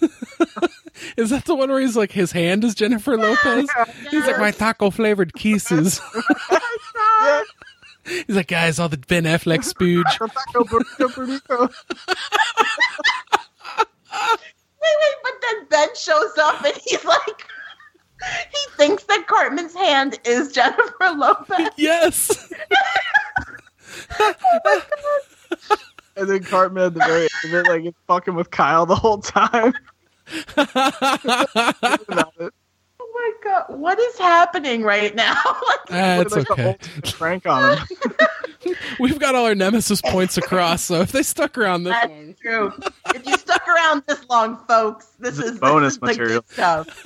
[laughs] Is that the one where he's like his hand is Jennifer Lopez? He's like my taco flavored kisses. Oh Yeah. [laughs] He's like, guys, all the Ben Affleck spooge. Taco burrito, burrito. Wait, wait, but then Ben shows up and he's like, he thinks that Cartman's hand is Jennifer Lopez. [laughs] Yes. And then Cartman at the very end of it, like, it's fucking with Kyle the whole time. [laughs] About it. My god, what is happening right now? [laughs] like, That's Like, the okay. ultimate prank on him. [laughs] We've got all our nemesis points across, so if they stuck around this long. true. If you stuck around this long, folks, this This is is bonus this is the material. good stuff.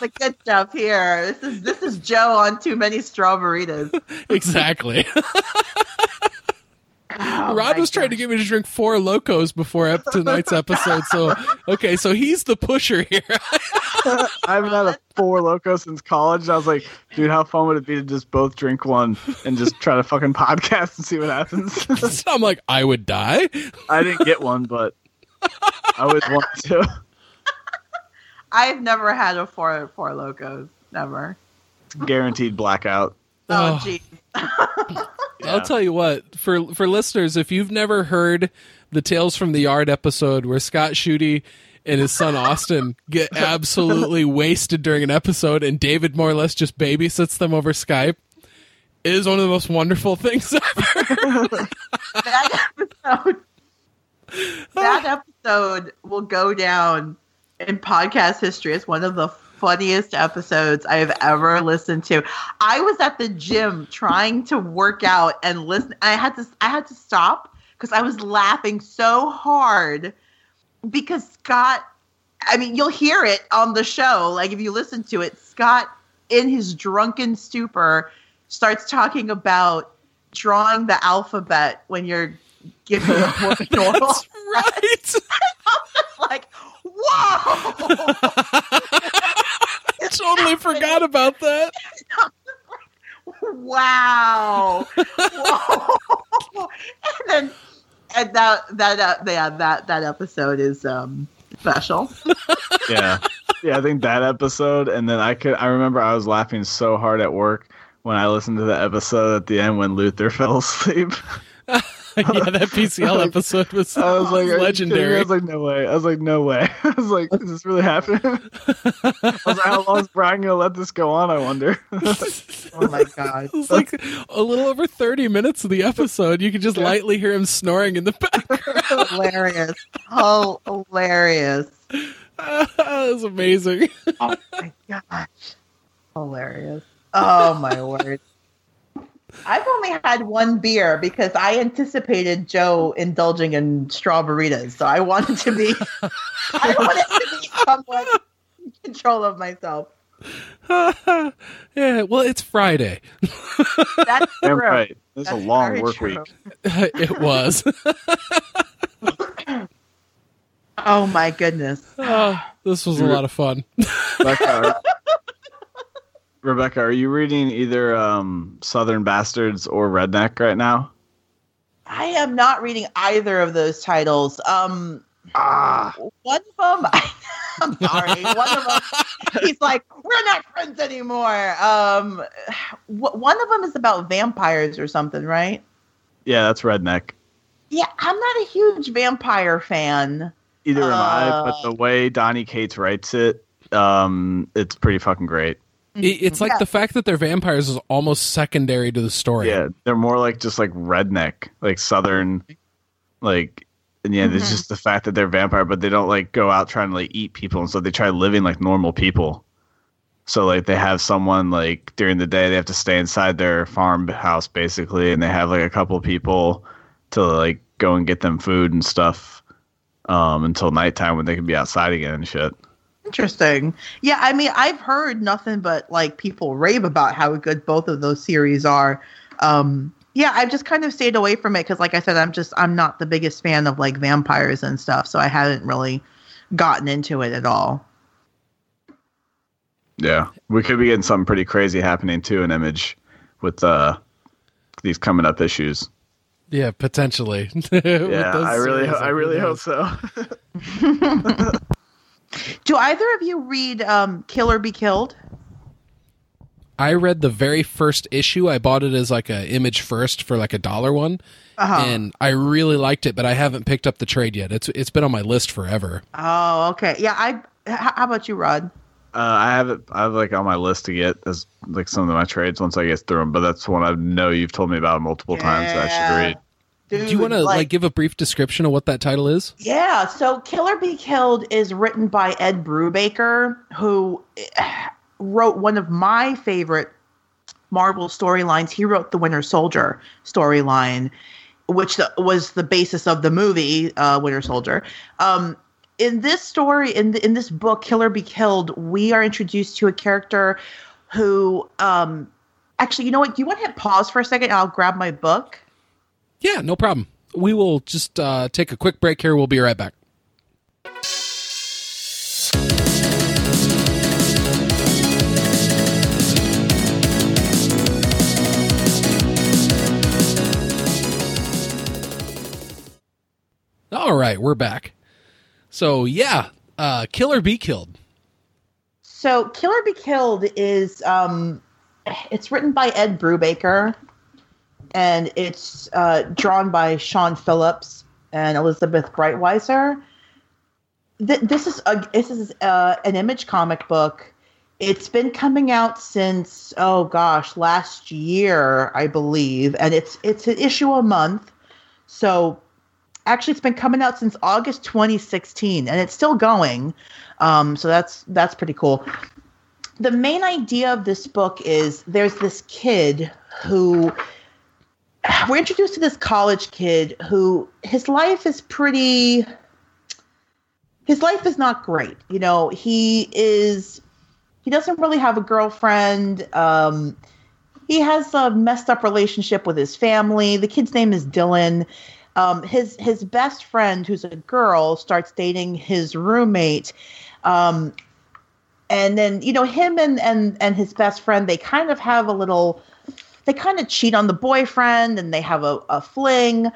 the good stuff here. This is this is Joe on too many strawberries. [laughs] Exactly. Oh Rod my was trying to get me to drink Four Lokos before ep- tonight's episode, so okay, so he's the pusher here. [laughs] I haven't had a four loco since college. I was like, dude, how fun would it be to just both drink one and just try to fucking podcast and see what happens? so [laughs] I'm like, I would die. I didn't get one, but I would want to. [laughs] I've never had a four Four Lokos. Never. Guaranteed blackout. Oh Oh. Geez. I'll tell you what, for for listeners, if you've never heard the Tales from the Yard episode where Scott Schutte and his son Austin get [laughs] absolutely wasted during an episode and David more or less just babysits them over Skype, it is one of the most wonderful [laughs] things ever. that episode that episode will go down in podcast history as one of the funniest episodes I have ever listened to. I was at the gym trying to work out and listen. I had to I had to stop because I was laughing so hard because Scott I mean you'll hear it on the show like if you listen to it Scott in his drunken stupor starts talking about drawing the alphabet when you're giving a [laughs] oral. That's right. [laughs] like, whoa! [laughs] totally forgot about that. wow! [laughs] Whoa! and then, and that that uh, yeah that that episode is um special. [laughs] Yeah. Yeah, I think that episode and then I could I remember I was laughing so hard at work when I listened to the episode at the end when Luther [laughs] fell asleep. [laughs] yeah, that PCL [laughs] episode was, I was like, are you kidding me? legendary. I was like, no way. I was like, no way. [laughs] I was like, is this really happening? I was like, how long is Brian gonna let this go on? I wonder. Oh my god! It was like a little over 30 minutes of the episode. You could just lightly hear him snoring in the background. Hilarious! Oh, hilarious! that was amazing. Oh my gosh! Hilarious! Oh my word! I've only had one beer because I anticipated Joe indulging in strawberries, so I wanted to be, [laughs] I wanted to be somewhat in control of myself. [laughs] yeah, well, it's Friday. That's true. right. This is a long work true. week. [laughs] it was. Oh my goodness! Oh, this was a lot of fun. Rebecca, are, you reading either um, Southern Bastards or Redneck right now? I am not reading either of those titles. Um, Ah, one of them, I, [laughs] I'm sorry. One of them, he's like, we're not friends anymore. Um, wh- one of them is about vampires or something, right? Yeah, that's redneck. Yeah, I'm not a huge vampire fan. Either am I, but Uh. the way Donny Cates writes it, um, it's pretty fucking great. It- It's like Yeah. the fact that they're vampires is almost secondary to the story. Yeah, they're more like just like redneck, like southern, like, and yeah, there's Mhm. just the fact that they're vampire, but they don't like go out trying to like eat people, and so they try living like normal people. So like they have someone like during the day they have to stay inside their farmhouse basically, and they have like a couple people to like go and get them food and stuff um, until nighttime when they can be outside again and shit. Interesting. Yeah, I mean, I've heard nothing but like people rave about how good both of those series are. Um, yeah, I've just kind of stayed away from it because, like I said, I'm just I'm not the biggest fan of like vampires and stuff, so I haven't really gotten into it at all. Yeah, we could be getting something pretty crazy happening too in Image with uh, these coming up issues. Yeah, potentially. [laughs] Yeah, I really, I really hope so. [laughs] [laughs] Do either of you read um, Kill or Be Killed? I read the very first issue. I bought it as like a image first for like a dollar one, Uh-huh. and I really liked it. But I haven't picked up the trade yet. It's it's been on my list forever. Oh, okay. Yeah, I. How about you, Rod? Uh, I have it. I have like on my list to get as like some of my trades once I get through them. But that's one I know you've told me about multiple times. That I should read. Dude, Do you want to like, give a brief description of what that title is? Yeah, so Kill or Be Killed is written by Ed Brubaker, who eh, wrote one of my favorite Marvel storylines. He wrote the Winter Soldier storyline, which the, was the basis of the movie uh, Winter Soldier. Um, in this story, in the, in this book, Kill or Be Killed, we are introduced to a character who, um, actually, you know what? Do you want to hit pause for a second? I'll grab my book. Yeah, no problem. We will just uh, take a quick break here. We'll be right back. All right, we're back. So yeah, uh, kill or be killed. So Kill or Be Killed is um it's written by Ed Brubaker and it's uh, drawn by Sean Phillips and Elizabeth Breitweiser. Th- this is a this is uh, an image comic book. It's been coming out since oh gosh last year I believe, and it's it's an issue a month. So actually, it's been coming out since August 2016, and it's still going. Um, so that's that's pretty cool. The main idea of this book is there's this kid who we're introduced to this college kid who his life is pretty his life is not great. You know, he is he doesn't really have a girlfriend. Um, he has a messed up relationship with his family. The kid's name is Dylan. Um, his his best friend, who's a girl, starts dating his roommate. Um, and then you know him and and and his best friend they kind of have a little they kind of cheat on the boyfriend and they have a, a fling.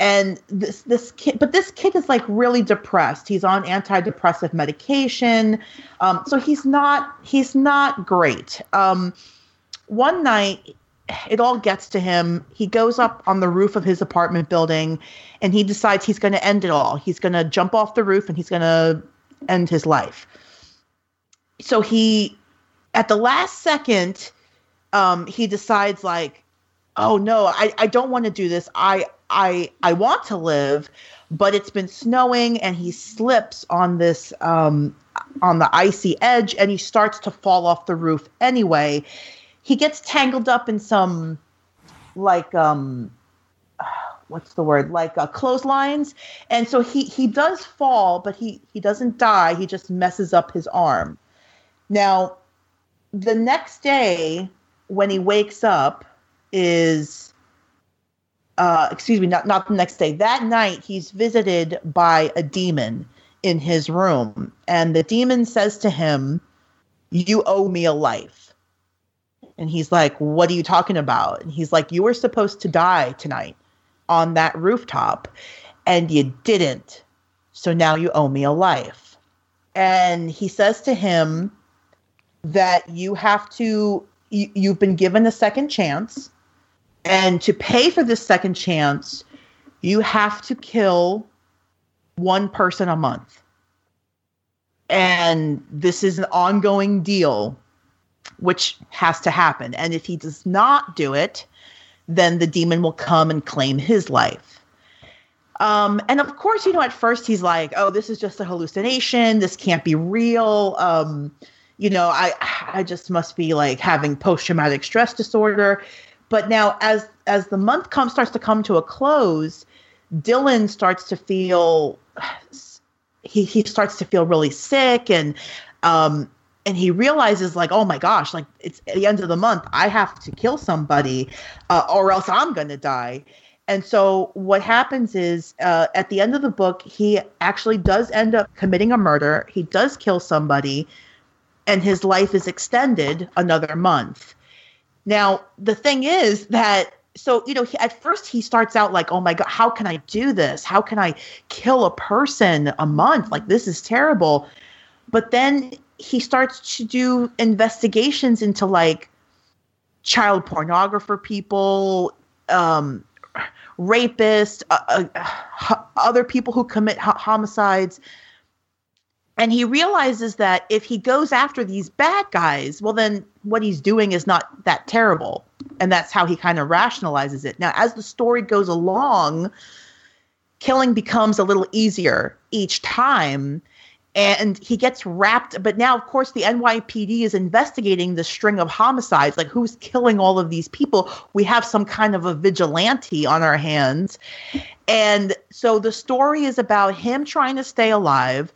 And this this kid but this kid is like really depressed. He's on antidepressive medication. Um, so he's not he's not great. Um, one night it all gets to him. He goes up on the roof of his apartment building and he decides he's going to end it all. He's going to jump off the roof and he's going to end his life. So he at the last second um he decides like oh no i i don't want to do this. I i i want to live but it's been snowing and he slips on this um on the icy edge and he starts to fall off the roof anyway. He gets tangled up in some like um [sighs] what's the word? Like uh, clotheslines. And so he he does fall but he he doesn't die. He just messes up his arm. Now the next day when he wakes up is uh excuse me not not the next day. That night he's visited by a demon in his room. And the demon says to him you owe me a life. And he's like what are you talking about? And he's like you were supposed to die tonight on that rooftop and you didn't. So now you owe me a life. And he says to him that you have to you, you've been given a second chance and to pay for this second chance you have to kill one person a month and this is an ongoing deal which has to happen and if he does not do it then the demon will come and claim his life um, and of course, you know, at first he's like, "Oh, this is just a hallucination. This can't be real." Um, you know, I I just must be like having post traumatic stress disorder. But now, as as the month comes starts to come to a close, Dylan starts to feel he he starts to feel really sick and um and he realizes like oh my gosh like it's the end of the month i have to kill somebody uh, or else i'm going to die and so what happens is uh, at the end of the book, he actually does end up committing a murder. He does kill somebody, and his life is extended another month. Now, the thing is that so you know he, at first he starts out like oh my god how can i do this how can i kill a person a month like this is terrible but then he starts to do investigations into like child pornographer people um rapists, uh, uh, other people who commit homicides. And he realizes that if he goes after these bad guys, well, then what he's doing is not that terrible. And that's how he kind of rationalizes it. Now, as the story goes along, killing becomes a little easier each time and he gets wrapped but now of course the NYPD is investigating the string of homicides like who's killing all of these people we have some kind of a vigilante on our hands and so the story is about him trying to stay alive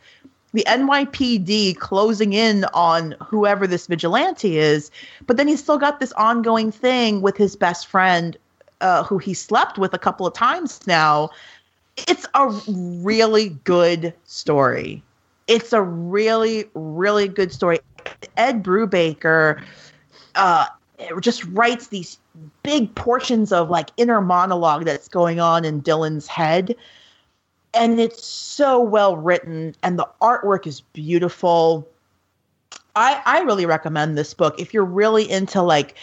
the NYPD closing in on whoever this vigilante is but then he's still got this ongoing thing with his best friend uh, who he slept with a couple of times now it's a really good story it's a really, really good story. Ed Brubaker uh, just writes these big portions of like inner monologue that's going on in Dylan's head. And it's so well written, and the artwork is beautiful. I, I really recommend this book if you're really into like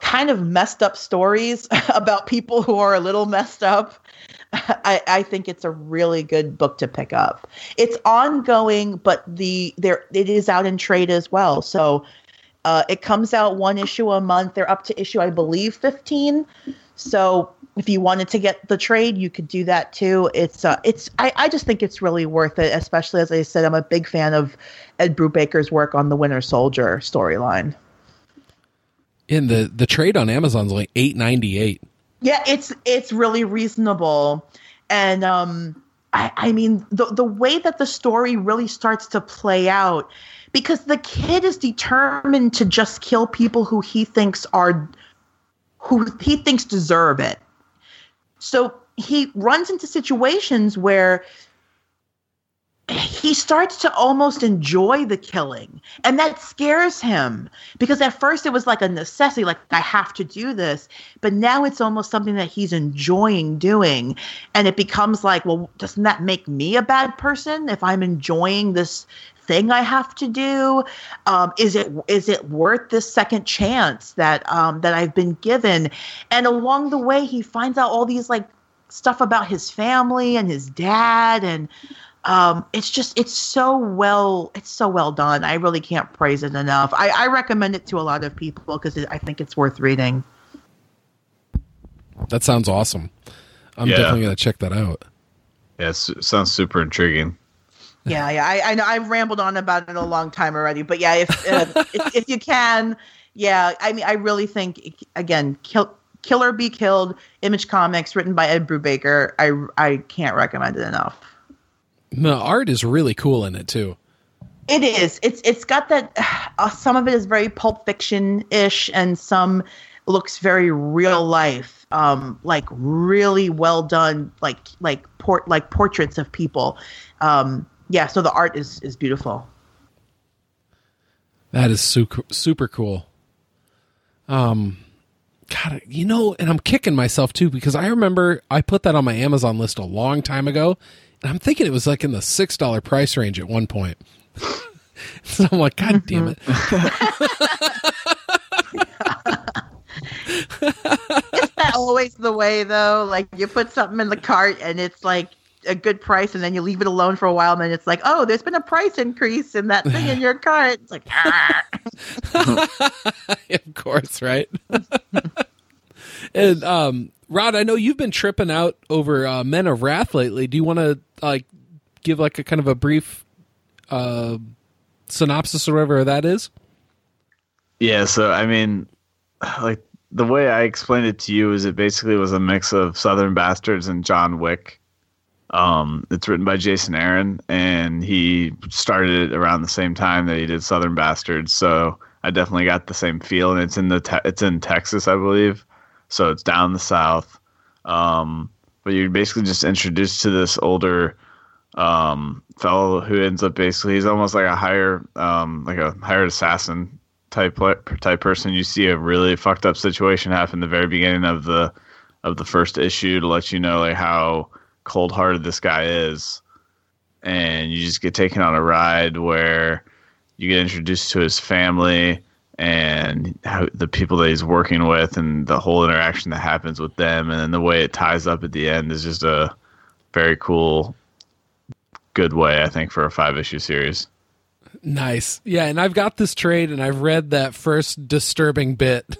kind of messed up stories [laughs] about people who are a little messed up I, I think it's a really good book to pick up. It's ongoing, but the there it is out in trade as well. So uh, it comes out one issue a month. They're up to issue, I believe, fifteen. So if you wanted to get the trade, you could do that too. It's uh, it's I, I just think it's really worth it. Especially as I said, I'm a big fan of Ed Brubaker's work on the Winter Soldier storyline. In the the trade on Amazon's like eight ninety eight. Yeah, it's it's really reasonable, and um, I, I mean the the way that the story really starts to play out, because the kid is determined to just kill people who he thinks are, who he thinks deserve it. So he runs into situations where he starts to almost enjoy the killing and that scares him because at first it was like a necessity like i have to do this but now it's almost something that he's enjoying doing and it becomes like well doesn't that make me a bad person if i'm enjoying this thing i have to do um, is it is it worth this second chance that um, that i've been given and along the way he finds out all these like stuff about his family and his dad and um, it's just it's so well it's so well done. I really can't praise it enough. I, I recommend it to a lot of people because I think it's worth reading. That sounds awesome. I'm yeah. definitely gonna check that out. Yeah, it sounds super intriguing. Yeah, yeah. I, I know I've rambled on about it a long time already, but yeah, if uh, [laughs] if, if, you can, yeah. I mean, I really think again, kill, Killer Be Killed, Image Comics, written by Ed Brubaker. I I can't recommend it enough. The art is really cool in it too. It is. It's it's got that. Uh, some of it is very Pulp Fiction ish, and some looks very real life. Um, like really well done, like like port like portraits of people. Um, yeah. So the art is is beautiful. That is super super cool. Um, God, you know, and I'm kicking myself too because I remember I put that on my Amazon list a long time ago, and I'm thinking it was like in the six dollar price range at one point. [laughs] so I'm like, God damn it. [laughs] [laughs] Is that always the way though? Like you put something in the cart and it's like a good price, and then you leave it alone for a while, and then it's like, oh, there's been a price increase in that thing in your [laughs] cart. It's like, ah. [laughs] of course, right? [laughs] and um, Rod, I know you've been tripping out over uh, Men of Wrath lately. Do you want to like give like a kind of a brief uh, synopsis or whatever that is? Yeah, so I mean, like the way I explained it to you is it basically was a mix of Southern Bastards and John Wick. Um, it's written by Jason Aaron, and he started it around the same time that he did Southern Bastards. So I definitely got the same feel, and it's in the te- it's in Texas, I believe. So it's down the south. Um, but you're basically just introduced to this older um, fellow who ends up basically he's almost like a higher um, like a hired assassin type type person. You see a really fucked up situation happen the very beginning of the of the first issue to let you know like how cold hearted this guy is. And you just get taken on a ride where you get introduced to his family and how, the people that he's working with and the whole interaction that happens with them. And then the way it ties up at the end is just a very cool, good way, I think, for a five issue series. Nice. Yeah. And I've got this trade and I've read that first disturbing bit.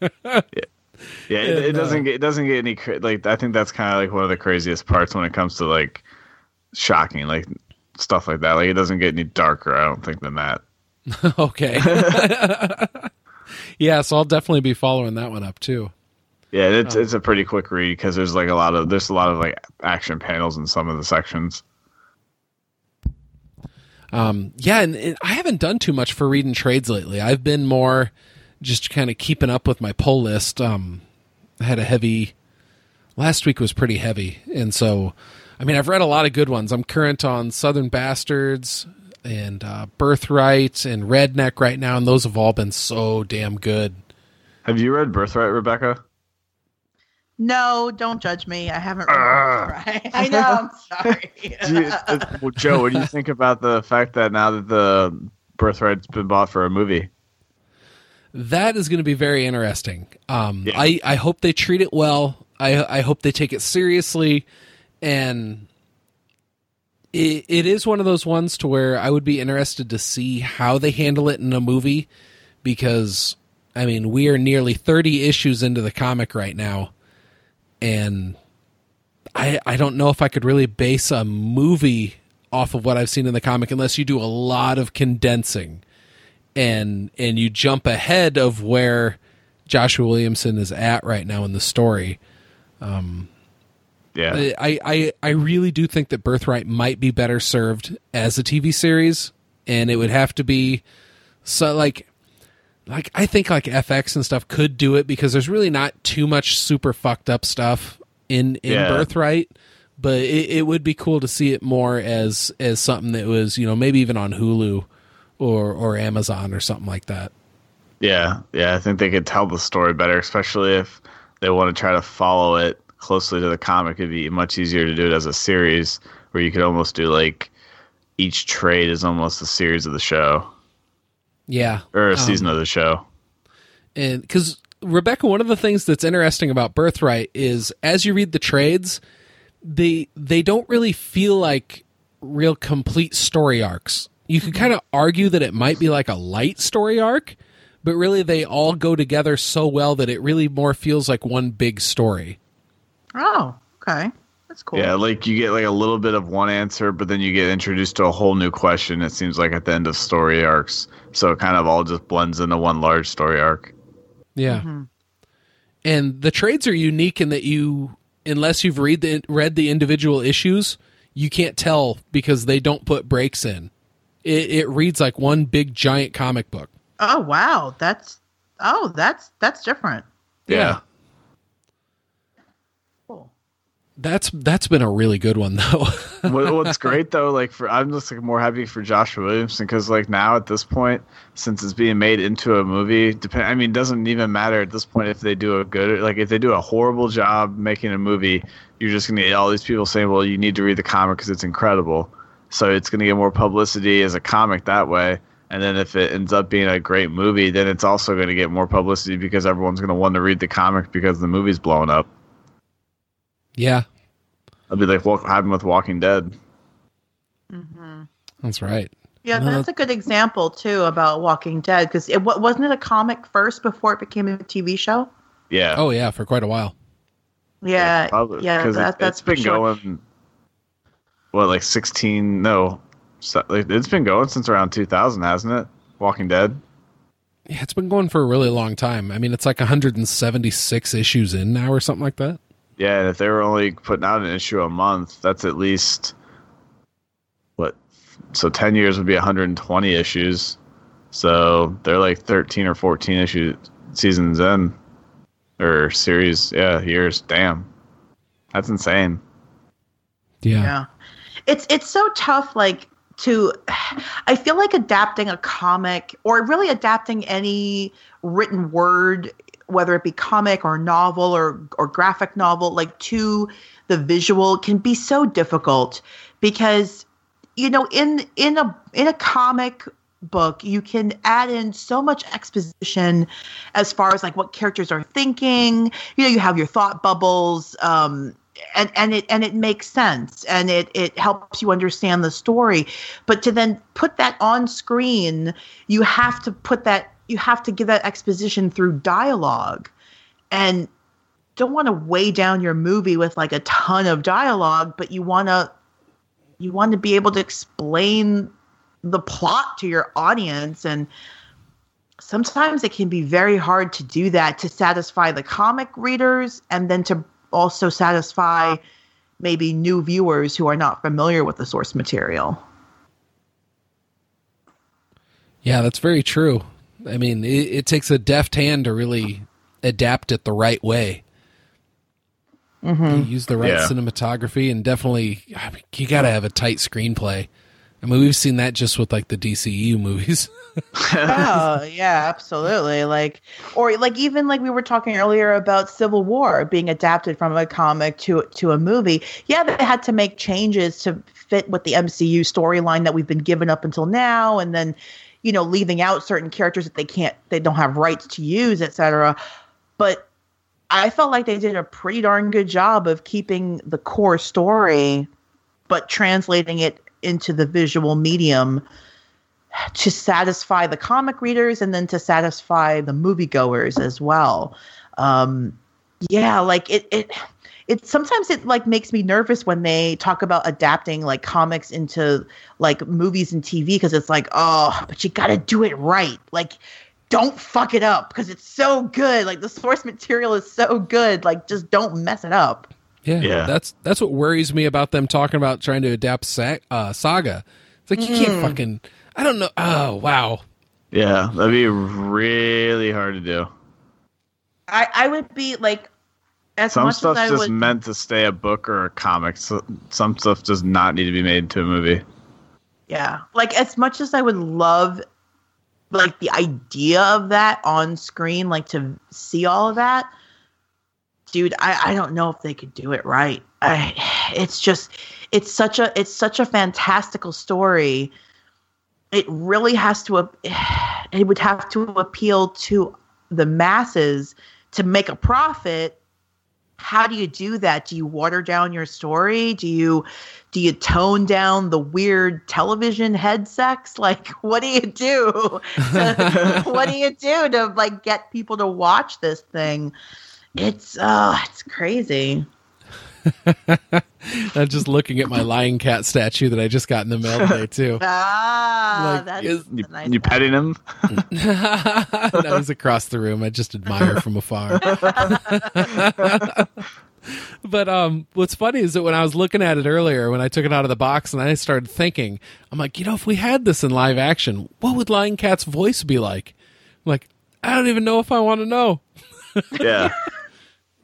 [laughs] yeah. [laughs] Yeah, it, it, doesn't get it doesn't get any like I think that's kind of like one of the craziest parts when it comes to like shocking like stuff like that. Like it doesn't get any darker, I don't think, than that. [laughs] okay. [laughs] yeah, so I'll definitely be following that one up too. Yeah, it's oh. it's a pretty quick read because there's like a lot of there's a lot of like action panels in some of the sections. Um, yeah, and, and I haven't done too much for reading trades lately. I've been more just kind of keeping up with my pull list. Um, I had a heavy last week was pretty heavy, and so I mean I've read a lot of good ones. I'm current on Southern Bastards and uh, Birthright and Redneck right now, and those have all been so damn good. Have you read Birthright, Rebecca? No, don't judge me. I haven't read uh, Birthright. [laughs] I know. I'm sorry. [laughs] you, well, Joe, what do you think about the fact that now that the Birthright's been bought for a movie? That is going to be very interesting. Um, yeah. I, I hope they treat it well. I, I hope they take it seriously. And it, it is one of those ones to where I would be interested to see how they handle it in a movie because, I mean, we are nearly 30 issues into the comic right now. And I, I don't know if I could really base a movie off of what I've seen in the comic unless you do a lot of condensing and and you jump ahead of where Joshua Williamson is at right now in the story. Um, yeah, I, I I really do think that Birthright might be better served as a TV series, and it would have to be so like like I think like FX and stuff could do it because there's really not too much super fucked up stuff in in yeah. Birthright. But it, it would be cool to see it more as as something that was you know maybe even on Hulu or or Amazon or something like that. Yeah, yeah, I think they could tell the story better, especially if they want to try to follow it closely to the comic. It'd be much easier to do it as a series, where you could almost do like each trade is almost a series of the show. Yeah, or a um, season of the show. And because Rebecca, one of the things that's interesting about Birthright is as you read the trades, they they don't really feel like real complete story arcs you could kind of argue that it might be like a light story arc, but really they all go together so well that it really more feels like one big story. Oh, okay. That's cool. Yeah, like you get like a little bit of one answer, but then you get introduced to a whole new question. It seems like at the end of story arcs, so it kind of all just blends into one large story arc. Yeah, mm-hmm. and the trades are unique in that you, unless you've read the read the individual issues, you can't tell because they don't put breaks in it, it reads like one big giant comic book. Oh wow, that's oh that's that's different. Yeah. Cool. That's that's been a really good one though. [laughs] what, what's [laughs] great though, like for I'm just like more happy for Joshua Williamson because like now at this point, since it's being made into a movie, depend. I mean, it doesn't even matter at this point if they do a good like if they do a horrible job making a movie, you're just gonna get all these people saying, "Well, you need to read the comic because it's incredible." So it's going to get more publicity as a comic that way. And then if it ends up being a great movie, then it's also going to get more publicity because everyone's going to want to read the comic because the movie's blowing up. Yeah, I'll be like what happened with Walking Dead. Mm-hmm. that's right. Yeah, Well, that's a good example too about Walking Dead because it wasn't it a comic first before it became a TV show. Yeah. Oh yeah, for quite a while. Yeah, probably yeah, because that, it, that's it's been sure. going. What like sixteen? No, so, like, it's been going since around two thousand, hasn't it? Walking Dead. Yeah, it's been going for a really long time. I mean, it's like 176 issues in now or something like that. Yeah, and if they were only putting out an issue a month, that's at least what? So ten years would be 120 issues. So they're like 13 or 14 issue seasons in, or series. Yeah, years. Damn, that's insane. Yeah. Yeah. It's it's so tough like to I feel like adapting a comic or really adapting any written word whether it be comic or novel or or graphic novel like to the visual can be so difficult because you know in in a in a comic book you can add in so much exposition as far as like what characters are thinking. You know you have your thought bubbles um and and it and it makes sense and it it helps you understand the story. But to then put that on screen you have to put that you have to give that exposition through dialogue. And don't want to weigh down your movie with like a ton of dialogue but you want to you want to be able to explain the plot to your audience. And sometimes it can be very hard to do that to satisfy the comic readers and then to also satisfy maybe new viewers who are not familiar with the source material. Yeah, that's very true. I mean, it, it takes a deft hand to really adapt it the right way. Mm-hmm. You use the right Yeah. cinematography, and definitely I mean, you got to have a tight screenplay. I mean, we've seen that just with like the DCU movies. [laughs] oh yeah absolutely. Like or like even like we were talking earlier about civil war being adapted from a comic to to a movie. Yeah they had to make changes to fit with the mcu storyline that we've been given up until now and then you know leaving out certain characters that they can't they don't have rights to use etc but i felt like they did a pretty darn good job of keeping the core story but translating it into the visual medium to satisfy the comic readers and then to satisfy the moviegoers as well. Um, yeah, like it, it, it sometimes it like makes me nervous when they talk about adapting like comics into like movies and TV because it's like, oh, but you got to do it right. Like, don't fuck it up because it's so good. Like the source material is so good. Like, just don't mess it up. Yeah, Yeah. That's that's what worries me about them talking about trying to adapt sa- uh, Saga. It's like you can't fucking. I don't know. Oh wow. Yeah, that'd be really hard to do. I I would be like. As Some much stuff's as I just would, meant to stay a book or a comic. So, some stuff does not need to be made into a movie. Yeah. Like as much as I would love like the idea of that on screen, like to see all of that, dude, I, I don't know if they could do it right. I it's just it's such a it's such a fantastical story. It really has to it would have to appeal to the masses to make a profit. How do you do that? Do you water down your story? Do you do you tone down the weird television head sex [laughs] like what do you do to, [laughs] what do you do to like get people to watch this thing it's uh it's crazy [laughs] I'm just looking at my lion cat statue that I just got in the mail today too. [laughs] ah Like, that's is- You, nice you petting him? [laughs] no, he's across the room. I just admire from afar. but um, what's funny is that when I was looking at it earlier, when I took it out of the box and I started thinking, I'm like, you know, if we had this in live action, what would Lion Cat's voice be like? I'm like, I don't even know if I want to know. yeah.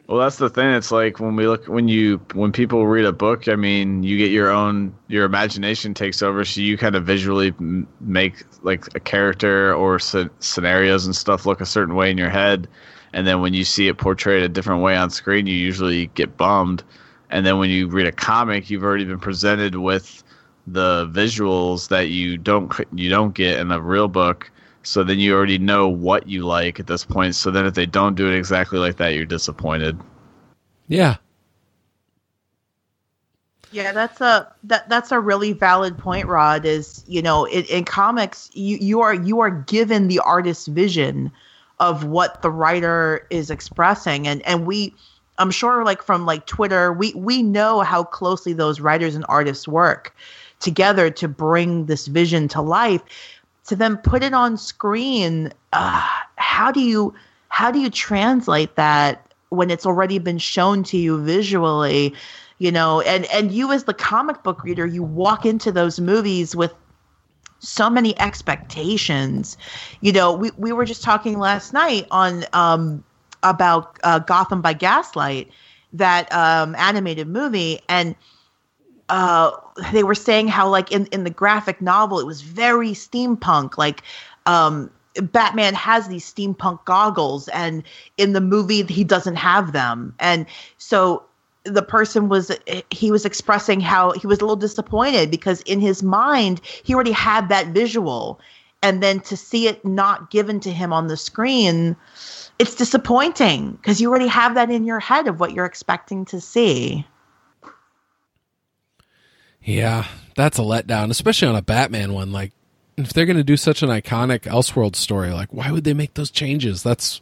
Well, that's the thing. It's like when we look when you when people read a book. I mean, you get your own your imagination takes over, so you kind of visually make like a character or sce- scenarios and stuff look a certain way in your head, and then when you see it portrayed a different way on screen, you usually get bummed. And then when you read a comic, you've already been presented with the visuals that you don't you don't get in a real book. So then you already know what you like at this point. So then if they don't do it exactly like that, you're disappointed. Yeah. Yeah, that's a that that's a really valid point, Rod. Is you know, in, in comics, you you are you are given the artist's vision of what the writer is expressing, and and we, I'm sure, like from like Twitter, we we know how closely those writers and artists work together to bring this vision to life. To then put it on screen, uh, how do you how do you translate that when it's already been shown to you visually? you know and and you as the comic book reader you walk into those movies with so many expectations you know we, we were just talking last night on um about uh, gotham by gaslight that um animated movie and uh they were saying how like in in the graphic novel it was very steampunk like um Batman has these steampunk goggles, and in the movie he doesn't have them, and so the person was he was expressing how he was a little disappointed because in his mind he already had that visual. And then to see it not given to him on the screen it's disappointing because you already have that in your head of what you're expecting to see yeah that's a letdown especially on a batman one like if they're going to do such an iconic elseworld story like why would they make those changes that's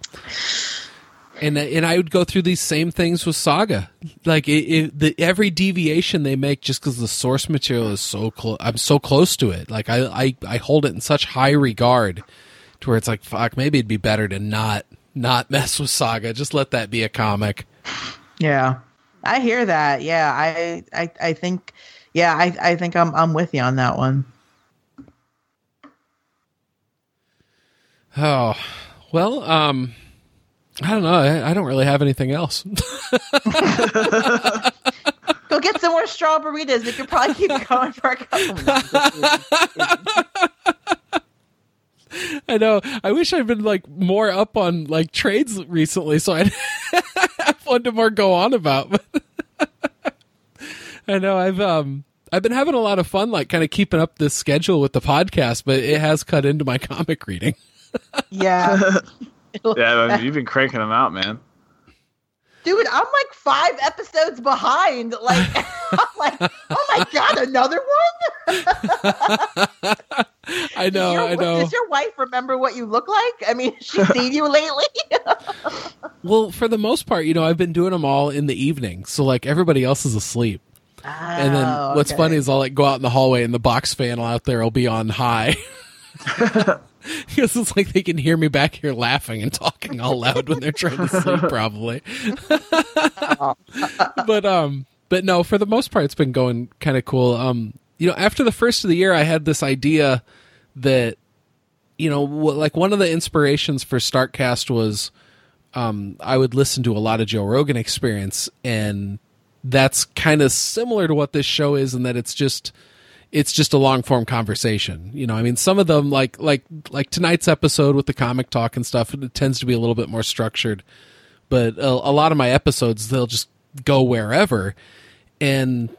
and and I would go through these same things with Saga. Like it, it, the every deviation they make, just because the source material is so close, I'm so close to it. Like I, I I hold it in such high regard, to where it's like fuck, maybe it'd be better to not not [laughs] mess with Saga. Just let that be a comic. Yeah, I hear that. Yeah, I I I think, yeah, I I think I'm I'm with you on that one. Oh, well, um I don't know. I, I don't really have anything else. [laughs] Go get some more strawberries. We could probably keep going for a couple. [laughs] I know. I wish I'd been like more up on like trades recently, so I'd [laughs] have one to more go on about. I know I've um I've been having a lot of fun, like kind of keeping up this schedule with the podcast, but it has cut into my [laughs] comic reading. yeah. [laughs] yeah, you've been cranking them out, man. Dude, I'm like five episodes behind. Like, [laughs] I'm like, oh my god, another one. I know, your, I know. Does your wife remember what you look like? I mean, she's seen you lately. well, for the most part, you know, I've been doing them all in the evening, so like everybody else is asleep. Oh, and then what's okay. funny is I'll like go out in the hallway and the box fan out there will be on high. [laughs] because it's like they can hear me back here laughing and talking all loud when they're trying to sleep [laughs] probably [laughs] but um but no for the most part it's been going kind of cool um you know after the first of the year i had this idea that you know like one of the inspirations for starkcast was um i would listen to a lot of joe rogan experience and that's kind of similar to what this show is in that it's just it's just a long form conversation. You know, I mean, some of them like like like tonight's episode with the comic talk and stuff, it tends to be a little bit more structured. But a, a lot of my episodes, they'll just go wherever, and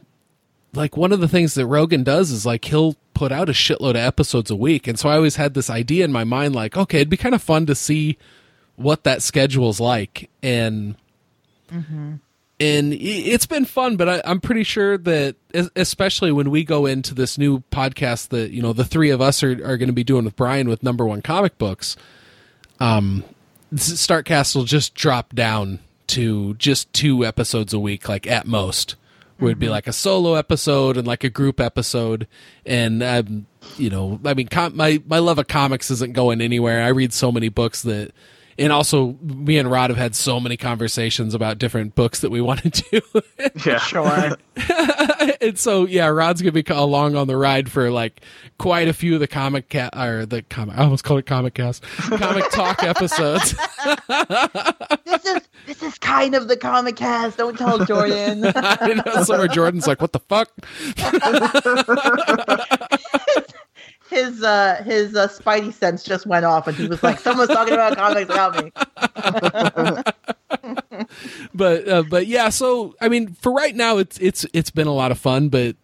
like one of the things that Rogan does is like he'll put out a shitload of episodes a week, and so I always had this idea in my mind, like, okay, it'd be kind of fun to see what that schedule's like, and mm-hmm. And it's been fun but I, i'm pretty sure that especially when we go into this new podcast that you know the three of us are, are going to be doing with brian with number one comic books um startcast will just drop down to just two episodes a week like at most. Where it'd be like a solo episode and like a group episode. And um you know i mean com- my my love of comics isn't going anywhere. I read so many books that and also me and Rod have had so many conversations about different books that we [laughs] want to do. Yeah. Sure. [laughs] and so yeah, Rod's gonna be along on the ride for like quite a few of the comic ca- or the comic. I almost called it comic cast, comic talk [laughs] episodes. this is this is kind of the comic cast. Don't tell Jordan. I know somewhere Jordan's like, "What the fuck?" His uh his uh, spidey sense just went off and he was like someone's talking about comics about me [laughs] but uh, but yeah so i mean for right now it's it's it's been a lot of fun but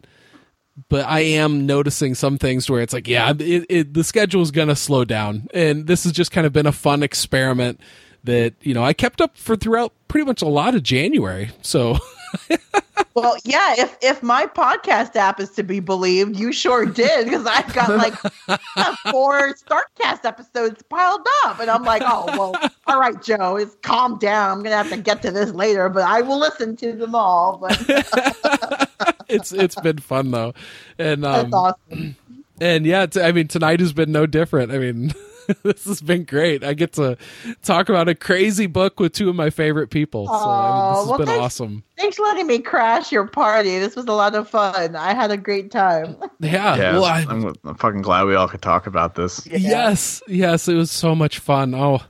but I am noticing some things where it's like, yeah, it, it, the schedule is gonna slow down, and this has just kind of been a fun experiment that you know I kept up for throughout pretty much a lot of January. So [laughs] Well, yeah, if if my podcast app is to be believed, you sure did because I've got like [laughs] four Startcast episodes piled up, and I'm like, oh well, all right, Joe, it's calm down. I'm gonna have to get to this later, but I will listen to them all. But [laughs] it's it's been fun though, and um, that's awesome. [clears throat] and yeah, t- I mean tonight has been no different. I mean. [laughs] [laughs] this has been great. I get to talk about a crazy book with two of my favorite people. So I mean, this has well, been thanks- awesome. Thanks for letting me crash your party. This was a lot of fun. I had a great time. Yeah. [laughs] Yeah, well, I, I'm, I'm fucking glad we all could talk about this. Yes, yes, it was so much fun. Oh,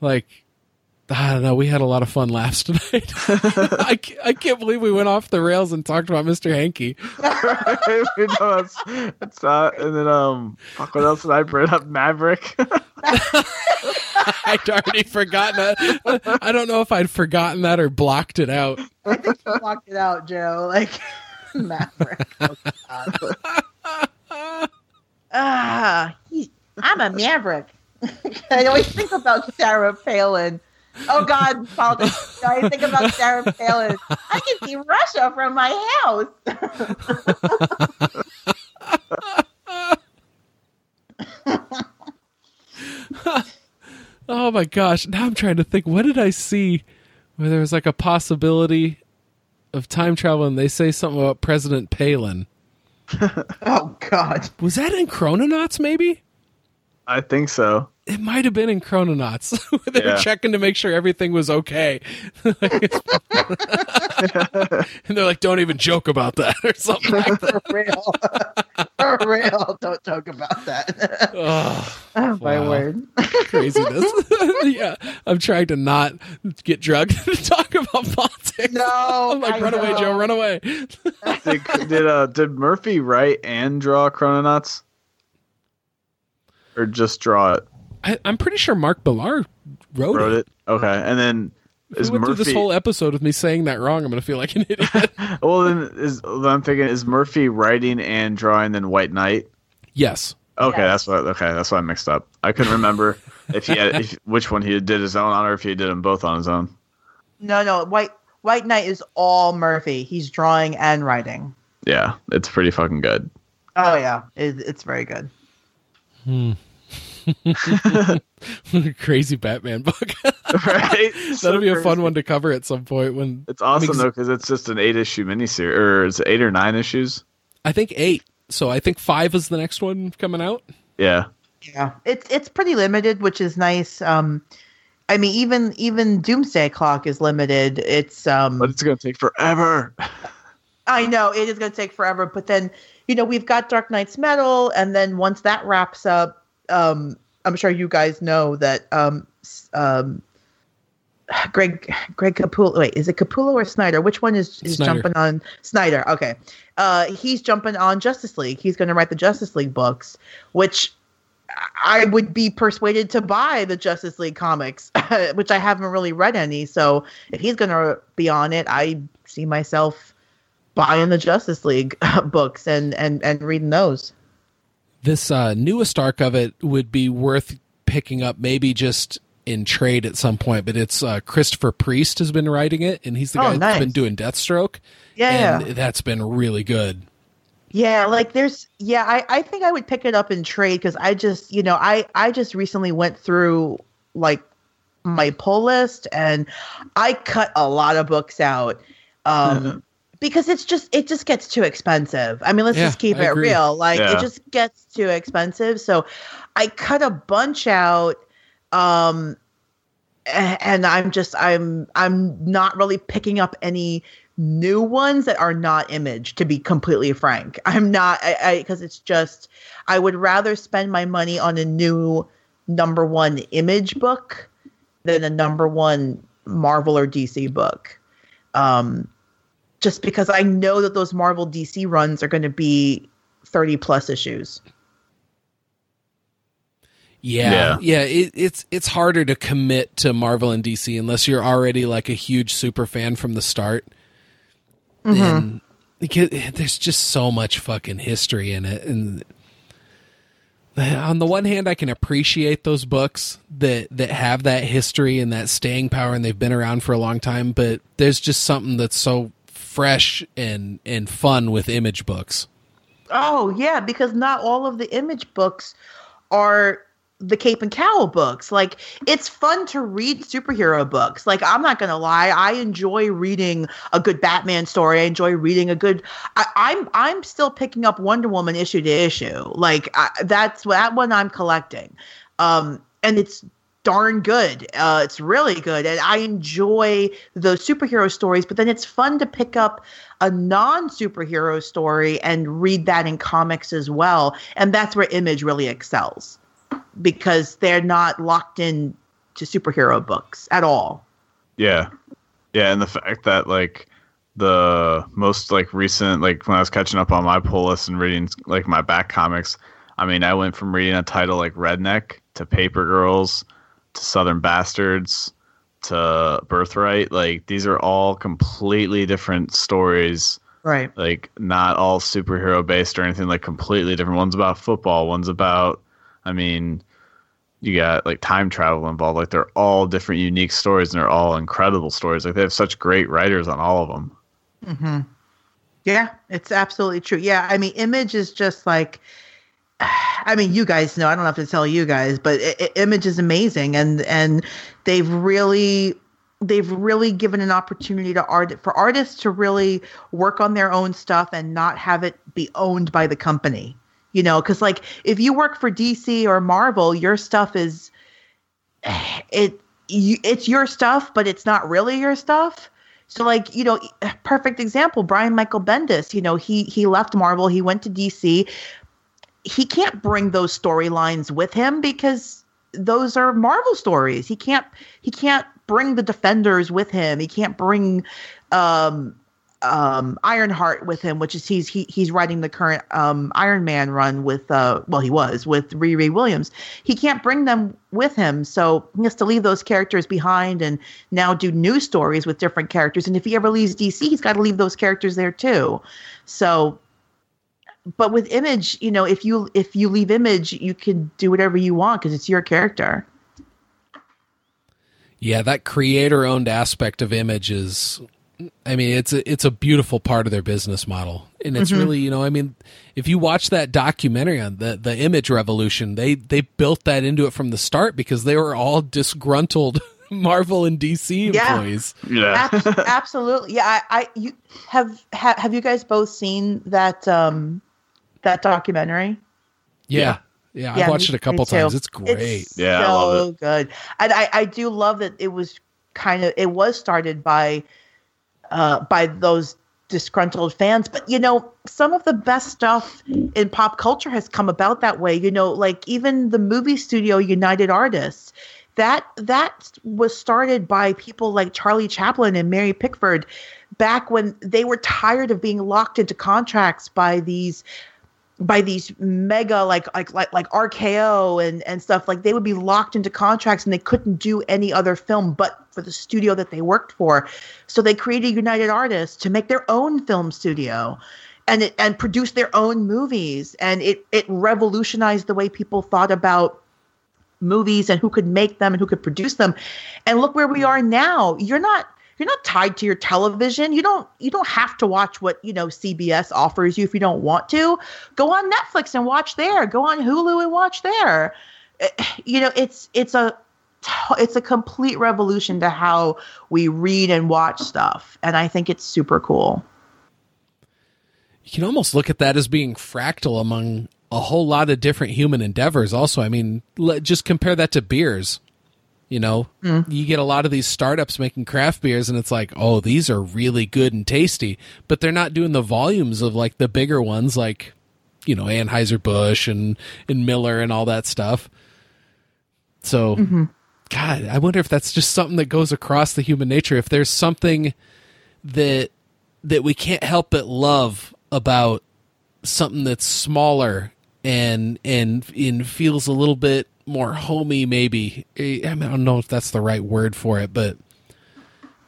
like I don't know, we had a lot of fun laughs tonight. [laughs] I, ca- I can't believe we went off the rails and talked about Mr. Hankey. you [laughs] know, that's, that's uh, and then um, fuck, what else did I bring up? Maverick. [laughs] I'd already forgotten that. I don't know if I'd forgotten that or blocked it out. I think you blocked it out, Joe. Like Maverick. Oh, God. ah, he, I'm a Maverick. I always think about Sarah Palin. Oh God, politics. I think about Sarah Palin. I can see Russia from my house. [laughs] Oh my gosh! Now I'm trying to think. What did I see where there was like a possibility of time travel, and they say something about President Palin? [laughs] Oh God. Was that in Chrononauts? Maybe. I think so. It might have been in Chrononauts. [laughs] they were checking to make sure everything was okay. [laughs] and they're like, don't even joke about that or something like that. For [laughs] real. For real. Don't talk about that. Oh, Oh, my Wow. word. craziness. yeah. I'm trying to not get drugged to talk about politics. No. I'm like, I run away. Joe, run away. Did, did uh did Murphy write and draw Chrononauts, or just draw it? I, I'm pretty sure Mark Millar wrote, Wrote it. it. Okay, and then If is we went through this whole episode with me saying that wrong, I'm going to feel like an idiot. [laughs] well, then is then I'm thinking is Murphy writing and drawing then White Knight? yes. Okay, Yes. that's what. Okay, that's what I mixed up. I couldn't remember [laughs] if he had if, which one he did his own on, or if he did them both on his own. No, no. White White Knight is all Murphy. He's drawing and writing. Yeah, it's pretty fucking good. Oh yeah, it, it's very good. Hmm. [laughs] Crazy Batman book. [laughs] right? That'll be a fun one to cover at some point when It's awesome mean, though because it's just an eight issue miniseries, or it's eight or nine issues. I think eight. So I think five is the next one coming out. Yeah, Yeah, it's it's pretty limited, which is nice. Um, I mean, even even Doomsday Clock is limited. It's um, but it's gonna take forever. I know it is going to take forever, but then you know we've got Dark Nights Metal, and then once that wraps up, um, I'm sure you guys know that um, um, Greg Greg Capullo. Wait, is it Capullo or Snyder? Which one is, is Snyder. jumping on Snyder? Okay, uh, he's jumping on Justice League. He's going to write the Justice League books, which I would be persuaded to buy the Justice League comics, [laughs] which I haven't really read any. So if he's going to be on it, I see myself buying the Justice League [laughs] books and and and reading those. This uh, newest arc of it would be worth picking up, maybe just in trade at some point. But it's uh, Christopher Priest has been writing it, and he's the Oh, guy that's nice. been doing Deathstroke. Yeah, and that's been really good. yeah. Like there's yeah. I I think I would pick it up in trade because I just you know I I just recently went through like my pull list and I cut a lot of books out. Um, because it's just it just gets too expensive. I mean, let's Yeah, just keep I it agree. real. Like Yeah. it just gets too expensive. So I cut a bunch out um and I'm just I'm I'm not really picking up any new ones that are not image to be completely frank. I'm not I because it's just I would rather spend my money on a new number 1 image book than a number 1 Marvel or DC book. Um just because I know that those Marvel DC runs are going to be 30 plus issues. Yeah, Yeah. yeah. it, it's it's harder to commit to Marvel and DC unless you're already like a huge super fan from the start. Mm-hmm. And because there's just so much fucking history in it and on the one hand I can appreciate those books that that have that history and that staying power and they've been around for a long time but there's just something that's so fresh and and fun with image books. Oh yeah, because not all of the image books are the Cape and Cowl books. Like it's fun to read superhero books. Like I'm not gonna lie, I enjoy reading a good Batman story. I enjoy reading a good. I, am I'm, I'm still picking up Wonder Woman issue to issue. Like I, that's that one I'm collecting, um, and it's darn good. Uh, it's really good, and I enjoy the superhero stories. But then it's fun to pick up a non superhero story and read that in comics as well, and that's where Image really excels because they're not locked in to superhero books at all. Yeah. Yeah, and the fact that like the most like recent like when I was catching up on my pull list and reading like my back comics, I mean, I went from reading a title like Redneck to Paper Girls to Southern Bastards to Birthright. Like these are all completely different stories. Right. Like not all superhero based or anything like completely different. One's about football, one's about I mean, you got like time travel involved. Like they're all different, unique stories, and they're all incredible stories. Like they have such great writers on all of them. Mm-hmm. Yeah, it's absolutely true. Yeah, I mean, Image is just like, [sighs] I mean, you guys know. I don't have to tell you guys, but it, it, Image is amazing, and and they've really they've really given an opportunity to art for artists to really work on their own stuff and not have it be owned by the company you know because like if you work for dc or marvel your stuff is [sighs] it you, it's your stuff but it's not really your stuff so like you know perfect example brian michael bendis you know he he left marvel he went to dc he can't bring those storylines with him because those are marvel stories he can't he can't bring the defenders with him he can't bring um um, Ironheart with him, which is he's he, he's writing the current um, Iron Man run with uh, well he was with Riri Williams. He can't bring them with him, so he has to leave those characters behind and now do new stories with different characters. And if he ever leaves DC, he's got to leave those characters there too. So, but with Image, you know, if you if you leave Image, you can do whatever you want because it's your character. Yeah, that creator owned aspect of Image is I mean, it's a it's a beautiful part of their business model, and it's mm-hmm. really you know, I mean, if you watch that documentary on the the image revolution, they they built that into it from the start because they were all disgruntled [laughs] Marvel and DC employees. Yeah, yeah. Ab- [laughs] absolutely. Yeah, I, I you have ha, have you guys both seen that um that documentary? Yeah. Yeah, yeah I've watched me, it a couple times. It's great. It's yeah, so good. And I, I do love that it was kind of it was started by uh, by those disgruntled fans. But you know, some of the best stuff in pop culture has come about that way. You know, like even the movie studio United Artists. That that was started by people like Charlie Chaplin and Mary Pickford back when they were tired of being locked into contracts by these by these mega like like like like RKO and and stuff like they would be locked into contracts and they couldn't do any other film but for the studio that they worked for. So they created United Artists to make their own film studio and it and produce their own movies and it it revolutionized the way people thought about movies and who could make them and who could produce them. And look where we are now. You're not you're not tied to your television. You don't you don't have to watch what, you know, CBS offers you if you don't want to. Go on Netflix and watch there. Go on Hulu and watch there. Eh, you know, it's it's a it's a complete revolution to how we read and watch stuff and I think it's super cool. You can almost look at that as being fractal among a whole lot of different human endeavors also. I mean, just compare that to beers you know, mm. you get a lot of these startups making craft beers, and it's like, oh, these are really good and tasty, but they're not doing the volumes of like the bigger ones, like you know Anheuser Busch and and Miller and all that stuff. So, mm-hmm. God, I wonder if that's just something that goes across the human nature. If there's something that that we can't help but love about something that's smaller and and and feels a little bit more homey maybe I, mean, I don't know if that's the right word for it but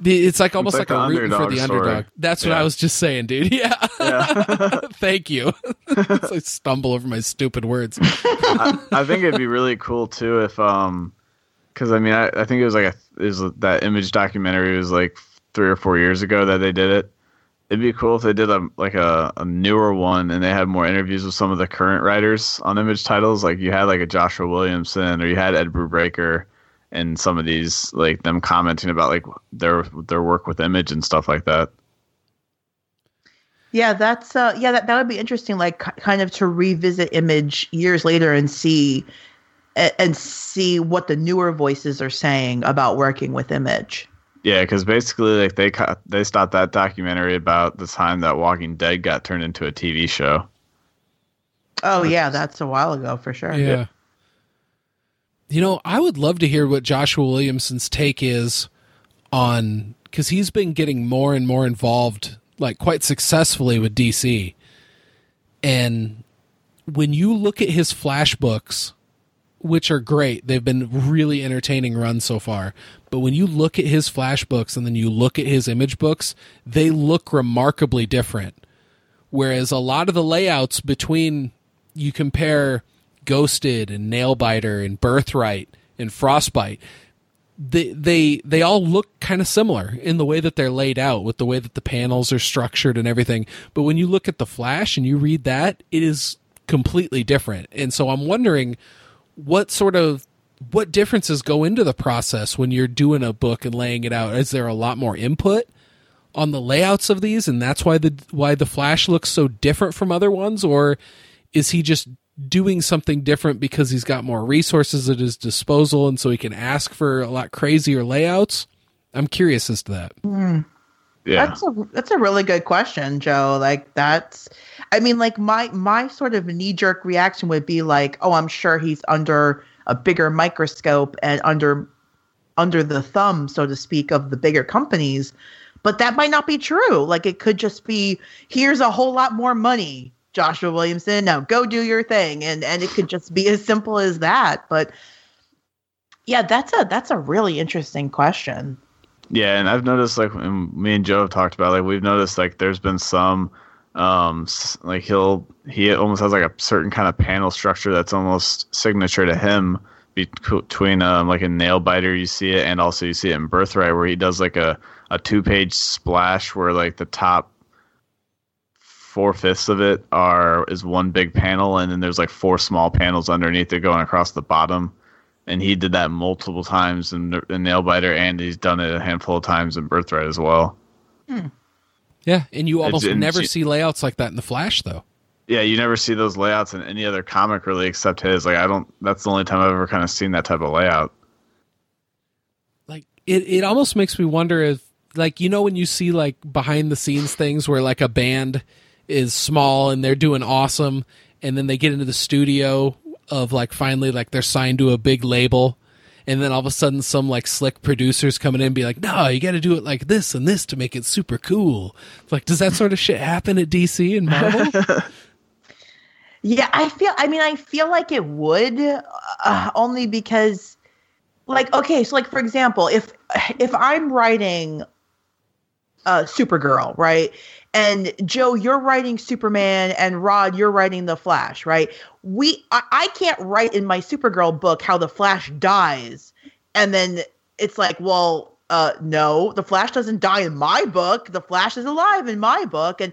It's like almost like like, a rooting for the story. underdog. That's what Yeah. I was just saying, dude. [laughs] Yeah. Yeah. [laughs] Thank you. [laughs] I stumble over my stupid words. I, I think it'd be really cool too if um because I mean I, I think it was like a is that image documentary was like three or four years ago that they did it. It'd be cool if they did a like a, a newer one and they had more interviews with some of the current writers on image titles. Like you had like a Joshua Williamson or you had Ed Brubaker and some of these like them commenting about like their their work with image and stuff like that. Yeah, that's uh yeah, that, that would be interesting like ki- kind of to revisit image years later and see and see what the newer voices are saying about working with image. Yeah, because basically, like they cut, they stopped that documentary about the time that Walking Dead got turned into a TV show. Oh yeah, that's a while ago for sure. Yeah. You know, I would love to hear what Joshua Williamson's take is on because he's been getting more and more involved, like quite successfully with DC. And when you look at his flashbooks, which are great, they've been really entertaining runs so far. But when you look at his flash books and then you look at his image books, they look remarkably different. Whereas a lot of the layouts between you compare Ghosted and Nailbiter and Birthright and Frostbite, they they they all look kind of similar in the way that they're laid out with the way that the panels are structured and everything. But when you look at the Flash and you read that, it is completely different. And so I'm wondering what sort of what differences go into the process when you're doing a book and laying it out? Is there a lot more input on the layouts of these and that's why the why the Flash looks so different from other ones or is he just doing something different because he's got more resources at his disposal and so he can ask for a lot crazier layouts? I'm curious as to that. Hmm. Yeah, That's a that's a really good question, Joe. Like that's I mean like my my sort of knee jerk reaction would be like, "Oh, I'm sure he's under a bigger microscope and under under the thumb, so to speak, of the bigger companies." But that might not be true. Like it could just be, "Here's a whole lot more money, Joshua Williamson. Now go do your thing." And and it could just be as simple as that. But yeah, that's a that's a really interesting question. yeah, and I've noticed like me and Joe have talked about like we've noticed like there's been some um like he'll he almost has like a certain kind of panel structure that's almost signature to him between um like a Nailbiter you see it and also you see it in birthright where he does like a a two page splash where like the top four fifths of it are is one big panel and then there's like four small panels underneath it going across the bottom and he did that multiple times in, in Nailbiter, and he's done it a handful of times in Birthright as well. Yeah, and you almost and never she- see layouts like that in the Flash though. Yeah, you never see those layouts in any other comic really, except his. Like, I don't. That's the only time I've ever kind of seen that type of layout. like it, it almost makes me wonder if like you know when you see like behind the scenes things where like a band is small and they're doing awesome and then they get into the studio of like finally like they're signed to a big label and then all of a sudden some like slick producers coming in and be like no you got to do it like this and this to make it super cool like does that sort of shit happen at dc and marvel [laughs] Yeah, I feel. I mean, I feel like it would, uh, only because, like, okay, so like for example, if if I'm writing, uh, Supergirl, right, and Joe, you're writing Superman, and Rod, you're writing the Flash, right? We, I, I can't write in my Supergirl book how the Flash dies, and then it's like, well, uh, no, the Flash doesn't die in my book. The Flash is alive in my book, and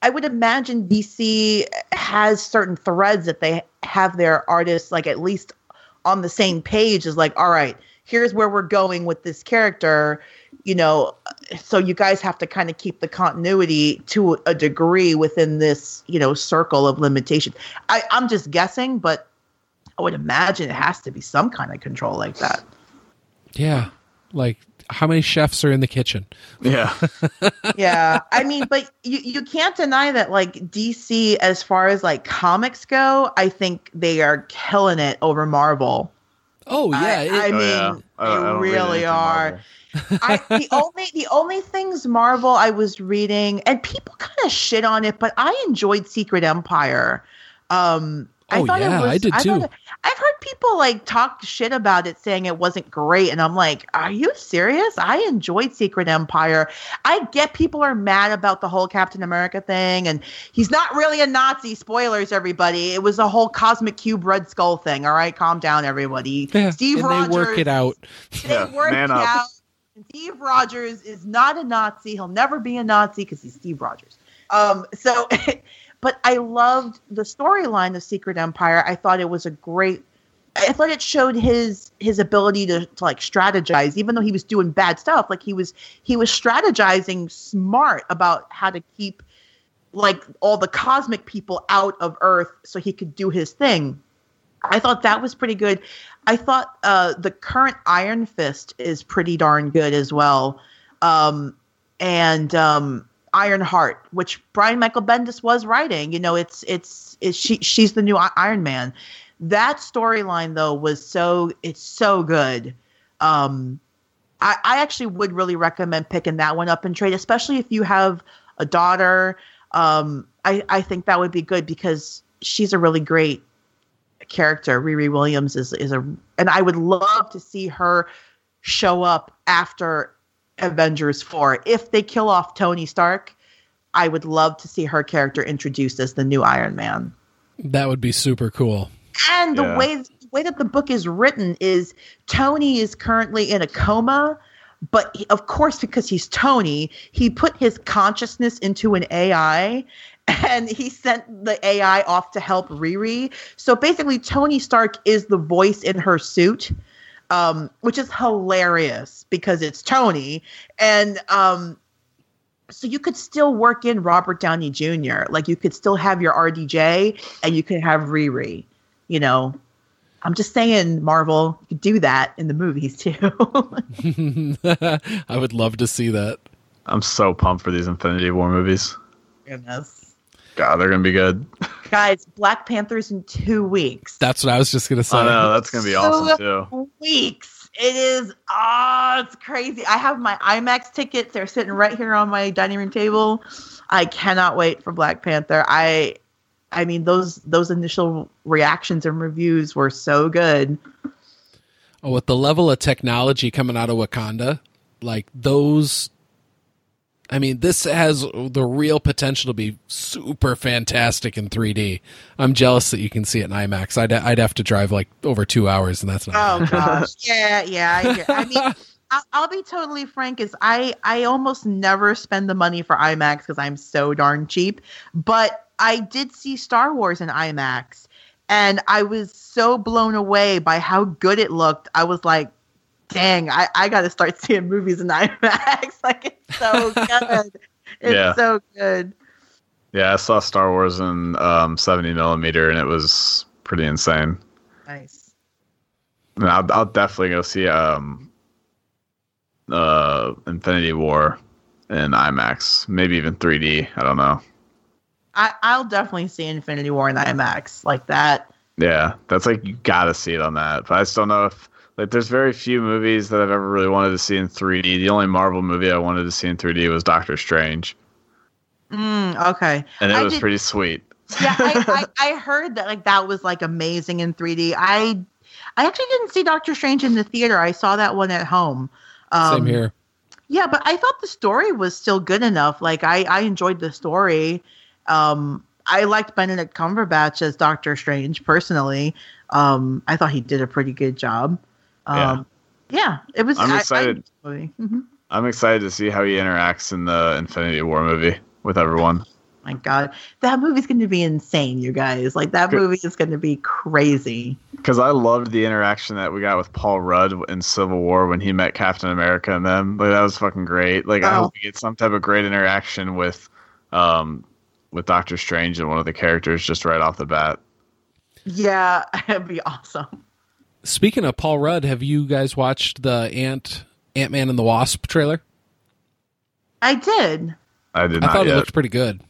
I would imagine DC has certain threads that they have their artists like at least on the same page is like, all right, here's where we're going with this character, you know, so you guys have to kind of keep the continuity to a degree within this, you know, circle of limitation. I, I'm just guessing, but I would imagine it has to be some kind of control like that. yeah like how many chefs are in the kitchen Yeah, [laughs] yeah i mean but you, you can't deny that like dc as far as like comics go i think they are killing it over marvel oh yeah I, it- I Oh, mean yeah. I- I they don't really are Marvel. I, the [laughs] only the only things marvel i was reading and people kind of shit on it but i enjoyed secret empire um Oh, yeah, I did too. thought it- I've heard people like talk shit about it, saying it wasn't great, and I'm like, are you serious? I enjoyed Secret Empire. I get people are mad about the whole Captain America thing, and he's not really a Nazi. Spoilers, everybody. It was a whole cosmic cube Red Skull thing. All right, calm down, everybody. Yeah, Steve and Rogers. they work it out. They Yeah, work man it up. out. Steve Rogers is not a Nazi. He'll never be a Nazi because he's Steve Rogers. Um, so, [laughs] but I loved the storyline of Secret Empire. I thought it was a great. I thought it showed his his ability to, to like strategize, even though he was doing bad stuff. Like he was he was strategizing smart about how to keep like all the cosmic people out of Earth so he could do his thing. I thought that was pretty good. I thought uh, the current Iron Fist is pretty darn good as well. Um, and um, Ironheart, which Brian Michael Bendis was writing. You know, it's it's, it's she she's the new Iron Man. That storyline though was so it's so good. Um, I, I actually would really recommend picking that one up and trade, especially if you have a daughter. Um, I I think that would be good because she's a really great character. Riri Williams is is a, and I would love to see her show up after Avengers four. If they kill off Tony Stark, I would love to see her character introduced as the new Iron Man. That would be super cool. And the Yeah. way the way that the book is written is Tony is currently in a coma, but he- of course because he's Tony, he put his consciousness into an AI [laughs] and he sent the AI off to help Riri. So basically Tony Stark is the voice in her suit. Um, which is hilarious because it's Tony and um so you could still work in Robert Downey Jr. Like you could still have your RDJ and you could have Riri. You know, I'm just saying, Marvel, you could do that in the movies [laughs] too. [laughs] I would love to see that. I'm so pumped for these Infinity War movies. Goodness. God, they're gonna be good. [laughs] Guys, Black Panther's in two weeks. That's what I was just gonna say. I know that's gonna be awesome too. Weeks. It is. Oh, it's crazy. I have my IMAX tickets. They're sitting right here on my dining room table. I cannot wait for Black Panther. I, I mean, those those initial reactions and reviews were so good. Oh, with the level of technology coming out of Wakanda, like those. I mean, this has the real potential to be super fantastic in 3D. I'm jealous that you can see it in IMAX. I'd I'd have to drive like over two hours, and that's not. Oh gosh, [laughs] yeah, yeah. I, hear- I mean, [laughs] I'll, I'll be totally frank. Is I I almost never spend the money for IMAX because I'm so darn cheap. But I did see Star Wars in IMAX, and I was so blown away by how good it looked. I was like, dang, I I got to start [laughs] seeing movies in [laughs] IMAX. like it's so good. It's Yeah. so good. Yeah, I saw Star Wars in um, 70 millimeter, and it was pretty insane. Nice. Mean, I'll, I'll definitely go see um, uh, Infinity War in IMAX, maybe even 3D. I don't know. I I'll definitely see Infinity War in IMAX like that. Yeah, that's like you gotta see it on that. But I just don't know if like there's very few movies that I've ever really wanted to see in 3D. The only Marvel movie I wanted to see in 3D was Doctor Strange, Mm, okay. and it I was did- pretty sweet. yeah, I, [laughs] I, I heard that like that was like amazing in 3D. I I actually didn't see Doctor Strange in the theater. I saw that one at home. Um, Same here. Yeah, but I thought the story was still good enough. Like I I enjoyed the story. Um, I liked Benedict Cumberbatch as Doctor Strange personally. Um, I thought he did a pretty good job. Um, yeah. it was. I'm I- I excited. the movie. Mhm. I'm excited to see how he interacts in the Infinity War movie with everyone. My God, that movie's going to be insane, you guys. Like that movie is going to be crazy. Because I loved the interaction that we got with Paul Rudd in Civil War when he met Captain America and them. Like that was fucking great. Like I Oh. hope we get some type of great interaction with, um, with Doctor Strange and one of the characters just right off the bat. Yeah, [laughs] it'd be awesome. Speaking of Paul Rudd, have you guys watched the Ant Ant Man and the Wasp trailer? I did. I did I not thought it looked pretty good.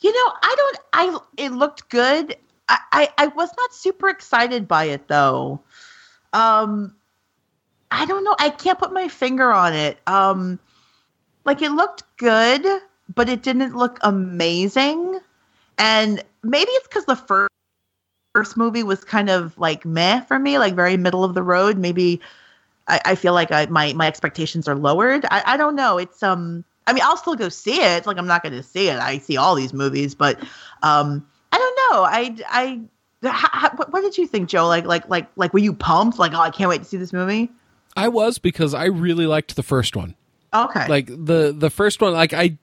You know, I don't. I it looked good. I, I I was not super excited by it though. Um, I don't know. I can't put my finger on it. Um, like it looked good, but it didn't look amazing. And maybe it's because the first first movie was kind of like meh for me, like very middle of the road. Maybe I, I feel like I, my my expectations are lowered. I, I don't know. It's um. I mean, I'll still go see it. Like I'm not going to see it. I see all these movies, but um, I don't know. I I. How, how, what, what did you think, Joe? Like like like like were you pumped? Like oh, I can't wait to see this movie. I was because I really liked the first one. Okay. Like the the first one, like I,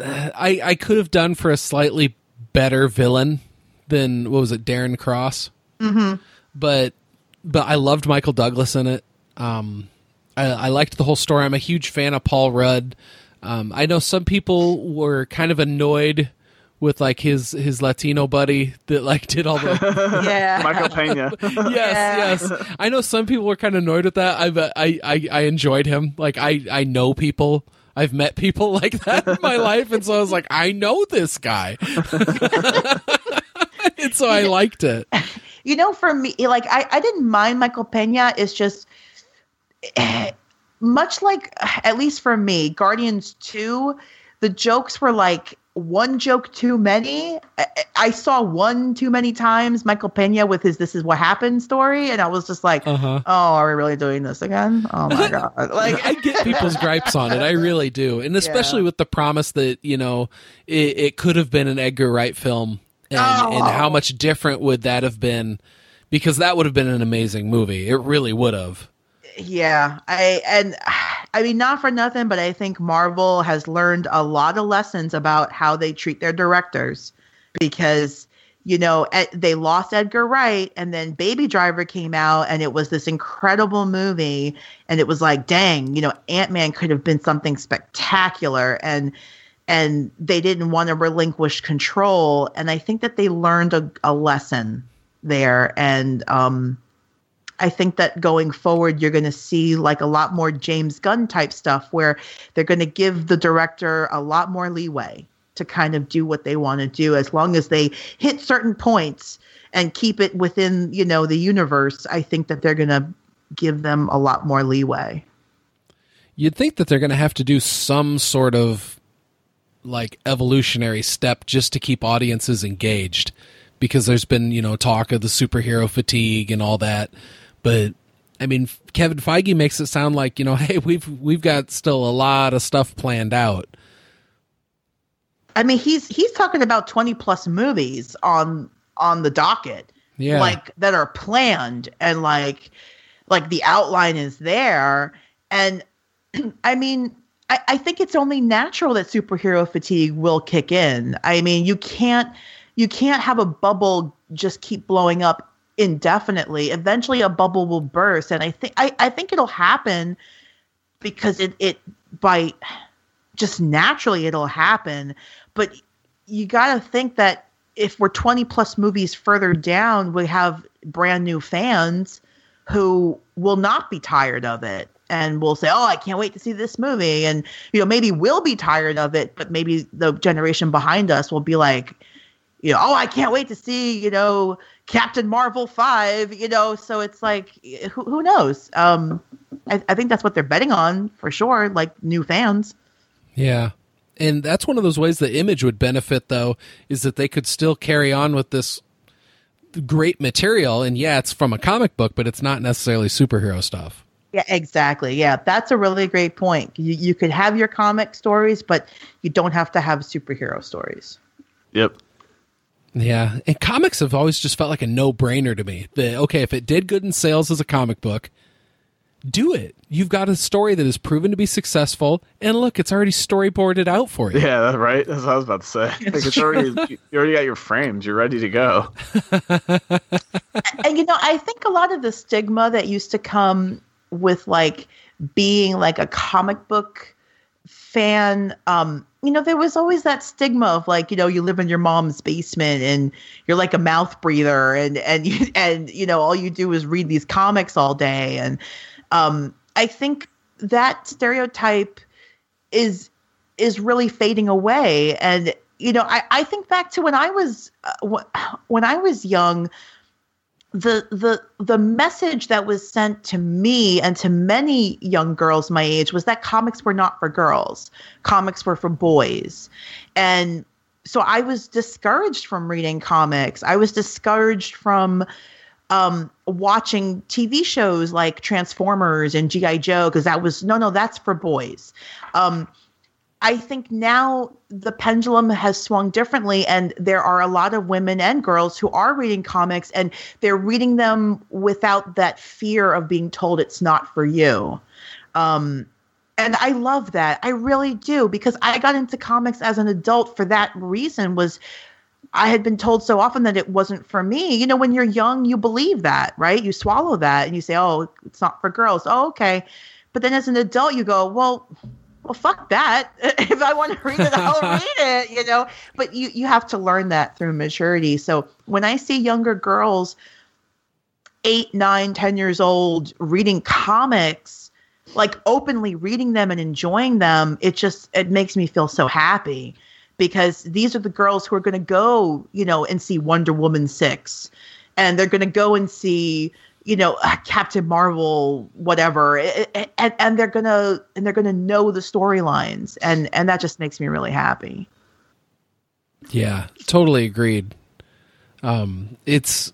I I could have done for a slightly better villain than what was it, Darren Cross. Mm-hmm. But but I loved Michael Douglas in it. Um, I, I liked the whole story. I'm a huge fan of Paul Rudd. Um, I know some people were kind of annoyed with like his his Latino buddy that like did all the [laughs] yeah. Michael Pena. [laughs] yes, yes. I know some people were kind of annoyed with that. I I I, I enjoyed him. Like I I know people. I've met people [laughs] like that in my life, and so I was like, I know this guy, [laughs] and so I liked it. [laughs] You know, for me, like I, I didn't mind Michael Pena. It's just eh, much like, eh, at least for me, Guardians Two, the jokes were like one joke too many. I, I saw one too many times Michael Pena with his "This is what happened" story, and I was just like, Uh-huh. "Oh, are we really doing this again? Oh my [laughs] god!" Like, I get people's gripes on it. I really do, and especially with the promise that you know it, it could have been an Edgar Wright film, and, Oh. and how much different would that have been? Because that would have been an amazing movie. It really would have. Yeah, I and I mean not for nothing, but I think Marvel has learned a lot of lessons about how they treat their directors because you know they lost Edgar Wright and then Baby Driver came out and it was this incredible movie and it was like dang, you know, Ant-Man could have been something spectacular and and they didn't want to relinquish control and I think that they learned a, a lesson there and um I think that going forward, you're going to see like a lot more James Gunn type stuff where they're going to give the director a lot more leeway to kind of do what they want to do as long as they hit certain points and keep it within, you know, the universe. I think that they're going to give them a lot more leeway. You'd think that they're going to have to do some sort of like evolutionary step just to keep audiences engaged because there's been, you know, talk of the superhero fatigue and all that. But I mean, Kevin Feige makes it sound like, you know, [laughs] hey, we've we've got still a lot of stuff planned out. I mean, he's he's talking about 20 plus movies on on the docket. Yeah. like that are planned and like like the outline is there and [clears throat] i mean I, I think it's only natural that superhero fatigue will kick in. I mean you can't you can't have a bubble just keep blowing up indefinitely. Eventually a bubble will burst and i think i, I think it'll happen because it it by just naturally it'll happen. But you got to think that if we're 20 plus movies further down, we have brand new fans who will not be tired of it and we'll say, "Oh, I can't wait to see this movie." And you know, maybe we'll be tired of it, but maybe the generation behind us will be like, you know, "Oh, I can't wait to see, you know, Captain Marvel 5, you know." So it's like who who knows? Um I, I think that's what they're betting on for sure, like new fans. Yeah. And that's one of those ways the image would benefit though is that they could still carry on with this great material and yeah, it's from a comic book, but it's not necessarily superhero stuff. Yeah, exactly. Yeah, that's a really great point. You, you could have your comic stories, but you don't have to have superhero stories. Yep. Yeah, and comics have always just felt like a no-brainer to me. That okay, if it did good in sales as a comic book, do it. You've got a story that is proven to be successful, and look, it's already storyboarded out for you. Yeah, that's right. That's what I was about to say. Like it's already you already got your frames. You're ready to go. [laughs] and you know, I think a lot of the stigma that used to come with like being like a comic book fan, um, you know, there was always that stigma of like, you know, you live in your mom's basement and you're like a mouth breather and and [laughs] you and you know, all you do is read these comics all day. And um I think that stereotype is is really fading away. And you know I, I think back to when i was uh, when i was young the the the message that was sent to me and to many young girls my age was that comics were not for girls comics were for boys and so I was discouraged from reading comics. I was discouraged from um, watching TV shows like Transformers and G.I. Joe because that was no, no, that's for boys. Um, I think now the pendulum has swung differently, and there are a lot of women and girls who are reading comics and they're reading them without that fear of being told it's not for you. Um, and I love that. I really do because I got into comics as an adult for that reason was I had been told so often that it wasn't for me. You know, when you're young, you believe that, right? You swallow that and you say, "Oh, it's not for girls." Oh, okay. But then as an adult, you go, "Well, well, fuck that. [laughs] if I want to read it, I'll [laughs] read it." You know. But you you have to learn that through maturity. So when I see younger girls, eight, nine, ten years old, reading comics, like openly reading them and enjoying them, it just it makes me feel so happy because these are the girls who are going to go, you know, and see Wonder Woman 6 and they're going to go and see, you know, uh, Captain Marvel whatever and, and they're to and they're to know the storylines and and that just makes me really happy. Yeah, totally agreed. Um it's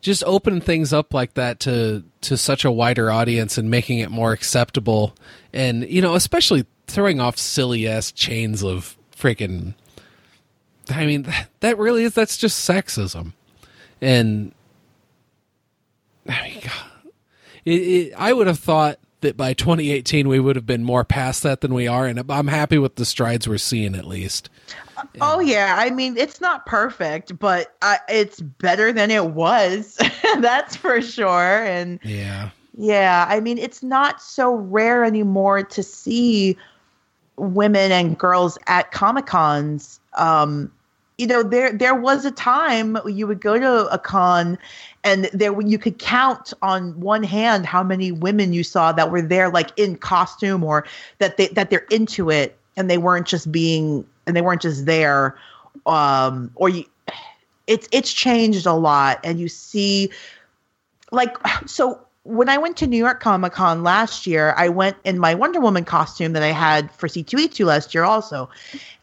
just opening things up like that to to such a wider audience and making it more acceptable and you know especially throwing off silly ass chains of freaking I mean, that, that really is, that's just sexism. And, I mean, God, it, it, I would have thought that by 2018 we would have been more past that than we are. And I'm happy with the strides we're seeing at least. Oh yeah, I mean it's not perfect, but uh, it's better than it was. [laughs] That's for sure. And yeah, yeah, I mean it's not so rare anymore to see women and girls at comic cons um, you know there there was a time you would go to a con and there you could count on one hand how many women you saw that were there like in costume or that they that they're into it and they weren't just being and they weren't just there um or you it's it's changed a lot and you see like so when I went to New York Comic Con last year, I went in my Wonder Woman costume that I had for C2E2 last year also.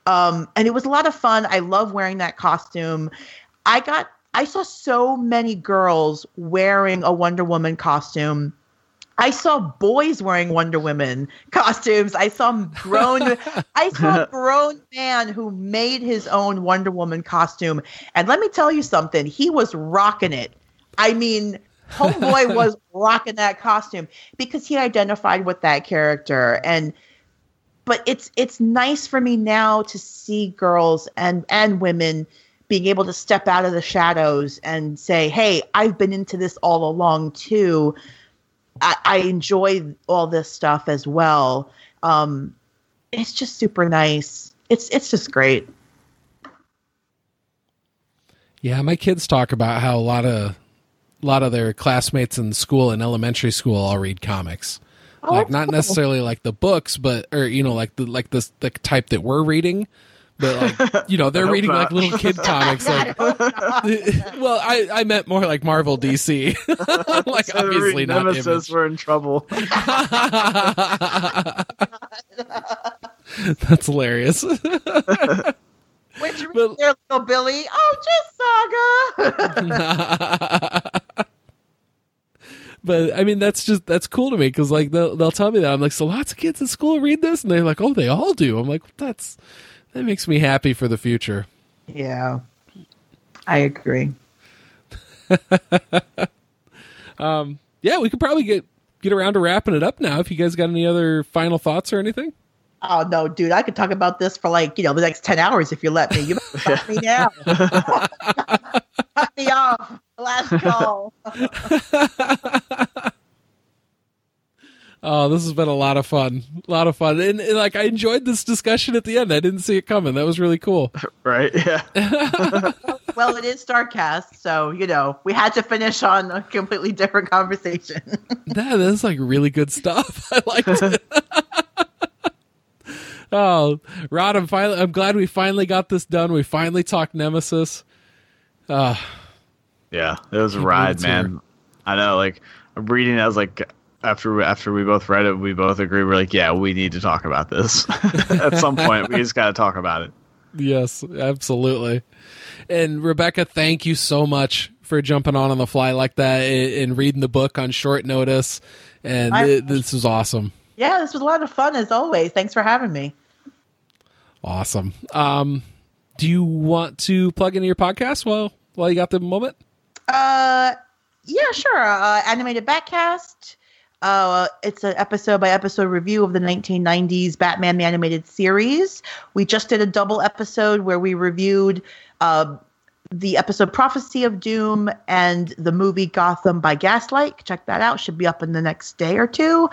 Um, and it was a lot of fun. I love wearing that costume. I got I saw so many girls wearing a Wonder Woman costume. I saw boys wearing Wonder Woman [laughs] costumes. I saw grown I saw a [laughs] grown man who made his own Wonder Woman costume. And let me tell you something, he was rocking it. I mean, Homeboy [laughs] was rocking that costume because he identified with that character and but it's it's nice for me now to see girls and and women being able to step out of the shadows and say, "Hey, I've been into this all along too. I, I enjoy all this stuff as well." Um, it's just super nice. It's it's just great. Yeah, my kids talk about how a lot of a lot of their classmates in school in elementary school all read comics. Oh, like not cool. necessarily like the books, but or you know like the like the the type that we're reading, but like you know they're reading not. like little kid [laughs] comics. Like, [laughs] [laughs] well, I I meant more like Marvel DC. like so obviously not Nemesis. We're in trouble. That's hilarious. Which but, there, little Billy? Oh, just Saga but I mean, that's just that's cool to me because like they'll they'll tell me that I'm like, so lots of kids at school read this, and they're like, oh, they all do. I'm like, that's that makes me happy for the future. Yeah, I agree. [laughs] um, yeah, we could probably get get around to wrapping it up now. If you guys got any other final thoughts or anything. Oh no, dude! I could talk about this for like you know the next ten hours if you let me. You stop me now. [laughs] Cut me off. Last call. [laughs] oh, this has been a lot of fun. A lot of fun, and, and, like I enjoyed this discussion at the end. I didn't see it coming. That was really cool. [laughs] Right? Yeah. [laughs] [laughs] well, it is Startcast, so you know we had to finish on a completely different conversation. that is like really good stuff. I liked it. Oh, Rod, I'm finally. I'm glad we finally got this done. We finally talked Nemesis. Uh, yeah, it was a ride, man. Here. I know. Like I'm reading, it, I was like, after after we both read it, we both agree. We're like, yeah, we need to talk about this [laughs] at some point. We just got to talk about it. Yes, absolutely. And Rebecca, thank you so much for jumping on on the fly like that and, and reading the book on short notice. And I- th- this is awesome. Yeah, this was a lot of fun as always. Thanks for having me. Awesome. Um, do you want to plug into your podcast while while you got the moment? Uh, yeah, sure. Uh, animated Batcast. Uh, it's an episode by episode review of the 1990s Batman the animated series. We just did a double episode where we reviewed uh, the episode Prophecy of Doom and the movie Gotham by Gaslight. Check that out. Should be up in the next day or two.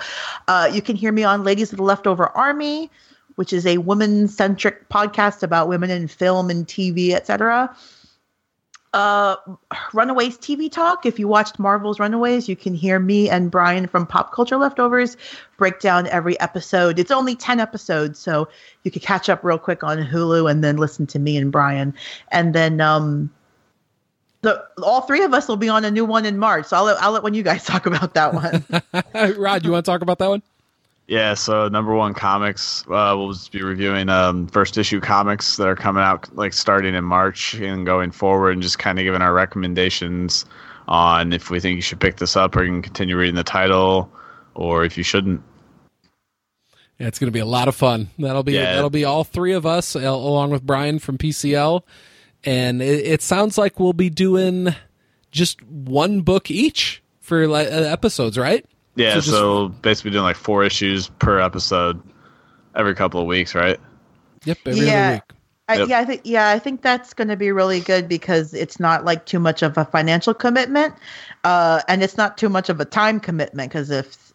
Uh, you can hear me on Ladies of the Leftover Army, which is a women centric podcast about women in film and TV, etc uh, Runaways TV Talk. If you watched Marvel's Runaways, you can hear me and Brian from Pop Culture Leftovers break down every episode. It's only 10 episodes, so you could catch up real quick on Hulu and then listen to me and Brian. And then um, the all three of us will be on a new one in March. So I'll I'll let one of you guys [laughs] talk about that one. [laughs] Rod, you want to talk about that one? Yeah, so number one comics, uh, we'll just be reviewing um, first issue comics that are coming out like starting in March and going forward, and just kind of giving our recommendations on if we think you should pick this up or you can continue reading the title, or if you shouldn't. Yeah, it's going to be a lot of fun. That'll be Yeah. that'll be all three of us uh, along with Brian from PCL, and it, it sounds like we'll be doing just one book each for like uh, episodes, right? Yeah, So so, basically doing like four issues per episode every couple of weeks, right? Yep, every Yeah. other week. I, Yep. yeah, I think yeah, I think that's going to be really good because it's not like too much of a financial commitment, uh, and it's not too much of a time commitment. Because if,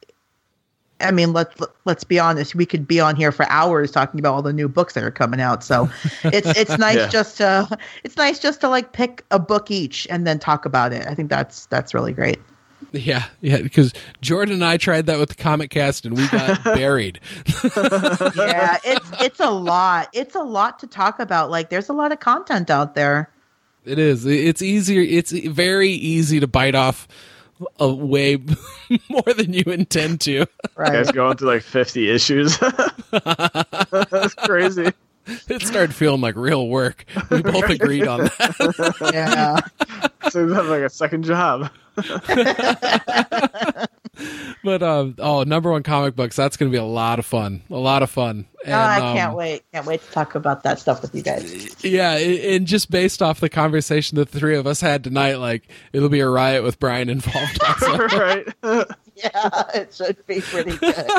I mean, let's let's be honest, we could be on here for hours talking about all the new books that are coming out. So [laughs] it's it's nice Yeah. just to it's nice just to like pick a book each and then talk about it. I think that's that's really great. Yeah, yeah, because Jordan and I tried that with the Comic Cast and we got [laughs] buried. [laughs] Yeah, it's it's a lot. It's a lot to talk about. Like, there's a lot of content out there. It is. It's easier. It's very easy to bite off a way [laughs] more than you intend to. You Right. guys going through like 50 issues. That's crazy. [laughs] It started feeling like real work. We [laughs] both agreed on that. [laughs] yeah. So you like a second job. But um, oh, number one comic books. That's going to be a lot of fun. A lot of fun. And, Oh, I um, can't wait. Can't wait to talk about that stuff with you guys. Yeah, and just based off the conversation that the three of us had tonight, like it'll be a riot with Brian involved. Also. right? Yeah, it should be pretty good.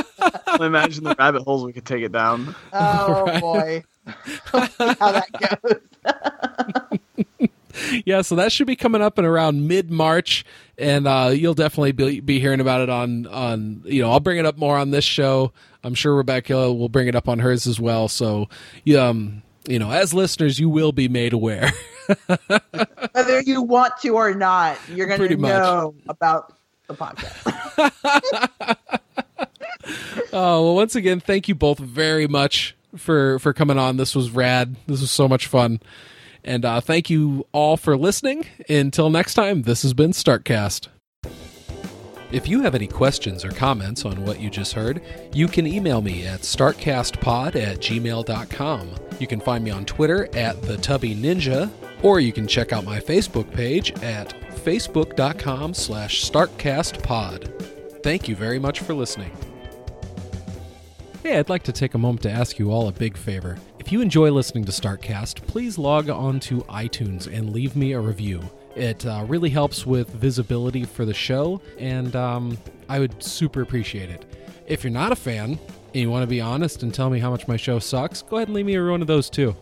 Imagine the rabbit holes we could take it down. Oh Right. boy. [laughs] How that goes. [laughs] yeah, so that should be coming up in around mid March, and uh, you'll definitely be, be hearing about it on on you know I'll bring it up more on this show. I'm sure Rebecca will bring it up on hers as well. So, um, you know, as listeners, you will be made aware. [laughs] Whether you want to or not, you're going to know about the podcast. Oh well, once again, thank you both very much for for coming on. This was rad. This was so much fun, and uh, thank you all for listening. Until next time, this has been Startcast. If you have any questions or comments on what you just heard, you can email me at startcastpod at gmail.com. You can find me on Twitter at the Tubby Ninja, or you can check out my Facebook page at facebook.com slash startcastpod. Thank you very much for listening. Hey, I'd like to take a moment to ask you all a big favor. If you enjoy listening to Startcast, please log on to iTunes and leave me a review. It uh, really helps with visibility for the show, and um, I would super appreciate it. If you're not a fan and you want to be honest and tell me how much my show sucks, go ahead and leave me a one of those too.